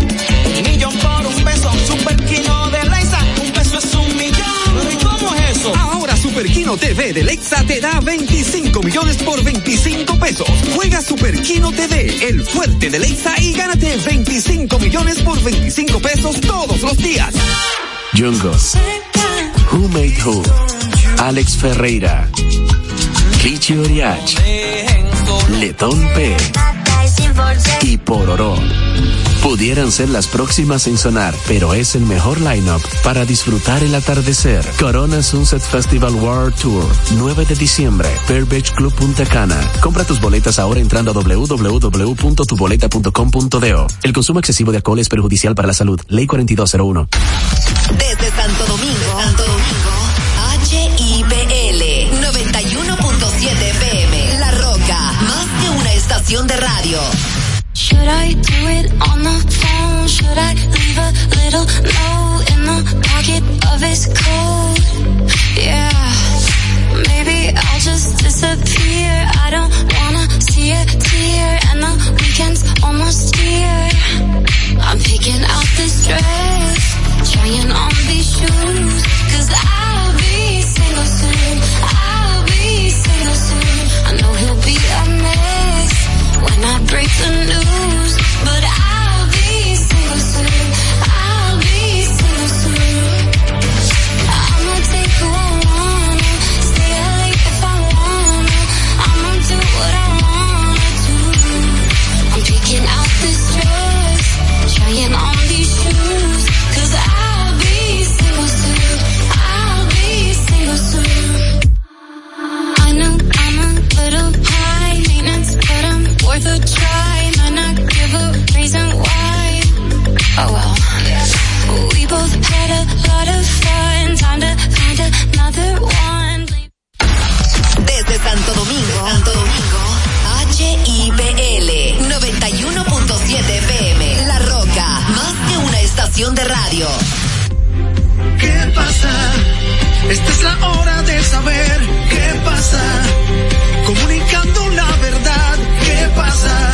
Un millón por un peso. Superquino de Leisa, un peso es un millón. ¿Y cómo es eso? Ahora Superquino TV de Lexa te da 25 millones por 25 pesos. Juega Superquino TV, el fuerte de Lexa y gánate 25 millones por 25 pesos todos los días. Jungos, Who Made Who, Alex Ferreira, Richie Oriach, Letón P y Pororó. Pudieran ser las próximas en sonar, pero es el mejor lineup para disfrutar el atardecer. Corona Sunset Festival World Tour, 9 de diciembre, Fair Beach Club Punta Cana. Compra tus boletas ahora entrando a www.tuboleta.com.do. El consumo excesivo de alcohol es perjudicial para la salud. Ley 4201. Desde Santo Domingo, Santo Domingo, HIPL 91.7 FM. La Roca, más que una estación de radio. Should I do it on the phone? Should I leave a little note in the pocket of his coat? Yeah, maybe I'll just disappear. I don't wanna see a tear, and the weekend's almost here. I'm picking out this dress, trying on these shoes, cause I'll be single soon. I'll be single soon. I know he'll be when I break the news, de radio. ¿Qué pasa? Esta es la hora de saber qué pasa. Comunicando la verdad, ¿qué pasa?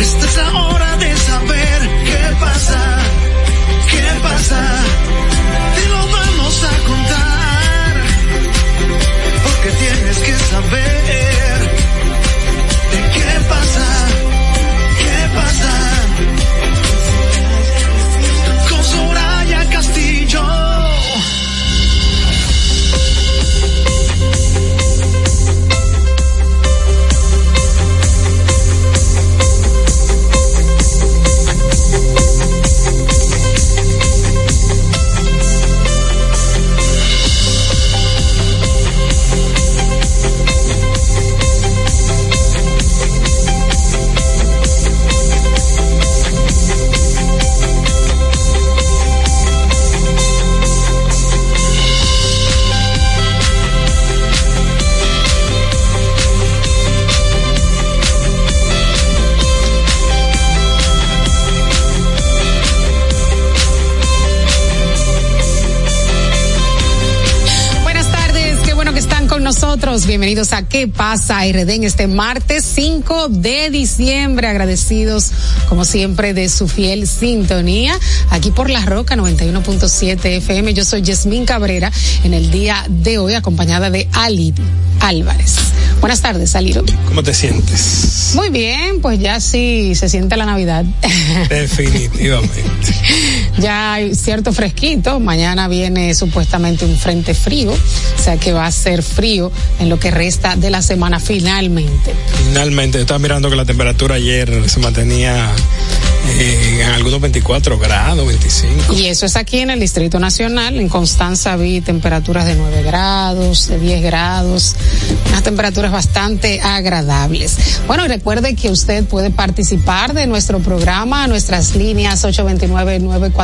Esta es la hora de saber qué pasa. ¿Qué pasa? Te lo vamos a contar. Porque tienes que saber Bienvenidos a ¿Qué pasa RD en este martes 5 de diciembre? Agradecidos, como siempre, de su fiel sintonía aquí por La Roca 91.7 FM. Yo soy Yasmín Cabrera en el día de hoy, acompañada de Ali Álvarez. Buenas tardes, Aliro. ¿Cómo te sientes? Muy bien, pues ya sí se siente la Navidad. Definitivamente. [laughs] ya hay cierto fresquito. Mañana viene supuestamente un frente frío, o sea que va a ser frío en lo que resta de la semana finalmente. Finalmente, estaba mirando que la temperatura ayer se mantenía eh, en algunos 24 grados, 25. Y eso es aquí en el Distrito Nacional. En Constanza vi temperaturas de 9 grados, de 10 grados, unas temperaturas bastante agradables. Bueno, y recuerde que usted puede participar de nuestro programa, nuestras líneas 829-947-9620, 1862-320-0075,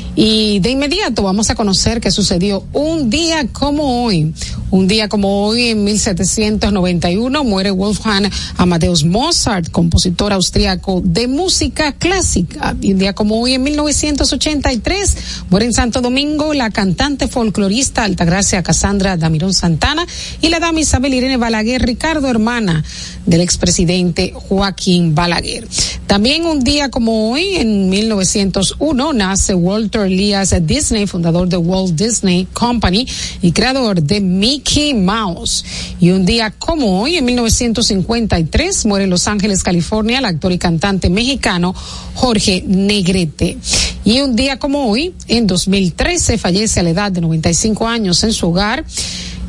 Y de inmediato vamos a conocer qué sucedió un día como hoy. Un día como hoy, en 1791, muere Wolfgang Amadeus Mozart, compositor austriaco de música clásica. Y un día como hoy, en 1983, muere en Santo Domingo la cantante folclorista Altagracia Cassandra Damirón Santana y la dama Isabel Irene Balaguer Ricardo, hermana del expresidente Joaquín Balaguer. También un día como hoy, en 1901, nace Walter Elias Disney, fundador de Walt Disney Company y creador de Mickey Mouse. Y un día como hoy, en 1953, muere en Los Ángeles, California, el actor y cantante mexicano Jorge Negrete. Y un día como hoy, en 2013, fallece a la edad de 95 años en su hogar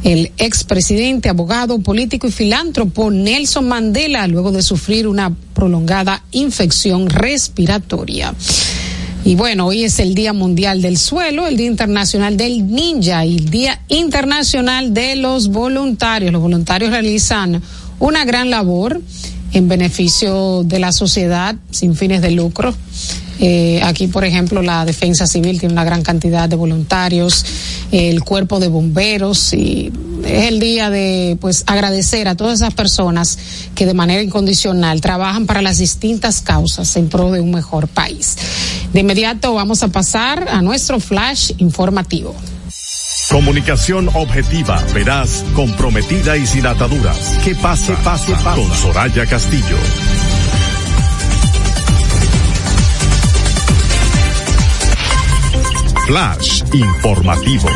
el expresidente, abogado, político y filántropo Nelson Mandela, luego de sufrir una prolongada infección respiratoria. Y bueno, hoy es el Día Mundial del Suelo, el Día Internacional del Ninja y el Día Internacional de los Voluntarios. Los voluntarios realizan una gran labor en beneficio de la sociedad sin fines de lucro. Eh, aquí, por ejemplo, la Defensa Civil tiene una gran cantidad de voluntarios, el Cuerpo de Bomberos y es el día de pues agradecer a todas esas personas que de manera incondicional trabajan para las distintas causas en pro de un mejor país. De inmediato vamos a pasar a nuestro flash informativo. Comunicación objetiva, veraz, comprometida y sin ataduras. ¿Qué pasa? ¿Qué pasa? ¿Qué pasa? Con Soraya Castillo. Flash informativo.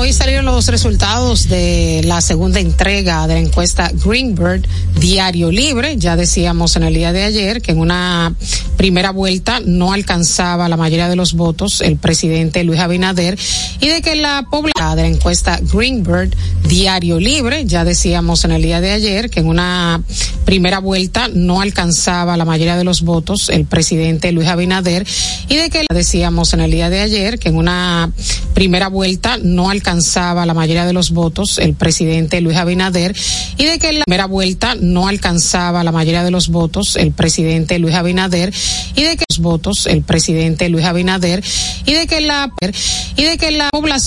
Hoy salieron los resultados de la segunda entrega de la encuesta Greenbird Diario Libre. Ya decíamos en el día de ayer que en una primera vuelta no alcanzaba la mayoría de los votos el presidente Luis Abinader y de que la población de la encuesta Greenbird Diario Libre, ya decíamos en el día de ayer que en una primera vuelta no alcanzaba la mayoría de los votos el presidente Luis Abinader y de que decíamos en el día de ayer que en una primera vuelta no alcanzaba la mayoría de los votos el presidente Luis Abinader y de que en la primera vuelta no alcanzaba la mayoría de los votos el presidente Luis Abinader y de que los votos el presidente Luis Abinader y de que la y de que la población